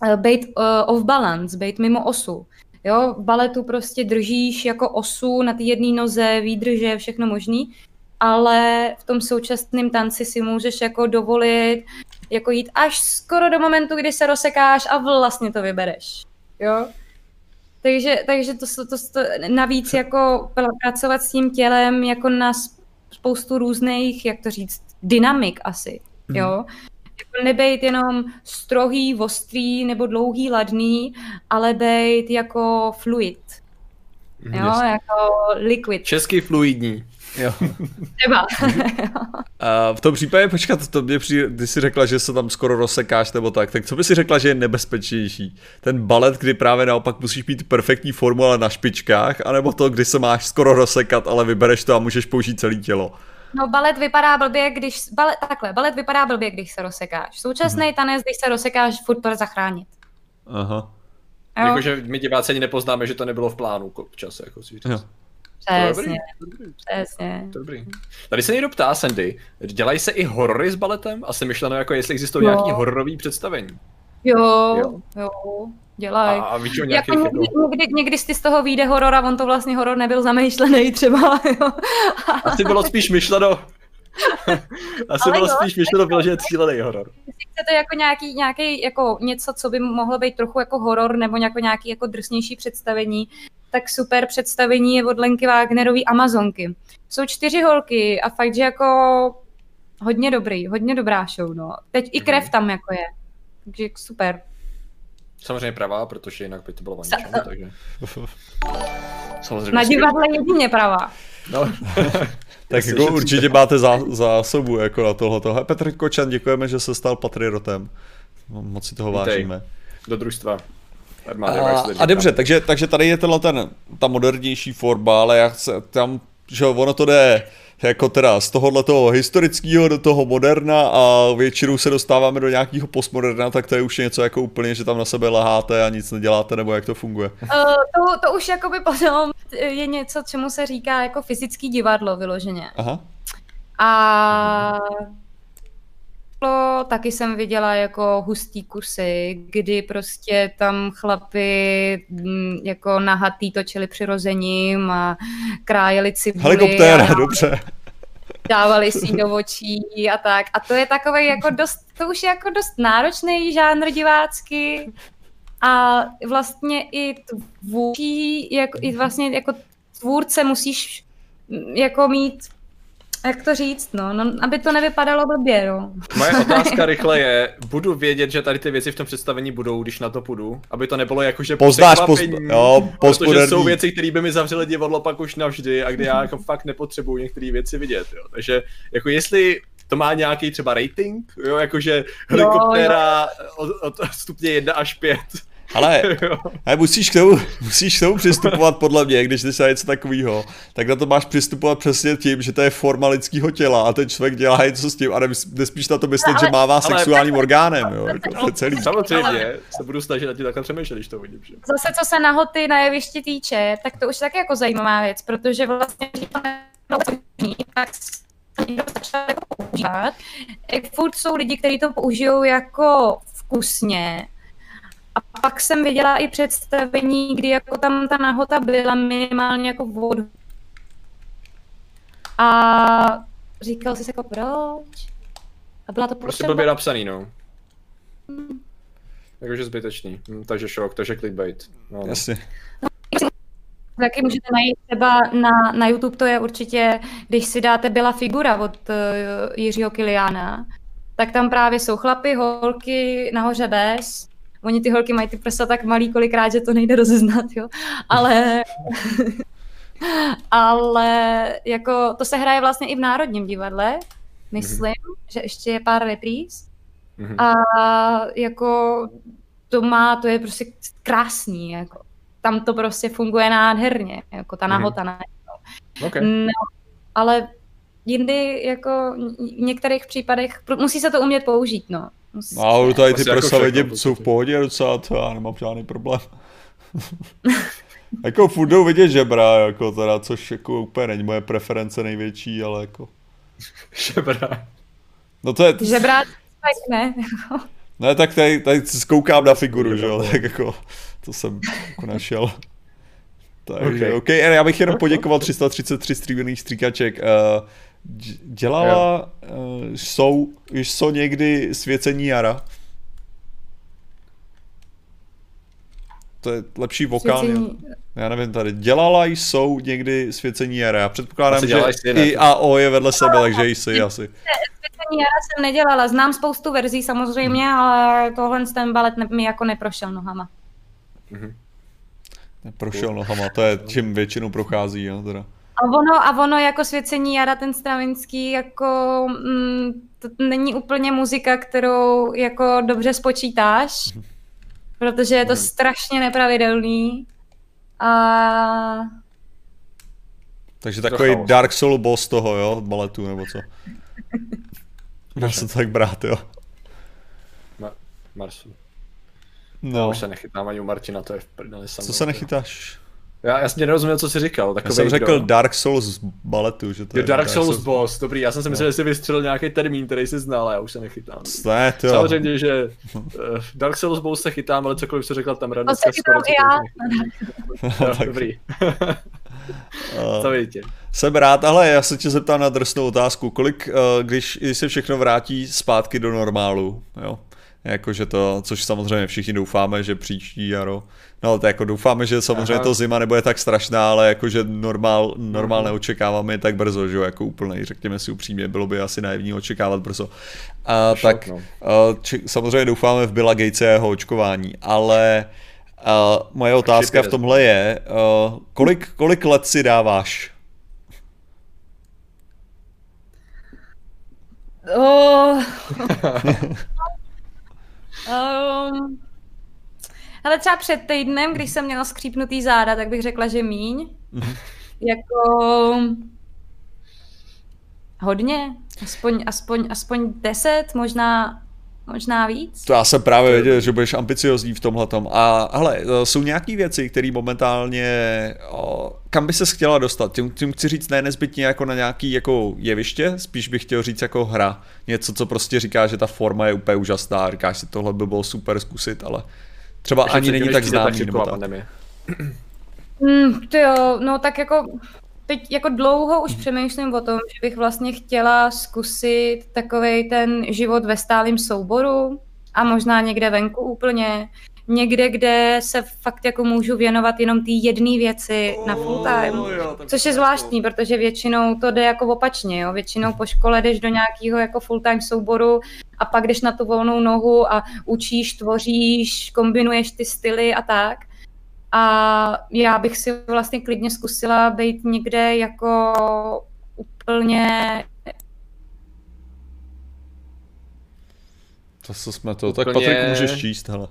uh, být uh, off balance, být mimo osu. Jo, v baletu prostě držíš jako osu na té jedné noze, výdrže, všechno možný, ale v tom současném tanci si můžeš jako dovolit jako jít až skoro do momentu, kdy se rozsekáš a vlastně to vybereš. Jo? Takže, takže to, to, to, to navíc jako pr- pracovat s tím tělem jako na spoustu různých, jak to říct, dynamik asi, jo. Jako nebejt jenom strohý, ostrý nebo dlouhý, ladný, ale bejt jako fluid, Mhm, jo, jasně. jako liquid, Český fluidní. Jo. třeba. A v tom případě, počkat, to mě přijde, ty jsi řekla, že se tam skoro rozsekáš nebo tak, tak co by si řekla, že je nebezpečnější? Ten balet, kdy právě naopak musíš mít perfektní formu, ale na špičkách, anebo to, kdy se máš skoro rozsekat, ale vybereš to a můžeš použít celé tělo? No balet vypadá blbě, když, balet, takhle, balet vypadá blbě, když se rozsekáš. Současný tanec, když se rozsekáš, furt to zachránit. Aha. Jakože my diváci ani nepoznáme, že to nebylo v plánu čase, jako si říct. Jo. To je přesně, to je dobrý, přesně. to je dobrý. Tady se někdo ptá, Sandy, dělají se i horory s baletem? Asi myšleno jako jestli existují Jo. nějaký hororový představení. Jo, Jo. jo, A, dělaj. a víš o Jako nějakých někdy, jako... někdy, někdy si z toho vyjde horor a on to vlastně horor nebyl zamýšlený třeba, jo. Asi bylo spíš myšleno... Asi Ale bylo jo, spíš myšleno bylo, že je cílený horor. Jestli chcete jako nějaký, nějaký jako něco, co by mohlo být trochu jako horor nebo jako nějaký jako drsnější představení, tak super představení je od Lenky Wagnerový Amazonky. Jsou čtyři holky a fakt, že jako hodně dobrý, hodně dobrá show, no. Teď i krev tam jako je. Takže super. Samozřejmě pravá, protože jinak by to bylo Sa- vaničem, takže... Samozřejmě. Na divadle jedině pravá. No, tak jako určitě máte zá, zásobu jako na tohle. Petr Kočan, děkujeme, že se stal patriotem. Moc si toho vážíme. Do družstva. Armády, a, a dobře, takže, takže tady je tenhle ten, ta modernější forma, ale já chci, tam, že ono to jde jako teda z tohohle toho historického do toho moderna a většinou se dostáváme do nějakého postmoderna, tak to je už něco jako úplně, že tam na sebe leháte a nic neděláte, nebo jak to funguje? Uh, to, to už jakoby potom je něco, čemu se říká jako fyzický divadlo vyloženě. Aha. A taky jsem viděla jako hustý kusy, kdy prostě tam chlapy mm, jako nahatý točili přirozením a krájeli cibuli. Helikoptéra, a... dobře dávali si do očí a tak. A to je takový jako dost, to už je jako dost náročný žánr divácky a vlastně i tvůrčí, jako, i vlastně jako tvůrce musíš jako mít jak to říct, no, no, aby to nevypadalo blbě, no. Moje otázka rychle je, budu vědět, že tady ty věci v tom představení budou, když na to půjdu, aby to nebylo jako, že Poznáš, poz, jo, protože jsou věci, které by mi zavřely divadlo pak už navždy a kde já jako fakt nepotřebuju některé věci vidět, jo. Takže jako jestli to má nějaký třeba rating, jo, jakože helikoptéra od, od stupně 1 až 5, ale, ale musíš, k tomu, musíš k tomu přistupovat podle mě, když jsi něco takového, tak na to máš přistupovat přesně tím, že to je forma lidského těla a ten člověk dělá něco s tím a nespíš na to myslet, ale, že mává ale, sexuálním ale, orgánem, jo, jako to je celý. Samozřejmě, se budu snažit na ti takhle přemýšlet, když to vidím. Že? Zase, co se nahoty na jevišti týče, tak to už je taky jako zajímavá věc, protože vlastně, když to tak používat. Furt jsou lidi, kteří to použijou jako vkusně, a pak jsem viděla i představení, kdy jako tam ta nahota byla minimálně jako vod. A říkal jsi jako proč? A byla to Prostě blbě napsaný, no. Hmm. Jakože zbytečný. Hm, takže šok, takže clickbait. No, no. Jasně. Taky můžete najít třeba na, na YouTube, to je určitě, když si dáte Byla figura od uh, Jiřího Kiliána, tak tam právě jsou chlapy, holky, nahoře bez Oni ty holky mají ty prsa tak malý kolikrát, že to nejde rozeznat, jo. Ale... ale jako to se hraje vlastně i v Národním divadle, myslím, mm-hmm. že ještě je pár repríz. Mm-hmm. A jako to má, to je prostě krásný, jako. Tam to prostě funguje nádherně, jako ta mhm. nahota mm-hmm. najednou. Okay. No, ale jindy jako v některých případech musí se to umět použít, no. No, ale tady ty prsa jako vidím, jsou v pohodě docela, to já nemám žádný problém. jako furt jdou vidět žebra, jako teda, což jako úplně není moje preference největší, ale jako... žebra. No to je... Žebra, tak ne. ne, tak tady, tady zkoukám na figuru, že jo, tak jako to jsem jako našel. Takže, okay. okay. já bych jenom poděkoval 333 stříbených stříkaček. Uh, dělala, uh, jsou, jsou někdy svěcení jara. To je lepší vokál. Svěcení... Já nevím tady. Dělala jsou někdy svěcení jara. Já předpokládám, že i AO je vedle sebe, takže jsi asi. Svěcení jara jsem nedělala. Znám spoustu verzí samozřejmě, hmm. ale tohle ten balet mi jako neprošel nohama. hmm Neprošel nohama, to je čím většinou prochází, jo, teda. A ono, a ono jako svěcení Jara ten Stravinský jako mm, to není úplně muzika, kterou jako dobře spočítáš, protože je to mhm. strašně nepravidelný. A... Takže takový Dark Soul boss toho, jo, baletu, nebo co? Dá se to tak brát, jo. Ma- Marsu. No. Už se nechytám ani u Martina, to je v prdeli Co se nechytáš? Já, já jsem tě nerozuměl, co jsi říkal. Takový já jsem řekl kdo? Dark Souls z baletu, že to je Dark, Dark Souls, Souls boss, dobrý, já jsem si myslel, no. že jsi vystřelil nějaký termín, který jsi znal, já už se nechytám. Ne, to Samozřejmě, že uh, Dark Souls boss se chytám, ale cokoliv se řekla tam rada. To se chytám i já. no, dobrý. Co vidíte? Jsem rád, ale já se tě zeptám na drsnou otázku. Kolik, uh, když se všechno vrátí zpátky do normálu, jo? Jakože to, což samozřejmě všichni doufáme, že příští jaro. No, to jako doufáme, že samozřejmě Aha. to zima nebude tak strašná, ale jakože normál, normál mhm. neočekáváme tak brzo, že jo, jako úplnej, řekněme si upřímně, bylo by asi naivní očekávat brzo. A, tak no. či, samozřejmě doufáme v Billa Gatese jeho očkování, ale uh, moje otázka v tomhle je, uh, kolik, kolik let si dáváš? Oh. um, ale třeba před týdnem, když jsem měla skřípnutý záda, tak bych řekla, že míň. Mm-hmm. Jako hodně, aspoň, aspoň, aspoň deset, možná možná víc. To já jsem právě věděl, že budeš ambiciozní v tomhle tom. A hele, jsou nějaké věci, které momentálně, o, kam by se chtěla dostat? Tím, tím chci říct ne nezbytně jako na nějaký jako jeviště, spíš bych chtěl říct jako hra. Něco, co prostě říká, že ta forma je úplně úžasná, říkáš si, tohle by bylo super zkusit, ale třeba Ještě ani není tak známý. Nebo tak. Mm, to jo, no tak jako teď jako dlouho už přemýšlím o tom, že bych vlastně chtěla zkusit takový ten život ve stálém souboru a možná někde venku úplně, někde, kde se fakt jako můžu věnovat jenom té jedné věci na full time. Oh, jo, což je zvláštní, protože většinou to jde jako opačně, jo. Většinou po škole jdeš do nějakého jako full time souboru a pak jdeš na tu volnou nohu a učíš, tvoříš, kombinuješ ty styly a tak. A já bych si vlastně klidně zkusila být někde jako úplně To jsme to, úplně... tak Patrik můžeš číst, hele.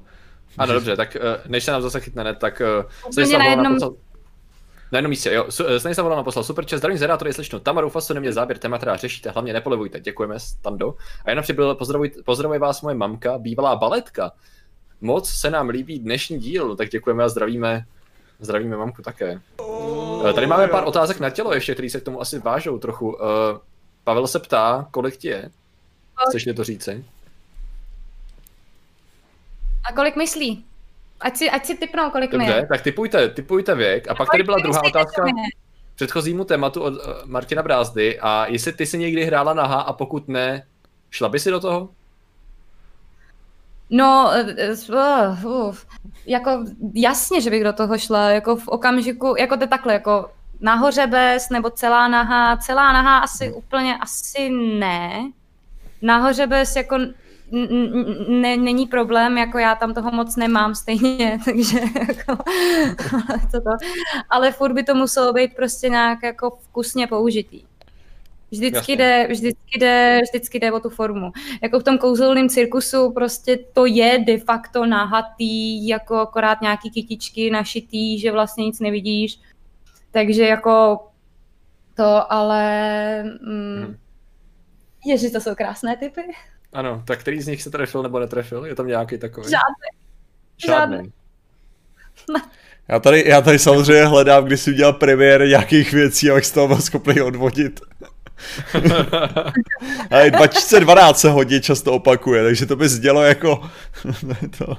Ano, dobře, tak eh, než se nám zase chytne, tak uh, Stanislav na jednom... Naposlal... Na jednom místě, jo. Eh, Stanislav Volana poslal super čas, zdravím zedátory, slečno Tamaru Fasu, nemě záběr téma, která řešíte, hlavně nepolevujte, děkujeme, Stando. A jenom přibyl, pozdravuj, pozdravuj vás moje mamka, bývalá baletka. Moc se nám líbí dnešní díl, tak děkujeme a zdravíme, zdravíme mamku také. Oh, Tady máme pár otázek na tělo ještě, které se k tomu asi vážou trochu. Pavel se ptá, kolik ti je? Chceš mi to říci? A kolik myslí? Ať si, ať si typnou, kolik Dobře, mi je. tak typujte, typujte věk. A pak tady byla druhá otázka předchozímu tématu od uh, Martina Brázdy. A jestli ty si někdy hrála naha a pokud ne, šla by si do toho? No, uh, uh, jako jasně, že bych do toho šla, jako v okamžiku, jako to takhle, jako nahoře bez, nebo celá naha, celá naha asi úplně, asi ne. Nahoře bez, jako ne, není problém, jako já tam toho moc nemám stejně, takže jako, toto. Ale furt by to muselo být prostě nějak jako vkusně použitý. Vždycky jde, vždycky, jde, vždycky jde o tu formu. Jako v tom kouzelném cirkusu prostě to je de facto nahatý, jako akorát nějaký kytičky našitý, že vlastně nic nevidíš. Takže jako to, ale... Mm, hmm. Ježi, to jsou krásné typy. Ano, tak který z nich se trefil nebo netrefil? Je tam nějaký takový? Žádný. Žádný. Já tady, já tady samozřejmě hledám, když si udělal premiér nějakých věcí, abych z toho byl schopný odvodit. Ale 2012 se hodně často opakuje, takže to by zdělo jako... to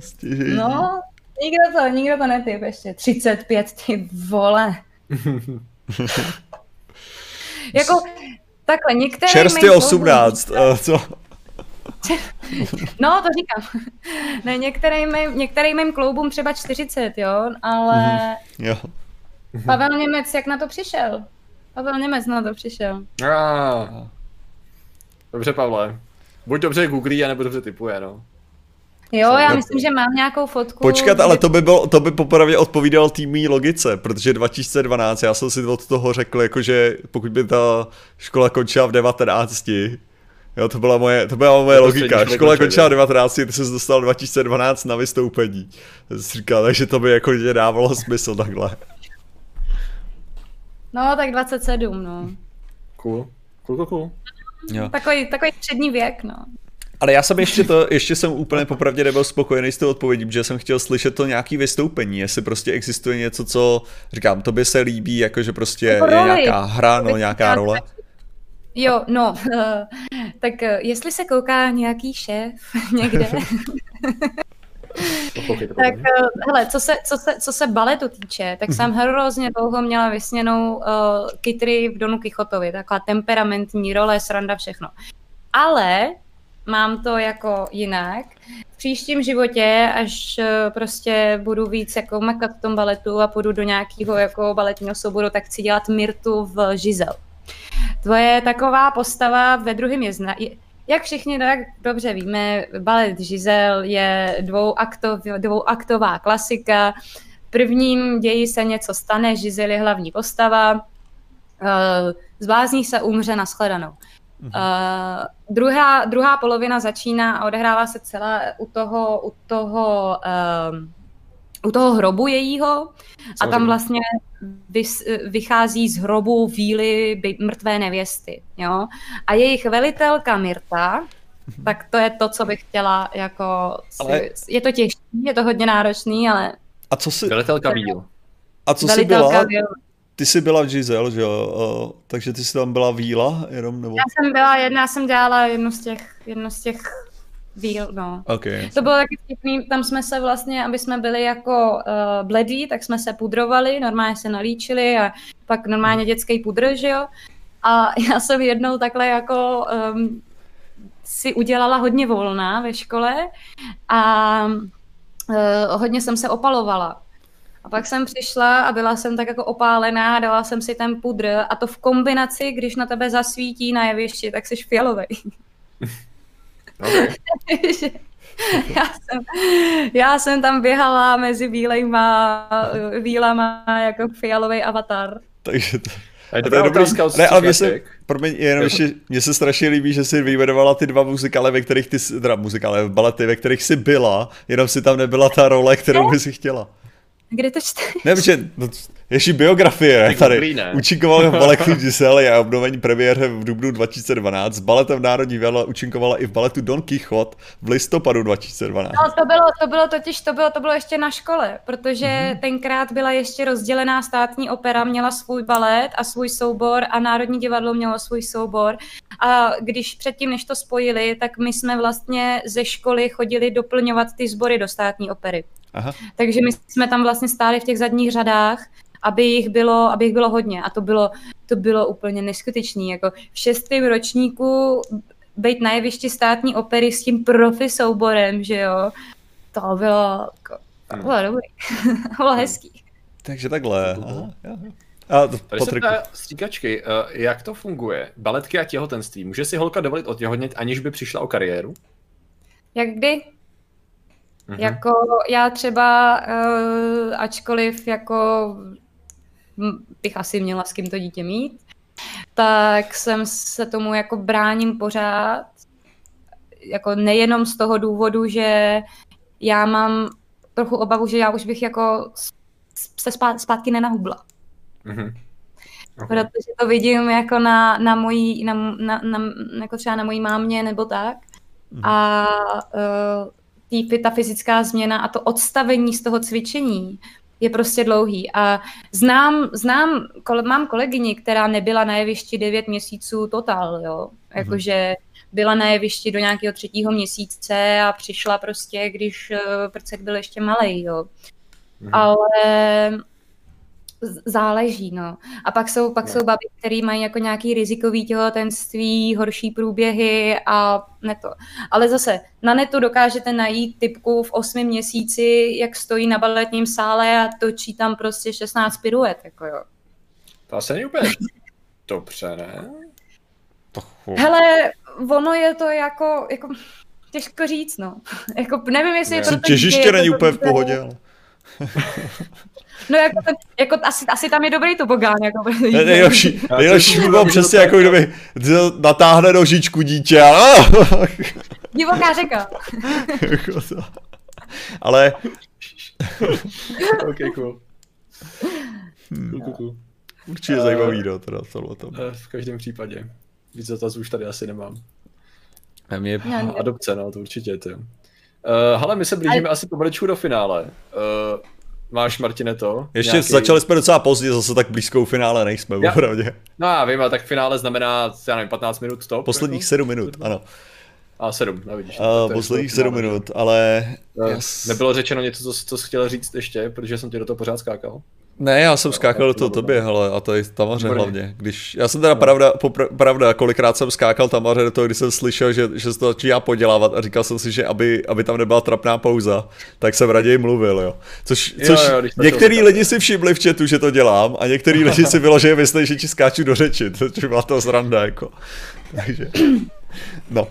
stěžení. No, nikdo to, nikdo to netyp ještě. 35, ty vole. jako, Takhle, některé Čerstvě 18, uh, co? No, to říkám. Ne, některým, mým, některým mým kloubům třeba 40, jo, ale... Mm, jo. Pavel Němec, jak na to přišel? Pavel Němec na to přišel. Ah. Dobře, Pavle. Buď dobře googlí, anebo dobře typuje, no. Jo, já myslím, že mám nějakou fotku. Počkat, ale to by, bylo, to by popravdě odpovídal týmí logice, protože 2012, já jsem si od toho řekl, jakože pokud by ta škola končila v 19, Jo, to byla moje, to byla moje to logika. Škola končila v 19, ty jsi dostal 2012 na vystoupení. Jsi říkal, takže to by jako dávalo smysl takhle. No, tak 27, no. Cool. Cool, cool, cool. Jo. Takový, takový střední věk, no. Ale já jsem ještě to, ještě jsem úplně popravdě nebyl spokojený s tou odpovědí, protože jsem chtěl slyšet to nějaký vystoupení, jestli prostě existuje něco, co, říkám, tobě se líbí, jakože prostě jako je nějaká hra, no nějaká role. Jo, no, tak uh, jestli se kouká nějaký šéf někde, tak uh, hele, co se, co, se, co se baletu týče, tak jsem hrozně dlouho měla vysněnou uh, kytry v Donu Kichotovi, taková temperamentní role, sranda, všechno. Ale mám to jako jinak. V příštím životě, až eh, prostě budu víc jako makat v tom baletu a půjdu do nějakého jako baletního souboru, tak chci dělat Mirtu v Žizel. To je taková postava ve druhém jezna. Jak všichni tak dobře víme, balet Žizel je dvouaktov, dvouaktová klasika. V prvním ději se něco stane, Žizel je hlavní postava, eh, zblázní se, umře, na shledanou. Uh, druhá, druhá polovina začíná a odehrává se celá u toho, u toho, uh, u toho hrobu jejího a tam vlastně vys, vychází z hrobu víly mrtvé nevěsty. Jo? A jejich velitelka Mirta, mhm. tak to je to, co bych chtěla jako... Ale... Je to těžké, je to hodně náročný, ale... A co si... Velitelka víl. A co jsi byla? Víl. Ty jsi byla v Giselle, že jo? Uh, takže ty jsi tam byla víla jenom? Nebo... Já jsem byla jedna, já jsem dělala jednu z těch, jednu z těch víl, no. Okay. To bylo taky vtipný, tam jsme se vlastně, aby jsme byli jako uh, bledí, tak jsme se pudrovali, normálně se nalíčili a pak normálně dětský pudr, že jo? A já jsem jednou takhle jako um, si udělala hodně volná ve škole a uh, hodně jsem se opalovala. A pak jsem přišla a byla jsem tak jako opálená, dala jsem si ten pudr a to v kombinaci, když na tebe zasvítí na jevišti, tak jsi fialový. Okay. já, jsem, já jsem tam běhala mezi bílejma, bílama jako fialový avatar. Takže to... A je to je dobrý ne, ale mě se, promiň, jenom ještě, mně se strašně líbí, že si vyjmenovala ty dva muzikály, ve kterých ty, teda muzikály, balety, ve kterých jsi byla, jenom si tam nebyla ta role, kterou by si chtěla. Kde to čteš? Ne, protože, no, ještě biografie, ne, tady. Dobrý, ne? Učinkoval v baletu Giselle a obnovení premiéře v dubnu 2012. S baletem Národní věla učinkovala i v baletu Don Quixote v listopadu 2012. No, to bylo, to bylo totiž, to bylo, to bylo ještě na škole, protože mm-hmm. tenkrát byla ještě rozdělená státní opera, měla svůj balet a svůj soubor a Národní divadlo mělo svůj soubor. A když předtím, než to spojili, tak my jsme vlastně ze školy chodili doplňovat ty sbory do státní opery. Aha. Takže my jsme tam vlastně stáli v těch zadních řadách, aby jich bylo, aby jich bylo hodně. A to bylo, to bylo úplně neskutečné. Jako v šestém ročníku být na jevišti státní opery s tím profi souborem, že jo, to bylo, to bylo hmm. dobrý. to bylo hezký. Takže takhle. Aha, A Tady se ptá stříkačky, eh, jak to funguje? Baletky a těhotenství. Může si holka dovolit otěhotnět, aniž by přišla o kariéru? Jak kdy? Mm-hmm. Jako já třeba, uh, ačkoliv jako bych asi měla s kým to dítě mít, tak jsem se tomu jako bráním pořád, jako nejenom z toho důvodu, že já mám trochu obavu, že já už bych jako se zpátky nenahubla. Mm-hmm. Okay. Protože to vidím jako na, na mojí, na, na, na, jako třeba na mojí mámě nebo tak. Mm-hmm. A uh, tý, ta fyzická změna a to odstavení z toho cvičení je prostě dlouhý. A znám, znám kole, mám kolegyni, která nebyla na jevišti 9 měsíců total, jo. Jakože byla na jevišti do nějakého třetího měsíce a přišla prostě, když uh, prcek byl ještě malý, jo. Mhm. Ale záleží, no. A pak jsou, pak no. jsou baby, které mají jako nějaký rizikový těhotenství, horší průběhy a ne to. Ale zase, na netu dokážete najít typku v osmi měsíci, jak stojí na baletním sále a točí tam prostě 16 piruet, jako jo. To asi není úplně dobře, ne? Hele, ono je to jako, jako těžko říct, no. jako, nevím, jestli ne. je to... Těžiště není úplně v pohodě, ale... No jako, ten, jako asi, asi tam je dobrý tobogán. Jako, nejlepší, nejlepší by bylo přesně jako kdyby natáhne nožičku dítě a... Divoká řeka. Jako Ale... ok, cool. Hmm. Cool, cool. Určitě uh, zajímavý, no, teda tohle to. Uh, v každém případě. Víc dotazů už tady asi nemám. A mě... Adopce, no, to určitě, ty. Uh, hele, my se blížíme Ale... asi pomalečku do finále. Uh, Máš, Martine, to? Ještě nějaký... začali jsme docela pozdě, zase tak blízkou finále nejsme, já, opravdu. No já vím, ale tak finále znamená, já nevím, 15 minut to. Posledních 7 jako? minut, ano. A 7, nevidíš. Uh, posledních 7 minut, ale... Uh, yes. Nebylo řečeno něco, co, co jsi chtěl říct ještě, protože jsem ti do toho pořád skákal. Ne, já jsem skákal do toho tobě, hele, a to je tamaře hlavně. Když, já jsem teda pravda, popr, pravda, kolikrát jsem skákal tamaře do toho, když jsem slyšel, že, že se to začíná podělávat a říkal jsem si, že aby, aby tam nebyla trapná pauza, tak jsem raději mluvil, jo. Což, což jo, jo, některý lidi si všimli v chatu, že to dělám a některý lidi si vyložili myslí, že ti skáču do řeči, což byla to zranda, jako. Takže, no.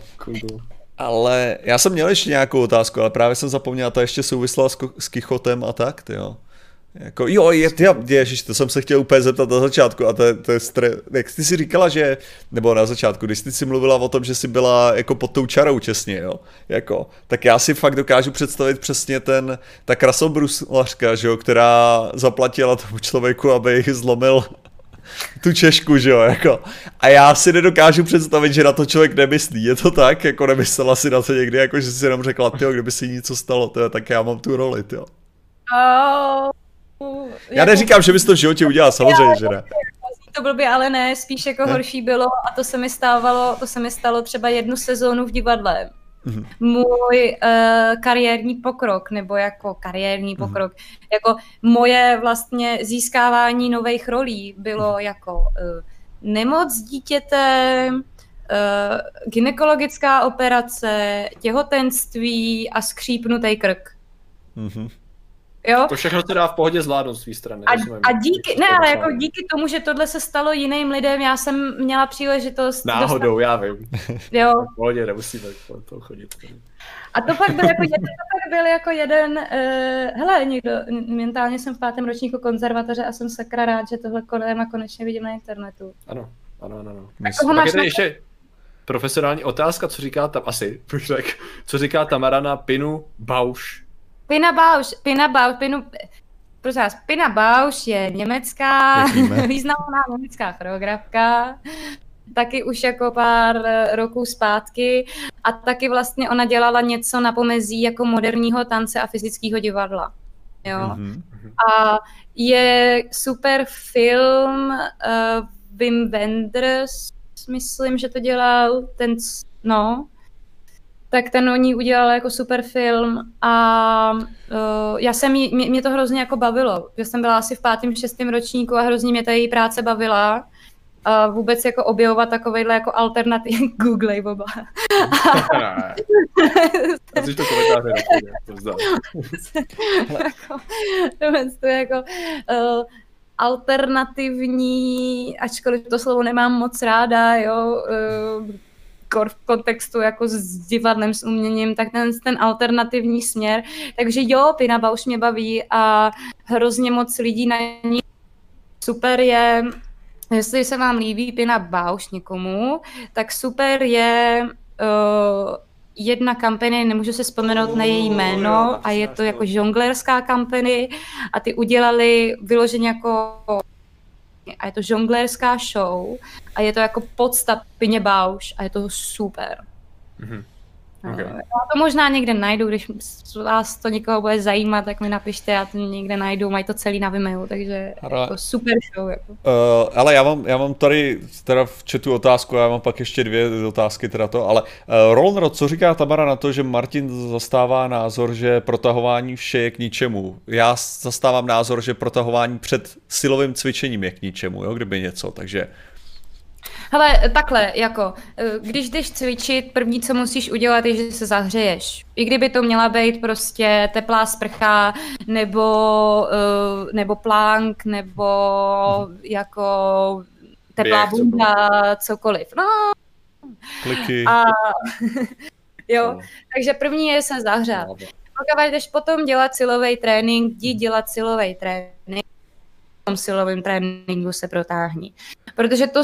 Ale já jsem měl ještě nějakou otázku, ale právě jsem zapomněl, ta ještě souvisla s, s Kichotem a tak, jo. Jako, jo, je, je, ježiš, to jsem se chtěl úplně zeptat na začátku a to, to je stre... Jak ty si říkala, že, nebo na začátku, když ty si mluvila o tom, že jsi byla jako pod tou čarou čestně, jo, jako, tak já si fakt dokážu představit přesně ten, ta krasobruslařka, že jo, která zaplatila tomu člověku, aby zlomil tu češku, že jo, jako. A já si nedokážu představit, že na to člověk nemyslí. Je to tak? Jako nemyslela si na to někdy, jako že si jenom řekla, tyjo, kdyby si něco stalo, tyjo, tak já mám tu roli, tyjo. Oh, Já neříkám, že bys to v životě udělal, samozřejmě, že ne. to blbě, ale ne, spíš jako Ne? horší bylo a to se mi stávalo, to se mi stalo třeba jednu sezónu v divadle. Mhm. Můj uh, kariérní pokrok, nebo jako kariérní Mhm. pokrok, jako moje vlastně získávání nových rolí bylo Mhm. jako uh, nemoc dítěte, uh, gynekologická operace, těhotenství a skřípnutý krk. Mhm. Jo? To všechno se dá v pohodě zvládnout z tvý strany. A, a díky, ne, ale jako díky tomu, že tohle se stalo jiným lidem, já jsem měla příležitost Náhodou, já vím. Dostat, jo. V pohodě, nemusíme po to chodit. A to pak byl jako jeden, to pak byl jako jeden uh, hele, někdo, mentálně jsem v pátém ročníku konzervatoře a jsem sakra rád, že tohle kolema konečně vidím na internetu. Ano, ano, ano. ano. Koho máš na- ještě profesionální otázka, co říká tam asi, co říká Tamara na Pinu Bausch. Pina Bausch, Pina Bausch, Pinu, prosím vás, Pina Bausch je německá, významná německá choreografka, taky už jako pár roků zpátky a taky vlastně ona dělala něco na pomezí jako moderního tance a fyzického divadla. Jo. Mhm. A je super film uh, Wim Wenders, myslím, že to dělal, ten, no, tak ten o ní udělal jako super film a uh, já jsem jí, mě, mě to hrozně jako bavilo, že jsem byla asi v pátém, šestém ročníku a hrozně mě ta její práce bavila. A vůbec jako objevovat takovejhle jako alternativ, googlej boba. To komentáře nepůjde, to vzdám. jako, to je jako uh, alternativní, ačkoliv to slovo nemám moc ráda, jo, uh, kor v kontextu jako s divadlem, s uměním, tak ten, ten alternativní směr. Takže jo, Pina Bausch mě baví a hrozně moc lidí na ní super je, jestli se vám líbí Pina Bausch někomu, tak super je uh, jedna kampany, nemůžu se vzpomenout na její jméno a je to jako žonglérská kampany a ty udělali vyloženě jako a je to žonglérská show a je to jako podsta Pině Bausch a je to super. Mhm. Okay. Já to možná někde najdu, když vás to někoho bude zajímat, tak mi napište, já to někde najdu, mají to celý na Vimeo, takže Ale- jako super show. Jako. Uh, ale já mám, já mám tady teda v chatu otázku, já mám pak ještě dvě otázky teda to, ale uh, Rolnro, co říká Tamara na to, že Martin zastává názor, že protahování vše je k ničemu. Já zastávám názor, že protahování před silovým cvičením je k ničemu, jo, kdyby něco, takže Hele, takhle, jako, eh, když jdeš cvičit, první, co musíš udělat, je, že se zahřeješ. I kdyby to měla být prostě teplá sprcha, nebo, eh, nebo plank, nebo jako teplá Běh, bunda, cokoliv. No, kliky. a jo, No. takže první je se zahřát. Pokud jdeš potom dělat silový trénink, jdi dělat silový trénink, v tom silovém tréninku se protáhni. Protože to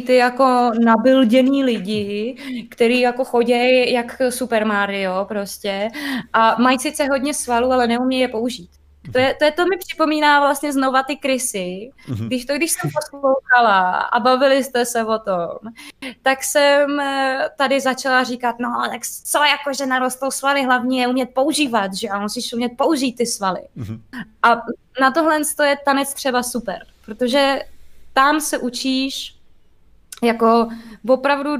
jsou ty jako nabilděný lidi, který jako chodí jak Super Mario prostě a mají sice hodně svalů, ale neumí je použít. To, je, to, je, to mi připomíná vlastně znova ty krysy. Mhm. Když to, když jsem poslouchala a bavili jste se o tom, tak jsem eh, tady začala říkat, no tak co jako, že narostou svaly, hlavně je umět používat, že a musíš umět použít ty svaly. Mhm. A na tohle to je tanec třeba super, protože tam se učíš jako opravdu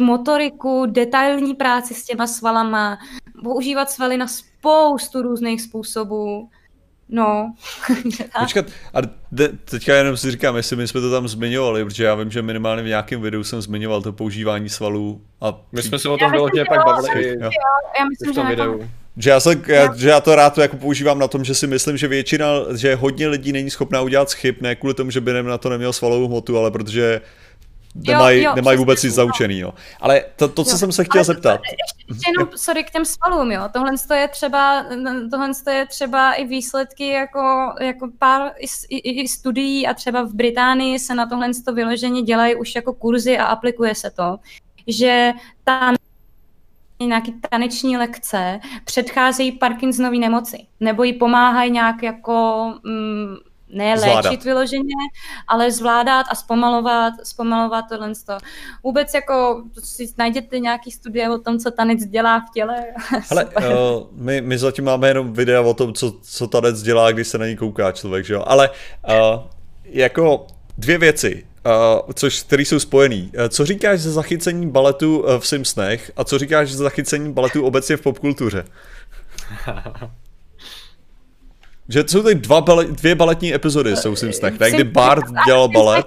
motoriku, detailní práci s těma svalama, používat svaly na spoustu různých způsobů. No. Počkat, a de, teďka jenom si říkám, jestli my jsme to tam zmiňovali, protože já vím, že minimálně v nějakém videu jsem zmiňoval to používání svalů a My jsme se o tom vyloženě že pak bavili i jo. Já myslím, v že tom videu. Že já, se, já, že já to rád jako používám na tom, že si myslím, že většina, že hodně lidí není schopná udělat chyb, ne kvůli tomu, že by nem na to neměl svalovou hmotu, ale protože nemají, jo, nemají vůbec nic zaučený, no. Ale to, to co Jo, jsem se chtěl zeptat, Ještě jenom, sorry, k těm svalům, jo. Tohle je třeba, tohle je třeba i výsledky jako, jako pár i, i, i, studií a třeba v Británii se na tohle vyloženě dělají už jako kurzy a aplikuje se to, že ta nějaký taneční lekce předcházejí Parkinsonovy nemoci, nebo jí pomáhají nějak jako mm, ne Zvládat. léčit vyloženě, ale zvládat a zpomalovat, zpomalovat tohle. Vůbec jako si najděte nějaký studie o tom, co tanec dělá v těle. Hele, Super. uh, my, my zatím máme jenom videa o tom, co, co tanec dělá, když se na ní kouká člověk, že jo? Ale uh, jako dvě věci, uh, což, které jsou spojený. Uh, co říkáš ze zachycení baletu uh, v Simpsonech a co říkáš ze zachycení baletu obecně v popkultuře? Že jsou tady dva bale, dvě baletní epizody jsou v Simpsonech, tak kdy Bart dělal balet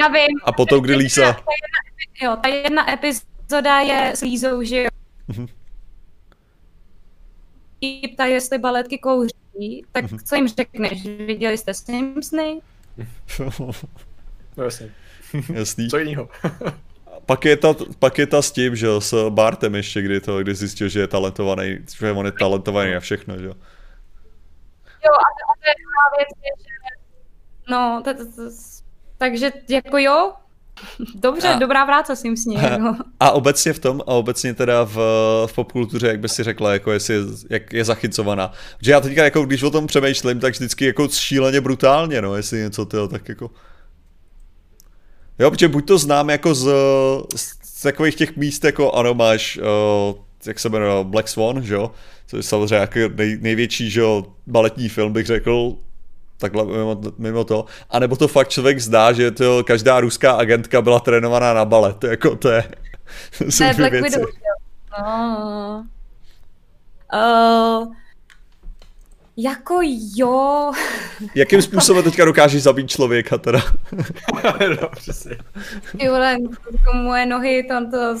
Já vím. a potom kdy Lisa... Jo, ta jedna epizoda je s Lízou, že jo. Mhm. Jí ptá, jestli baletky kouří, tak Mhm. co jim řekneš? Viděli jste Simpsony? No jasně. Jasný. Co jiného? Pak je, ta, pak je ta s tím, že s Bartem ještě, kdy to, kdy zjistil, že je talentovaný, že on je talentovaný a všechno, že jo. Jo, a to, a to je druhá věc, je, že... No, to, to, to, takže jako jo, dobře, A- dobrá práce s ním s ním. Jo. A obecně v tom, a obecně teda v, v popkultuře, jak by si řekla, jako jestli je, jak je zachycovaná. Že já teďka, jako když o tom přemýšlím, tak vždycky jako šíleně brutálně, no, jestli něco tyho, tak jako... Jo, protože buď to znám jako z, z takových těch míst, jako ano, máš, uh, jak se jmenuje, Black Swan, že jo, což je samozřejmě jako nej, největší, že jo, baletní film, bych řekl, takhle mimo, mimo to. A nebo to fakt člověk zdá, že to každá ruská agentka byla trénovaná na balet, jako to je... to jsou To je Black věci. Widow. No. Uh, jako jo, Jakým způsobem teďka dokážeš zabít člověka teda? no, přesně. ty vole, jako moje nohy, to, to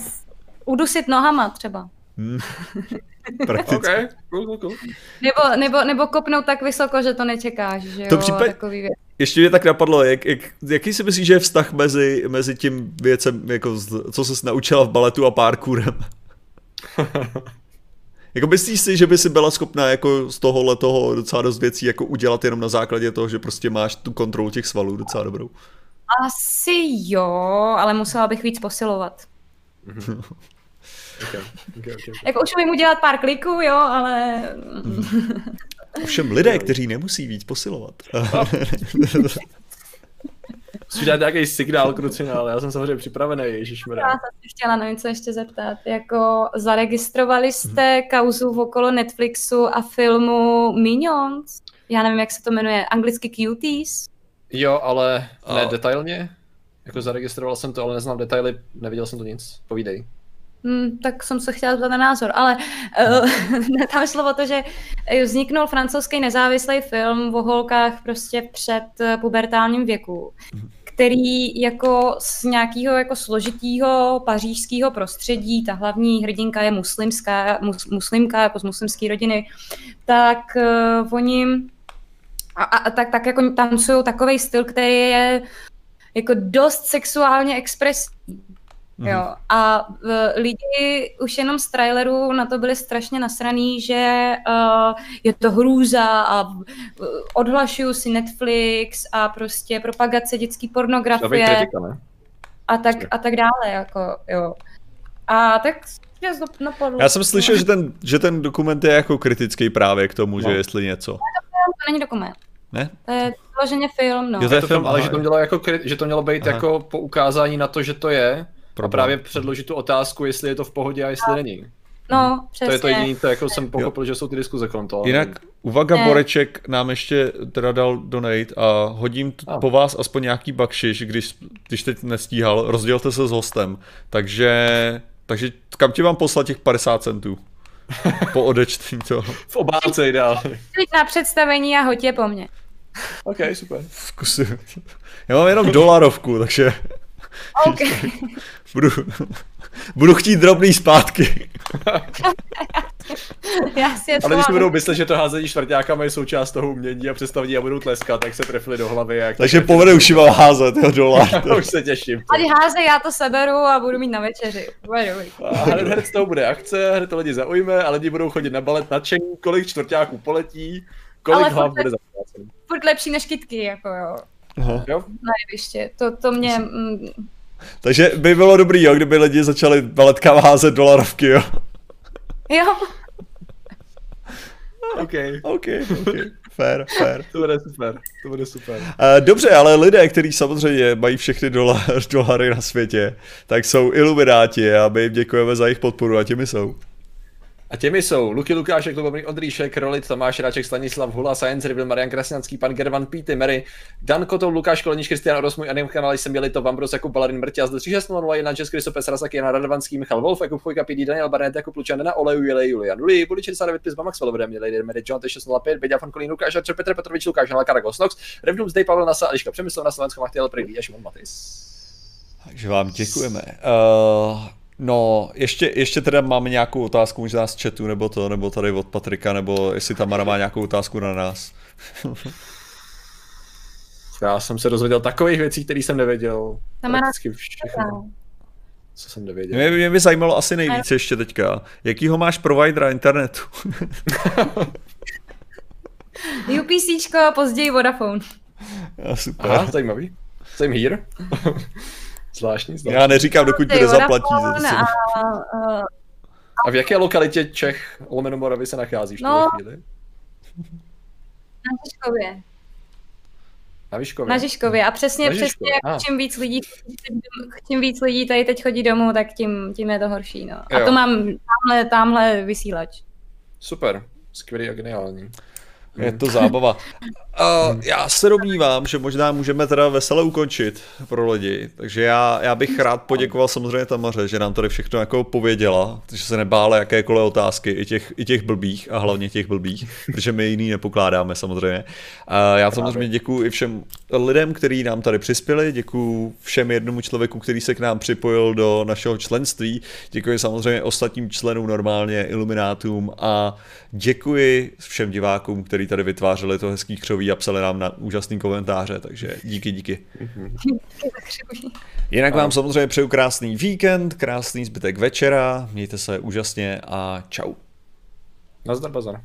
udusit nohama třeba. Hm. Prakticky. OK, cool, cool, cool. Nebo, nebo, nebo kopnout tak vysoko, že to nečekáš, že jo, To případ- takový věc. Ještě mě tak napadlo, jak, jak, jaký si myslíš, že je vztah mezi, mezi tím věcem, jako co jsi naučila v baletu a parkourem? jako myslíš si, že by si byla schopná jako z tohohle toho docela dost věcí jako udělat jenom na základě toho, že prostě máš tu kontrolu těch svalů docela dobrou? Asi jo, ale musela bych víc posilovat. Okay, okay, okay. Jako už umím udělat pár kliků, jo, ale... Ovšem lidé, kteří nemusí víc posilovat. Musíš dát nějaký signál, krucina, ale já jsem samozřejmě připravený, Já ježišmarja. jsem se chtěla na něco ještě zeptat. Jako zaregistrovali jste kauzu okolo Netflixu a filmu Minions? Já nevím, jak se to jmenuje, anglicky Cuties? Jo, ale ne detailně. Jako zaregistroval jsem to, ale neznám detaily, neviděl jsem to nic. Povídej. Hmm, tak jsem se chtěla zeptat na názor, ale uh, tam šlo o to, že eh, vzniknul francouzský nezávislý film o holkách prostě před eh, pubertálním věku, který jako z nějakého jako složitýho pařížského prostředí, ta hlavní hrdinka je muslimská, mus, muslimka jako z muslimské rodiny, tak uh, oni a, a, tak, tak jako tancují takový styl, který je jako dost sexuálně expresivní. Jo. A uh, lidi už jenom z traileru na to byli strašně nasraný, že uh, je to hrůza a uh, odhlašuju si Netflix a prostě propagace dětské pornografie kritika, ne? a tak, a tak dále, jako, jo. A tak napadlo. Já jsem slyšel, že ten, že ten dokument je jako kritický právě k tomu, No. že jestli něco. To není dokument. Ne? To je vyloženě film, no. Jo, to je To film, ale že to mělo jako, že to mělo být Aha. jako poukázání na to, že to je. A Problém. právě předložit tu otázku, jestli je to v pohodě a jestli není. No, přesně. To je to jediné, to jako jsem pochopil, že jsou ty diskuze kolem toho. Jinak Uvaga Ne. Boreček nám ještě teda dal donate a hodím t- A. po vás aspoň nějaký bakšiš, když, když teď nestíhal, rozdělte se s hostem. Takže, takže kam ti mám poslat těch 50 centů? Po odečtení toho. V obálce ideálně. Přijď na představení a hoď je po mně. OK, super. Zkusím. Já mám jenom dolarovku, takže OK. budu, budu chtít drobný zpátky. Já si je Ale když budou myslet, že to házení čtvrtákama je součást toho umění a představení a budou tleskat, tak se trefili do hlavy. Jak Takže povede už vám házet, jo, dolar. už se těším. Ať háze, já to seberu a budu mít na večeři. A hned, hned z toho bude akce, hned to lidi zaujme a lidi budou chodit na balet nadšení, kolik čtvrtáků poletí, kolik Ale hlav furt- bude zaplácený. Furt lepší než kytky, jako jo. Aha. Jo? Na jeviště. To, to mě... Mm, Takže by bylo dobrý, jo, kdyby lidi začali baletkám házet dolarovky, jo. jo, OK, OK, OK. Fair, fair. to bude super, to bude super. Eh, Dobře, ale lidé, kteří samozřejmě mají všechny dolar, dolary na světě, tak jsou ilumináti a my jim děkujeme za jejich podporu a těmi jsou. A těmi jsou Luky Lukášek, Lubomír Ondříšek, Rolit, Tomáš Ráček, Stanislav Hula, Science Revil, Marian Krasňanský, pan Gervan Píty, Mary, Dan Kotou, Lukáš Kolenič, Kristian Oros, můj anim kanál, jsem měli to Vambros, Jakub Balarin, Mrťaz, 3601, Jan Český, Kristopes, Rasak, Jana Radovanský, Michal Wolf, Jakub Chvojka, PD, Daniel Barnet, Jakub Lučan, Dana Oleju, Jele, Julian Luli, Buli 69, Pizba, Max Velovedem, Měli, Medy, John, 605, Beďa, Fan Kolín, Lukáš, Archer, Petr Petrovič, Lukáš, Hala, Karagos, Nox, Revnum, Zdej, Pavel Nasa, Eliška Přemysl, na Slovensku, Machtěl, Prý, a Šimon Matis. Takže vám děkujeme. Uh, no, ještě, ještě teda máme nějakou otázku možná z chatu, nebo to, nebo tady od Patrika, nebo jestli Tamara má nějakou otázku na nás. Já jsem se dozvěděl takových věcí, které jsem nevěděl. Tamara- Prakticky všechno, co jsem nevěděl. Mě, mě by zajímalo asi nejvíc ještě teďka, jakýho máš providera internetu? UPCčko a později Vodafone. Já, super. Aha, zajímavý. Jsem here. Zvláštní, zvláštní. Já neříkám, dokud Ty nezaplatí. za Vodafone to. a, a, v jaké lokalitě Čech lomeno Moravy se nacházíš v No. tuhle chvíli? na Žižkově. Na Výškově. Na Žižkově. A přesně, Na přesně Žižkově, jako a. čím víc lidí, čím víc lidí tady teď chodí domů, tak tím, tím je to horší. No. A Jo. to mám tamhle, tamhle vysílač. Super, skvělý a geniální. Je to zábava. Uh, já se domnívám, že možná můžeme teda vesele ukončit pro lidi, takže já, já bych rád poděkoval samozřejmě Tamaře, že nám tady všechno jako pověděla, že se nebála jakékoliv otázky, i těch, i těch blbých a hlavně těch blbých, protože my jiný nepokládáme samozřejmě. Uh, já samozřejmě děkuji i všem lidem, kteří nám tady přispěli, děkuji všem jednomu člověku, který se k nám připojil do našeho členství, děkuji samozřejmě ostatním členům normálně, iluminátům a děkuji všem divákům, kteří tady vytvářeli to hezký křoví a psali nám na úžasný komentáře, takže díky, díky. Jinak vám samozřejmě přeju krásný víkend, krásný zbytek večera, mějte se úžasně a čau. Nazdar bazar.